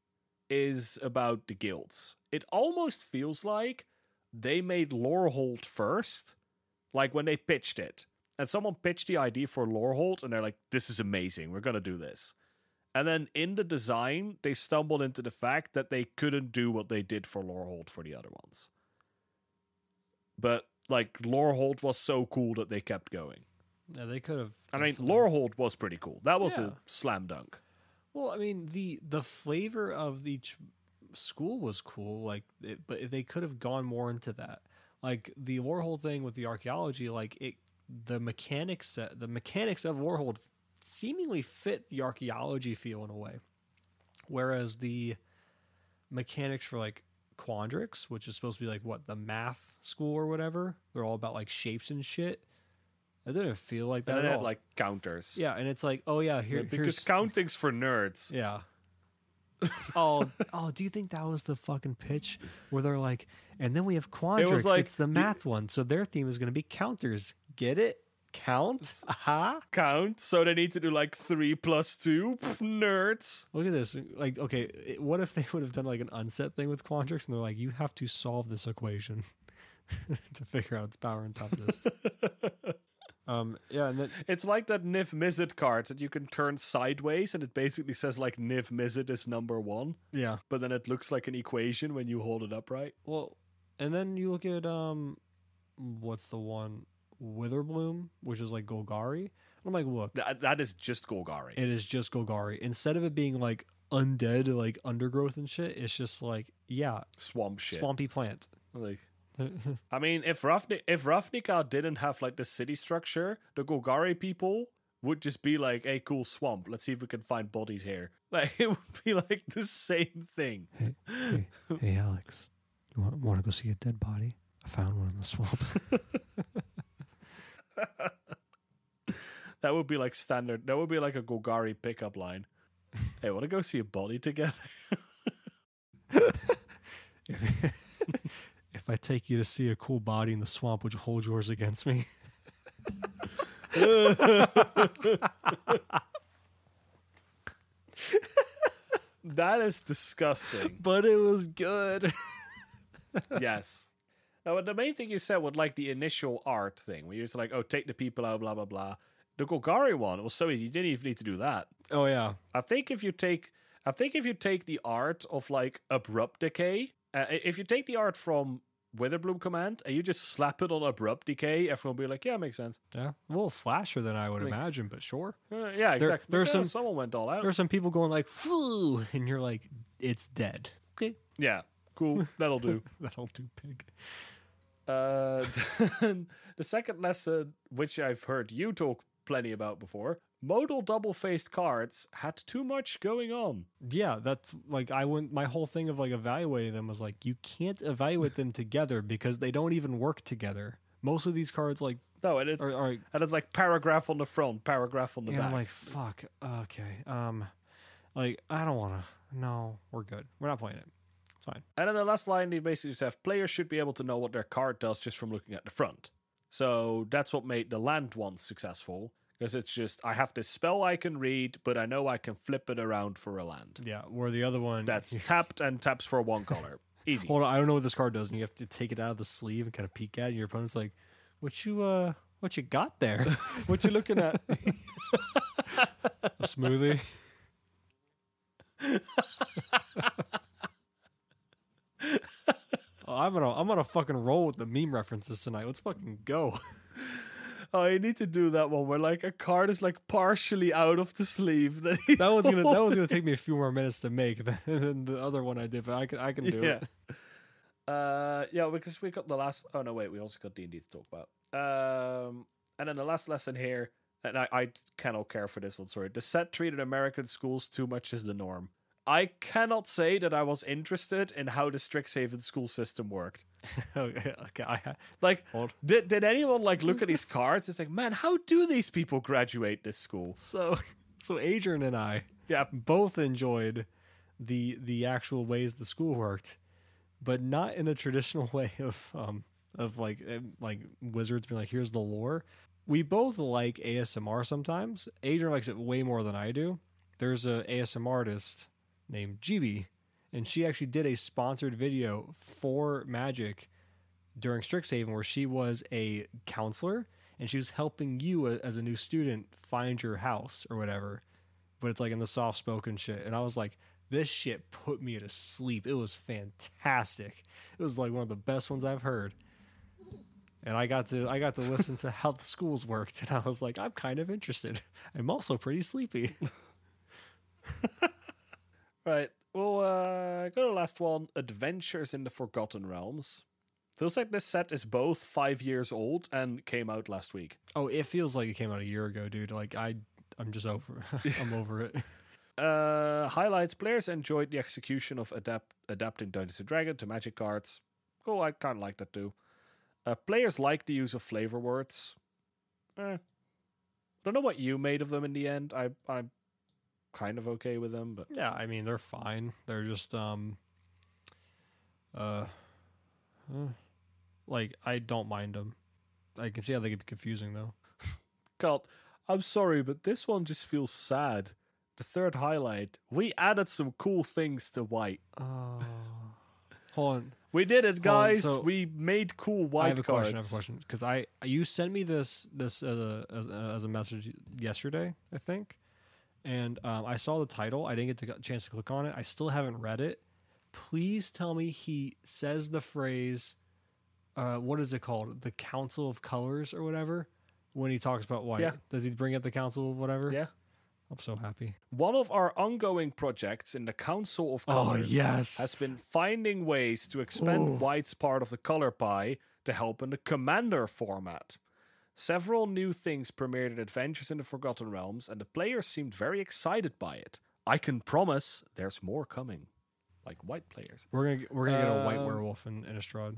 is about the guilds. It almost feels like they made Lorehold first, like when they pitched it. And someone pitched the idea for Lorehold, and they're like, "This is amazing. We're gonna do this." And then in the design, they stumbled into the fact that they couldn't do what they did for Lorehold for the other ones. But like Lorehold was so cool that they kept going. yeah, they could have. I mean, something. Lorehold was pretty cool. That was Yeah. a slam dunk. Well, I mean the the flavor of each school was cool, like, it, but they could have gone more into that. Like the Lorehold thing with the archaeology, like it, the mechanics, the mechanics of Lorehold seemingly fit the archaeology feel in a way, whereas the mechanics for like Quandrix, which is supposed to be like what the math school or whatever, they're all about like shapes and shit. It didn't feel like that it at all. like counters. yeah, and it's like, oh yeah, here, Yeah, because here's counting's for nerds. yeah. oh, oh, do you think that was the fucking pitch where they're like, and then we have Quandrix, like- it's the math one, so their theme is going to be counters. Get it? Count? Aha! Count, so they need to do like three plus two. Pff, nerds. Look at this. Like, okay, it- what if they would have done like an unset thing with Quandrix, and they're like, you have to solve this equation to figure out its power and toughness. um, yeah, and then It's like that Niv Mizzet card that you can turn sideways and it basically says like Niv Mizzet is number one, yeah, but then it looks like an equation when you hold it upright. Well, and then you look at um, what's the one Witherbloom, which is like Golgari. I'm like, look, That, that is just Golgari. it is just Golgari. Instead of it being like undead, like undergrowth and shit, it's just like yeah, Swamp shit. swampy plant. Like, I mean, if Ravni- if Ravnica didn't have like the city structure, the Golgari people would just be like, "Hey, cool swamp. Let's see if we can find bodies here." Like it would be like the same thing. hey, hey, Alex, you want want to go see a dead body? I found one in the swamp. That would be like standard. That would be like a Golgari pickup line. Hey, want to go see a body together? if, if I take you to see a cool body in the swamp, would you hold yours against me? that is disgusting. but it was good. yes. Now, the main thing you said was like the initial art thing, where you're just like, "Oh, take the people out, blah blah blah." The Golgari one was so easy; you didn't even need to do that. oh yeah, I think if you take, I think if you take the art of like abrupt decay, uh, if you take the art from Witherbloom command and you just slap it on abrupt decay, everyone will be like, "Yeah, makes sense." yeah, a little flasher than I would Like- imagine, but sure. Uh, yeah, exactly. there's But, some- someone went all out. There are some people going like, "Whoo," and you're like, "It's dead." Okay, Yeah, cool. That'll do. that'll do, pig. Uh, the second lesson, which I've heard you talk plenty about before, modal double-faced cards had too much going on. Yeah, that's like I went. My whole thing of like evaluating them was like, you can't evaluate them together because they don't even work together. Most of these cards like No, and it's are, are and it's like paragraph on the front, paragraph on the and back. I'm like, fuck. Okay. Um, like I don't want to. No, we're good. We're not playing it. It's fine. And then the last line, they basically just have players should be able to know what their card does just from looking at the front. So that's what made the land one successful because it's just I have this spell I can read, but I know I can flip it around for a land. Yeah. Where the other one That's tapped and taps for one color. Easy. Hold on, I don't know what this card does, and you have to take it out of the sleeve and kind of peek at it. And your opponent's like, "What you uh, what you got there? what you looking at? A smoothie?" Oh, I'm gonna I'm gonna fucking roll with the meme references tonight. Let's fucking go. oh, you need to do that one where like a card is like partially out of the sleeve. That, That was gonna that was gonna take me a few more minutes to make than, than the other one I did, but I can I can do yeah. it. Uh, yeah, because we got the last. Oh no, wait, we also got D and D to talk about. Um, and then the last lesson here, and I, I cannot care for this one. Sorry, the set treated American schools too much as the norm. I cannot say that I was interested in how the Strixhaven school system worked. okay, okay. I Like, hold. did did anyone like look at these cards? It's like, man, how do these people graduate this school? So so Adrian and I Yeah, both enjoyed the the actual ways the school worked, but not in the traditional way of um of like eh, like wizards being like here's the lore. We both like ASMR sometimes. Adrian likes it way more than I do. There's a ASMR artist named GB, and she actually did a sponsored video for Magic during Strixhaven where she was a counselor and she was helping you as a new student find your house or whatever but it's like in the soft spoken shit. And I was like, this shit put me to sleep. It was fantastic. It was like one of the best ones I've heard. And I got to I got to listen to how the schools worked, and I was like, I'm kind of interested. I'm also pretty sleepy. Right. Well, uh, go to the last one Adventures in the Forgotten Realms. Feels like this set is both five years old and came out last week. oh, it feels like it came out a year ago, dude. Like I I'm just over I'm over it. Uh, highlights players enjoyed the execution of adapt adapting Dungeons and Dragon to Magic cards. Cool, I kind of like that too. Uh, players like the use of flavor words. Eh. Don't know what you made of them in the end. I I'm kind of okay with them, but Yeah, I mean they're fine. They're just um uh, uh, like I don't mind them. I can see how they could be confusing though. God, I'm sorry, but this one just feels sad. The third highlight, we added some cool things to white. Oh. Hold on. We did it, on, guys. so- we made cool white I have a cards. question. I have a question because I you sent me this this as a, as, as a message yesterday, I think, and um, I saw the title. I didn't get the chance to click on it. I still haven't read it. Please tell me he says the phrase, uh, what is it called? The Council of Colors or whatever. When he talks about white, Yeah. does he bring up the Council of whatever? Yeah. I'm so happy. One of our ongoing projects in the Council of Oh, Colors yes. has been finding ways to expand Ooh. white's part of the color pie to help in the Commander format. Several new things premiered in Adventures in the Forgotten Realms, and the players seemed very excited by it. I can promise there's more coming. Like white players. We're gonna we're gonna get a white Um, werewolf in, Innistrad.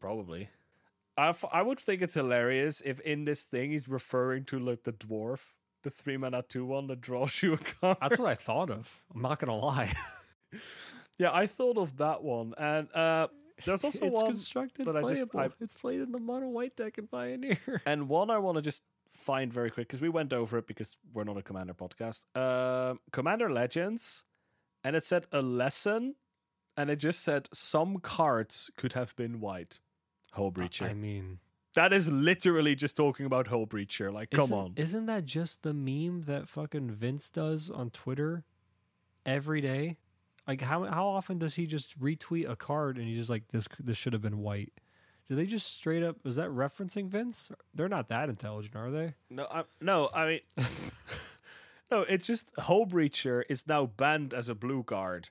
Probably. I, f- I would think it's hilarious if in this thing he's referring to like the dwarf, the three mana two one that draws you a card. That's what I thought of. I'm not gonna lie. yeah, I thought of that one, and uh, there's also it's one, constructed but I just- playable. I- It's played in the mono white deck in Pioneer. and one I want to just find very quick because we went over it because we're not a Commander podcast. Um, Commander Legends, and it said a lesson, and it just said some cards could have been white. Hull Breacher. I mean, that is literally just talking about Hull Breacher. Like, come on. Isn't that just the meme that fucking Vince does on Twitter every day? Like how how often does he just retweet a card and he's just like this this should have been white? Do they just straight up is that referencing Vince? They're not that intelligent, are they? No, I, no, I mean, no. It's just Hull Breacher is now banned as a blue card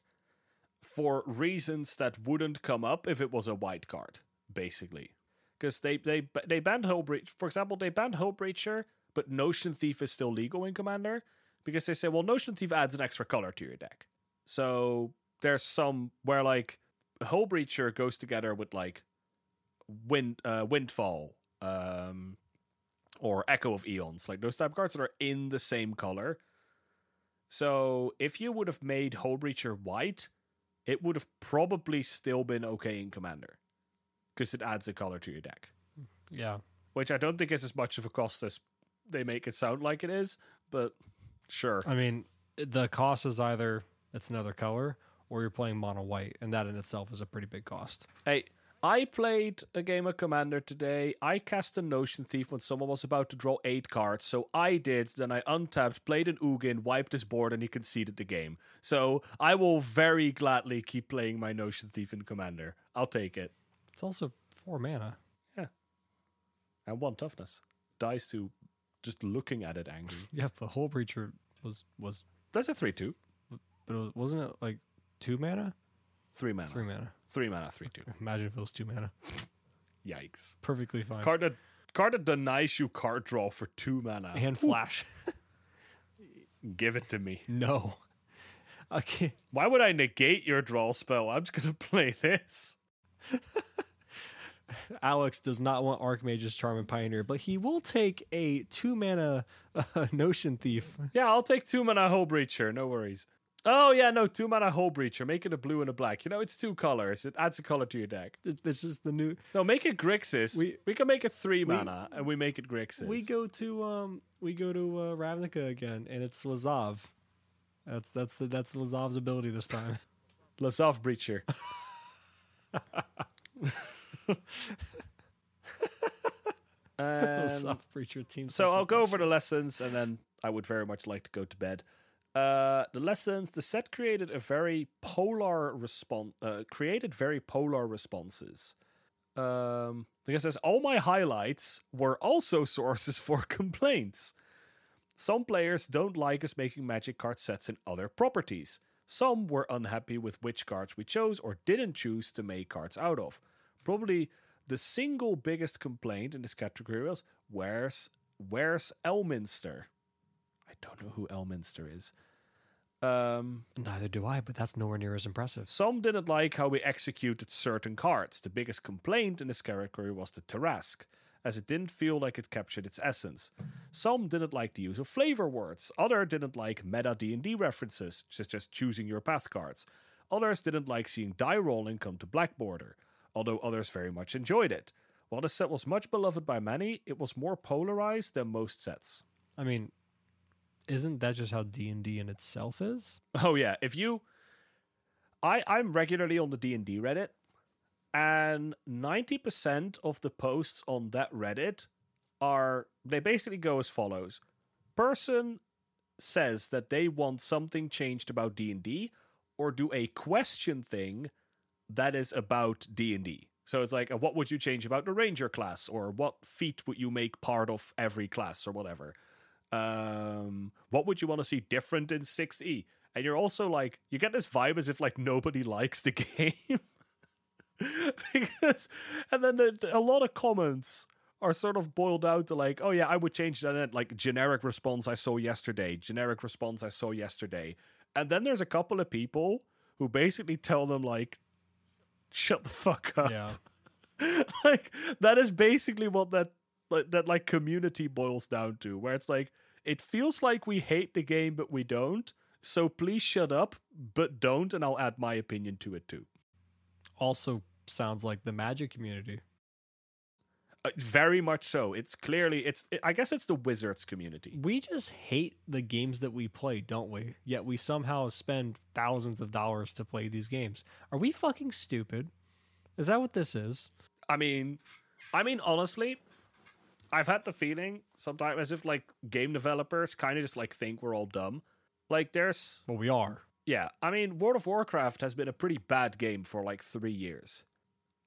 for reasons that wouldn't come up if it was a white card, basically. Because they they they banned Hull Breach. For example, they banned Hull Breacher, but Notion Thief is still legal in Commander because they say, well, Notion Thief adds an extra color to your deck. So there's some where like Hull Breacher goes together with like wind uh, windfall um, or Echo of Eons, like those type of cards that are in the same color. So if you would have made Hullbreacher white, it would have probably still been okay in Commander because it adds a color to your deck, Yeah. which I don't think is as much of a cost as they make it sound like it is. But sure, I mean, the cost is either it's another color or you're playing mono white, and that in itself is a pretty big cost. Hey, I played a game of Commander today. I cast a Notion Thief when someone was about to draw eight cards, so I did. Then I untapped, played an Ugin, wiped his board, and he conceded the game. So I will very gladly keep playing my Notion Thief in Commander. I'll take it. It's also four mana. Yeah. And one toughness. Dies to just looking at it angry. Yeah, the Hull Breacher was was, That's a 3 2. But it was, wasn't it like two mana, Three mana. three mana? Three mana, 3 2. Imagine if it was two mana. Yikes. Perfectly fine. Card that, card that denies you card draw for two mana. and flash. Give it to me. no. Okay. Why would I negate your draw spell? I'm just gonna play this. Alex does not want Archmage's Charm and Pioneer, but he will take a two mana uh, Notion Thief. Yeah, I'll take two mana Hull Breacher. No worries. Oh yeah, no, two mana Hull Breacher. Make it a blue and a black. You know, it's two colors. It adds a color to your deck. This is the new. No, make it Grixis. We- We can make it three mana, and we make it Grixis. We go to um we go to uh, Ravnica again, and it's Lazav. That's that's the that's Lazav's ability this time. Lazav Breacher. Um, Lazav Preacher team. so I'll go over the lessons, and then I would very much like to go to bed. Uh, the lessons: the set created a very polar response. Uh, created very polar responses. Um, because says all my highlights were also sources for complaints. Some players don't like us making magic card sets in other properties. Some were unhappy with which cards we chose or didn't choose to make cards out of. Probably the single biggest complaint in this category was where's where's Elminster? I don't know who Elminster is. Um, Neither do I, but that's nowhere near as impressive. some didn't like how we executed certain cards. The biggest complaint in this category was the Tarrasque, as it didn't feel like it captured its essence. Some didn't like the use of flavor words. Other didn't like meta D&D references, such as choosing your path cards. Others didn't like seeing die rolling come to black border, although others very much enjoyed it. While the set was much beloved by many, it was more polarized than most sets. I mean, isn't that just how D and D in itself is? Oh yeah, if you I I'm regularly on the D&D Reddit and 90% of the posts on that Reddit are they basically go as follows. Person says that they want something changed about D&D or do a question thing that is about D&D. So it's like, uh, what would you change about the ranger class or what feat would you make part of every class or whatever? Um what would you want to see different in 6e and you're also like you get this vibe as if like nobody likes the game. Because and then the, a lot of comments are sort of boiled down to like oh yeah i would change that like generic response i saw yesterday generic response i saw yesterday. And then there's a couple of people who basically tell them like shut the fuck up. Yeah. like that is basically what that that like community boils down to where it's like it feels like we hate the game but we don't so please shut up but don't and i'll add my opinion to it too Also sounds like the Magic community. uh, very much so it's clearly it's i guess it's the wizards community We just hate the games that we play, don't we? Yet we somehow spend thousands of dollars to play these games. Are we fucking stupid? Is that what this is? i mean i mean honestly i've had the feeling sometimes as if like game developers kind of just like think we're all dumb like there's Well, we are. Yeah, I mean, World of Warcraft has been a pretty bad game for like three years.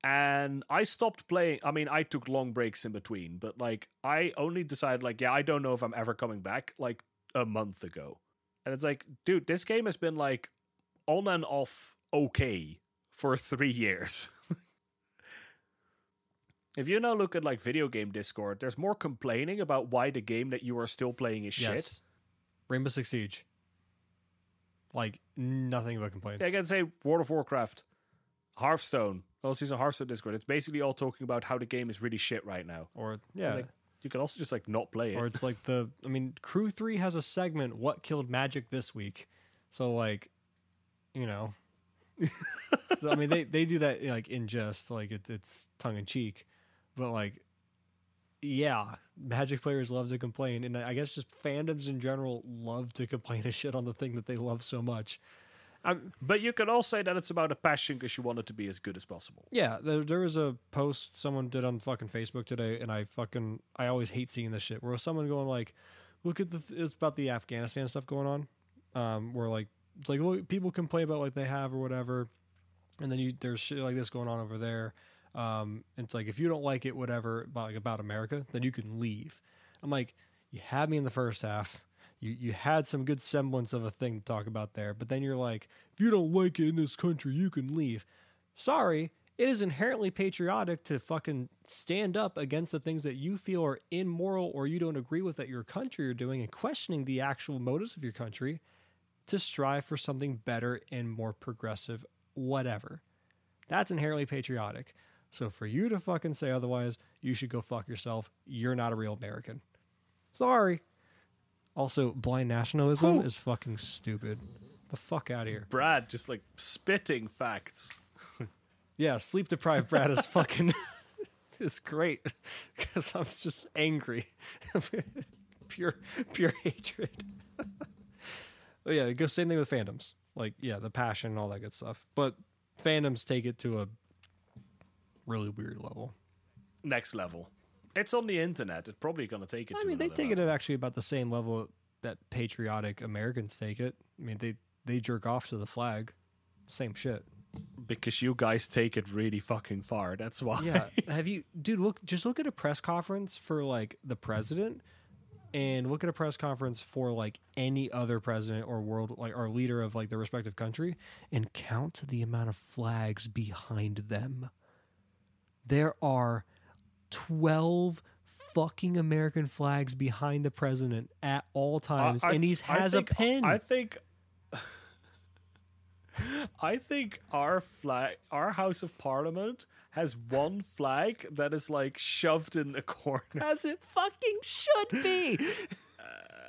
And I stopped playing. I mean, I took long breaks in between, but like, I only decided, like, yeah, I don't know if I'm ever coming back, like a month ago. And it's like, dude, this game has been like on and off okay for three years. If you now look at like video game Discord, there's more complaining about why the game that you are still playing is shit. Yes. Rainbow Six Siege. Like nothing but complaints. I can say World of Warcraft, Hearthstone. Well, season Hearthstone Discord. It's basically all talking about how the game is really shit right now. Or yeah, like, you can also just like not play it. or it's like the. I mean, Crew Three has a segment. What killed Magic this week? So like, you know. so, I mean, they they do that like in jest, like it's it's tongue in cheek, but like, yeah, Magic players love to complain, and I guess just fandoms in general love to complain and shit on the thing that they love so much. I'm, but you can all say that it's about a passion because you want it to be as good as possible. Yeah, there, there was a post someone did on fucking Facebook today, and I fucking I always hate seeing this shit. Where someone going like, "Look at the th- it's about the Afghanistan stuff going on," um, where like it's like well, people complain about like they have or whatever, and then you there's shit like this going on over there. Um, it's like if you don't like it, whatever about like about America, then you can leave. I'm like, you had me in the first half you you had some good semblance of a thing to talk about there, but then you're like, if you don't like it in this country, you can leave. Sorry, it is inherently patriotic to fucking stand up against the things that you feel are immoral or you don't agree with that your country are doing and questioning the actual motives of your country to strive for something better and more progressive, whatever. That's inherently patriotic. So for you to fucking say otherwise, you should go fuck yourself. You're not a real American. Sorry. Also, blind nationalism is fucking stupid. The fuck out of here. Brad just like spitting facts. Yeah, sleep deprived Brad is fucking is great because I'm just angry, pure pure hatred. but yeah, it goes same thing with fandoms. Like yeah, the passion and all that good stuff. But fandoms take it to a really weird level. Next level. It's on the internet. It's probably going to take it. I mean, they take it at actually about the same level that patriotic Americans take it. I mean, they they jerk off to the flag. Same shit. because you guys take it really fucking far. That's why. Yeah. Have you, dude? Look, just look at a press conference for like the president, and look at a press conference for like any other president or world like our leader of like the respective country, and count the amount of flags behind them. There are twelve fucking American flags behind the president at all times, I and he has think- uh, a pin. I think. I think our flag, our House of Parliament, has one flag that is like shoved in the corner. as it fucking should be.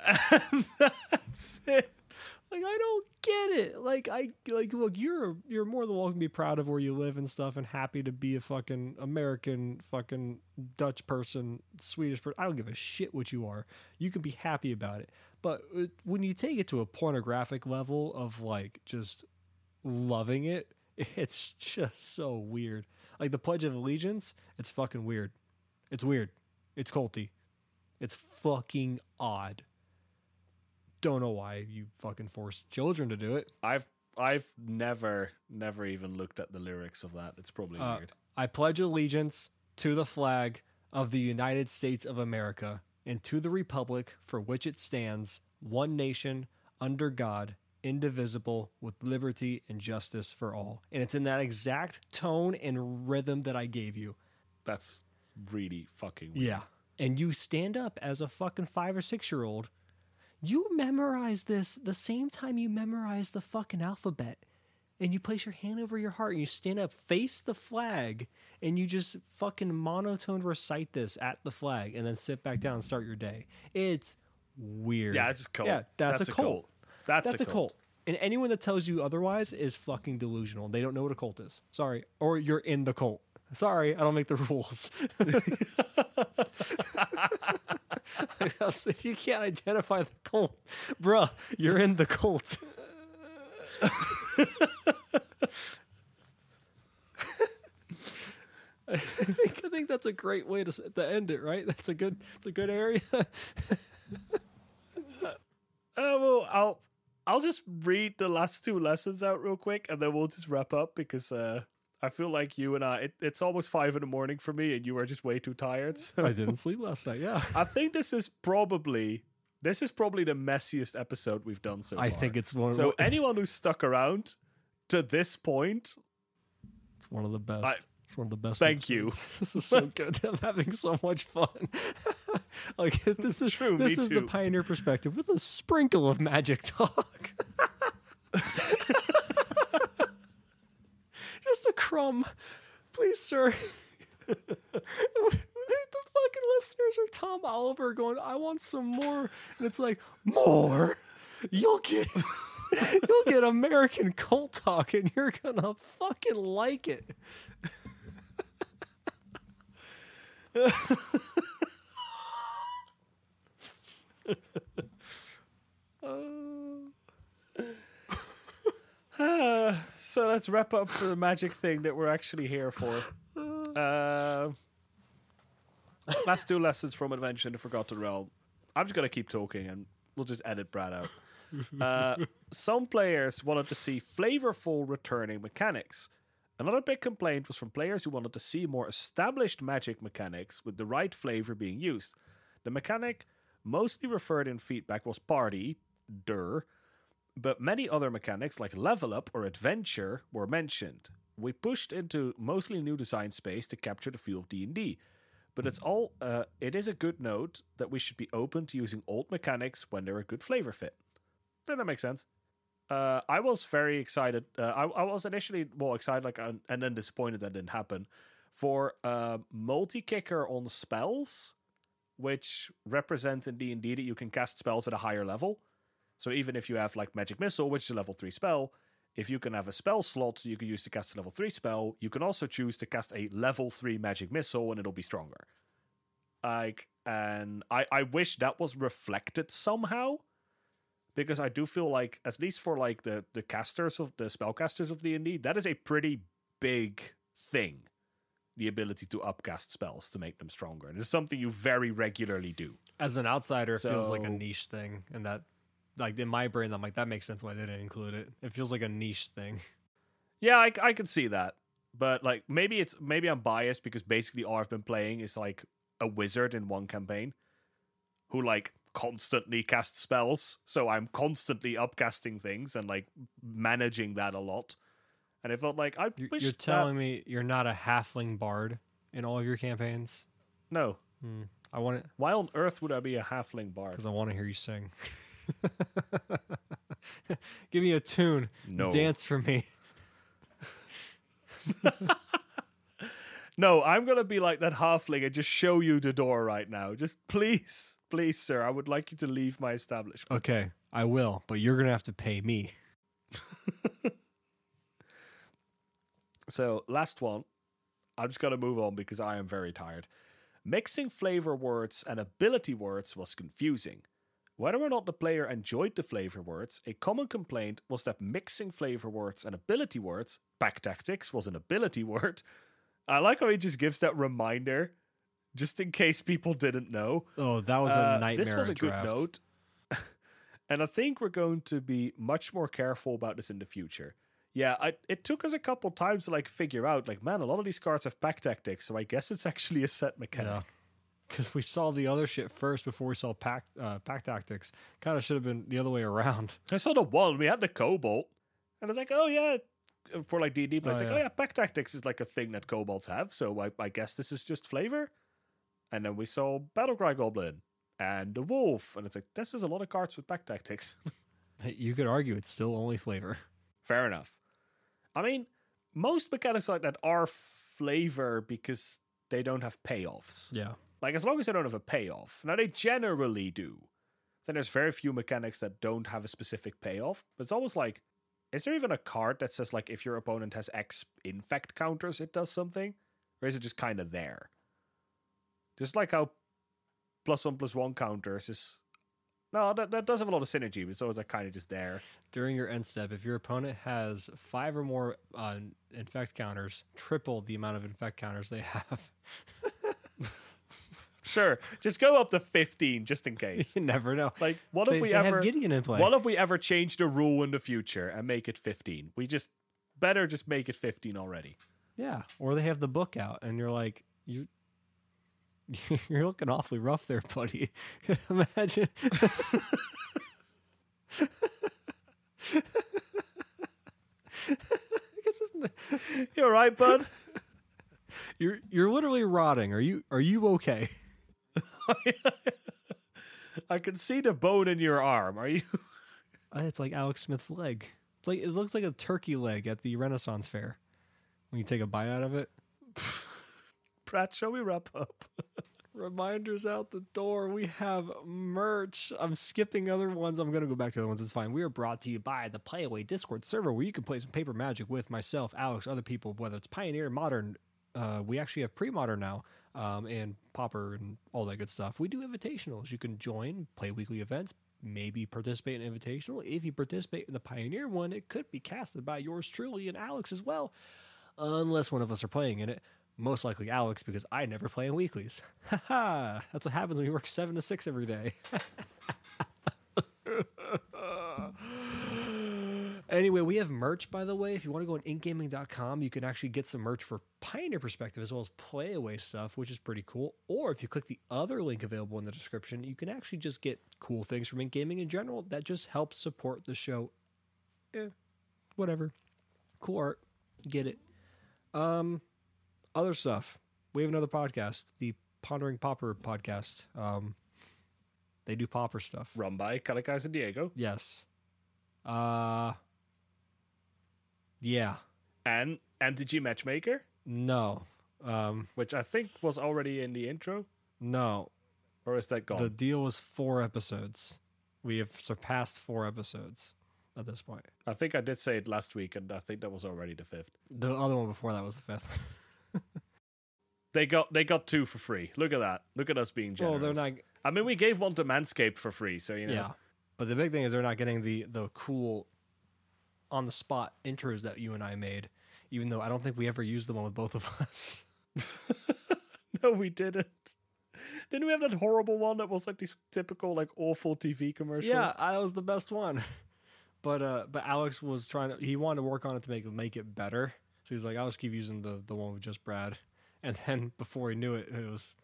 and that's it. Like I don't get it. Like I like look, you're you're more than welcome to be proud of where you live and stuff, and happy to be a fucking American, fucking Dutch person, Swedish person. I don't give a shit what you are. You can be happy about it. But uh, when you take it to a pornographic level of like just loving it, it's just so weird. Like the Pledge of Allegiance, it's fucking weird. It's weird. It's culty. It's fucking odd don't know why you fucking force children to do it. I've I've never never even looked at the lyrics of that. It's probably Uh, weird. I pledge allegiance to the flag of the United States of America and to the republic for which it stands, one nation, under God, indivisible, with liberty and justice for all. And it's in that exact tone and rhythm that I gave you. That's really fucking weird. Yeah. And you stand up as a fucking five or six year old. You memorize this the same time you memorize the fucking alphabet. And you place your hand over your heart and you stand up, face the flag, and you just fucking monotone recite this at the flag and then sit back down and start your day. It's weird. Yeah, it's a cult. Yeah, that's, a, cult. That's, That's a cult. And anyone that tells you otherwise is fucking delusional. They don't know what a cult is. Sorry. Or you're in the cult. Sorry, I don't make the rules. if you can't identify the cult, bruh, you're in the cult. I think I think that's a great way to to end it. Right? That's a good. It's a good area. Uh, well, I'll I'll just read the last two lessons out real quick, and then we'll just wrap up because uh, I feel like you and I. It, it's almost five in the morning for me, and you are just way too tired. So I didn't sleep last night. Yeah. I think this is probably this is probably the messiest episode we've done so far. I far. think it's one. so. Anyone who's stuck around to this point, It's one of the best. I- it's one of the best. Thank you. This is so good. I'm having so much fun. like this is True, this me is the pioneer perspective with a sprinkle of magic talk. Just a crumb. Please, sir. the fucking listeners are Tom Oliver going, I want some more. And it's like, more? You'll get you'll get American cult talk and you're gonna fucking like it. So let's wrap up for the magic thing that we're actually here for. Uh, last two lessons from Adventure in the Forgotten Realm. I'm just gonna keep talking, and we'll just edit Brad out. Uh, some players wanted to see flavorful returning mechanics. Another big complaint was from players who wanted to see more established magic mechanics with the right flavor being used. The mechanic mostly referred in feedback was party, der, but many other mechanics like level up or adventure were mentioned. We pushed into mostly new design space to capture the feel of D&D. But it's all uh, it is a good note that we should be open to using old mechanics when they're a good flavor fit. Then that makes sense. Uh, I was very excited. Uh, I, I was initially well excited, like, and, and then disappointed that didn't happen for uh, multi kicker on spells, which represent in D and D that you can cast spells at a higher level. So even if you have like magic missile, which is a level three spell, if you can have a spell slot you can use to cast a level three spell, you can also choose to cast a level three magic missile, and it'll be stronger. Like, and I I wish that was reflected somehow because I do feel like at least for like the the casters of the spellcasters of D&D that is a pretty big thing the ability to upcast spells to make them stronger. And it's something you very regularly do. As an outsider, it feels like a niche thing, and that, like in my brain, I'm like, that makes sense why they didn't include it. It feels like a niche thing. yeah I, I can see that but like maybe it's maybe I'm biased because basically all I've been playing is like a wizard in one campaign who like constantly casts spells so I'm constantly upcasting things and like managing that a lot and it felt like I You're, you're that- telling me you're not a halfling bard in all of your campaigns? no Hmm. I want it Why on earth would I be a halfling bard? because I want to hear you sing. Give me a tune. No. Dance for me. No, I'm gonna be like that halfling and just show you the door right now. Just please, please, sir, I would like you to leave my establishment. Okay, I will, but you're gonna have to pay me. So, last one. I'm just gonna move on because I am very tired. Mixing flavor words and ability words was confusing. Whether or not the player enjoyed the flavor words, a common complaint was that mixing flavor words and ability words, back tactics was an ability word. I like how he just gives that reminder, just in case people didn't know. Oh, that was Uh, a nightmare. This was a draft. good note. and I think we're going to be much more careful about this in the future. Yeah, I, it took us a couple times to like figure out, like, man, a lot of these cards have pack tactics, so I guess it's actually a set mechanic. Yeah. Because we saw the other shit first before we saw pack uh, pack tactics. Kind of should have been the other way around. I saw the one we had the Kobold, and it's like, oh yeah, for like D and D players, Oh, like, yeah. oh yeah, pack tactics is like a thing that Kobolds have, so I, I guess this is just flavor. And then we saw Battlecry Goblin and the Wolf, and it's like this is a lot of cards with pack tactics. You could argue it's still only flavor. Fair enough. I mean, most mechanics like that are flavor because they don't have payoffs. Yeah. Like, as long as they don't have a payoff. Now, they generally do. Then there's very few mechanics that don't have a specific payoff. But it's almost like, is there even a card that says, like, if your opponent has X infect counters, it does something? Or is it just kind of there? Just like how plus one plus one counters is. No, that, that does have a lot of synergy, but it's always like kind of just there. During your end step, if your opponent has five or more uh, infect counters, triple the amount of infect counters they have. Sure, just go up to 15 just in case. you never know. Like, what if They- we they ever have Gideon in play? what if we ever change the rule in the future and make it 15? We just better just make it 15 already. Yeah, or they have the book out, and you're like, you, you're looking awfully rough there, buddy. Imagine. I guess isn't the- You all right, bud? you're you're literally rotting. Are you are you okay? I can see the bone in your arm. Are you? Uh, It's like Alex Smith's leg. It's like it looks like a turkey leg at the Renaissance fair. When you take a bite out of it, Pratt, shall we wrap up? Reminders out the door. We have merch. I'm skipping other ones. I'm going to go back to the other ones. It's fine. We are brought to you by the Playaway Discord server where you can play some paper magic with myself, Alex, other people, whether it's Pioneer, Modern. Uh, we actually have pre modern now um, and Pauper and all that good stuff. We do invitationals. You can join, play weekly events, maybe participate in invitational. If you participate in the Pioneer one, it could be casted by yours truly and Alex as well, unless one of us are playing in it. Most likely Alex, because I never play in weeklies. Haha, that's what happens when you work seven to six every day. anyway, we have merch, by the way. If you want to go on inkgaming.com, you can actually get some merch for Pioneer Perspective as well as Playaway stuff, which is pretty cool. Or if you click the other link available in the description, you can actually just get cool things from Ink Gaming in general that just helps support the show. Eh, whatever. Cool art. Get it. Um, other stuff. We have another podcast, the Pondering Pauper podcast. Um, they do pauper stuff. Run by Calica and Diego. Yes. Uh yeah. And MTG Matchmaker, No. Um which I think was already in the intro. no. Or is that gone? The deal was 4 episodes. We have surpassed 4 episodes at this point. I think I did say it last week, and I think that was already the fifth. The other one before that was the 5th. They got they got two for free. Look at that. Look at us being well, generous. they're not I mean, we gave one to Manscaped for free, so you know. Yeah. But the big thing is they're not getting the the cool on the spot intros that you and I made, even though I don't think we ever used the one with both of us. no, we didn't. Didn't we have that horrible one that was like these typical like awful TV commercials? Yeah, that was the best one. But uh, but Alex was trying to. He wanted to work on it to make make it better. So he's like, I'll just keep using the the one with just Brad. And then before he knew it, it was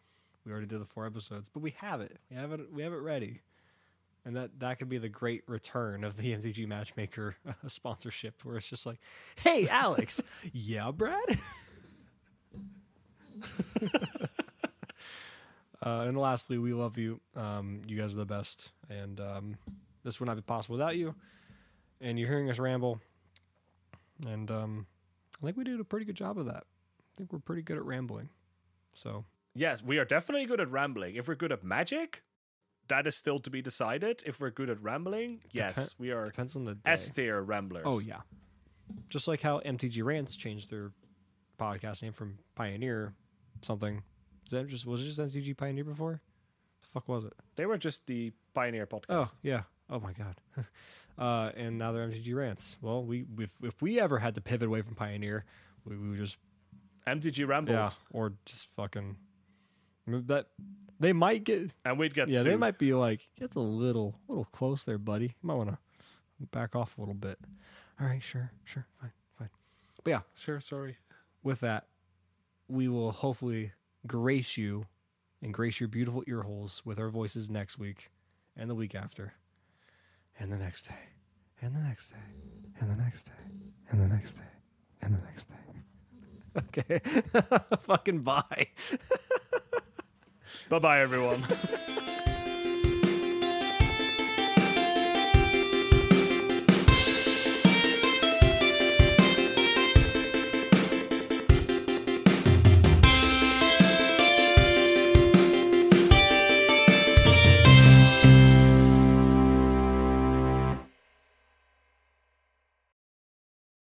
we already did the four episodes. But we have it. We have it. We have it ready. And that that could be the great return of the MTG Matchmaker uh, sponsorship, where it's just like, Hey, Alex, yeah, Brad. uh, and lastly, we love you. Um, you guys are the best, and um, this would not be possible without you. And you're hearing us ramble, and um, I think we did a pretty good job of that. I think we're pretty good at rambling. So Yes, we are definitely good at rambling. If we're good at magic, that is still to be decided. If we're good at rambling, yes, Depen- we are depends on the day. S tier ramblers. Oh yeah, just like how MTG Rants changed their podcast name from Pioneer something. Is that just was it just MTG Pioneer before? The fuck was it? They were just the Pioneer podcast. Oh yeah. Oh my god. uh, and now they're MTG Rants. Well, we if if we ever had to pivot away from Pioneer, we, we would just MTG Rambles. yeah, or just fucking that they might get And we'd get yeah sued. they might be like it's a little little close there, buddy. You might want to back off a little bit. All right, sure, sure, fine, fine. But yeah, Sure, sorry. with that, we will hopefully grace you and grace your beautiful ear holes with our voices next week and the week after and the next day and the next day and the next day and the next day and the next day. Okay. Fucking bye. Bye bye, everyone.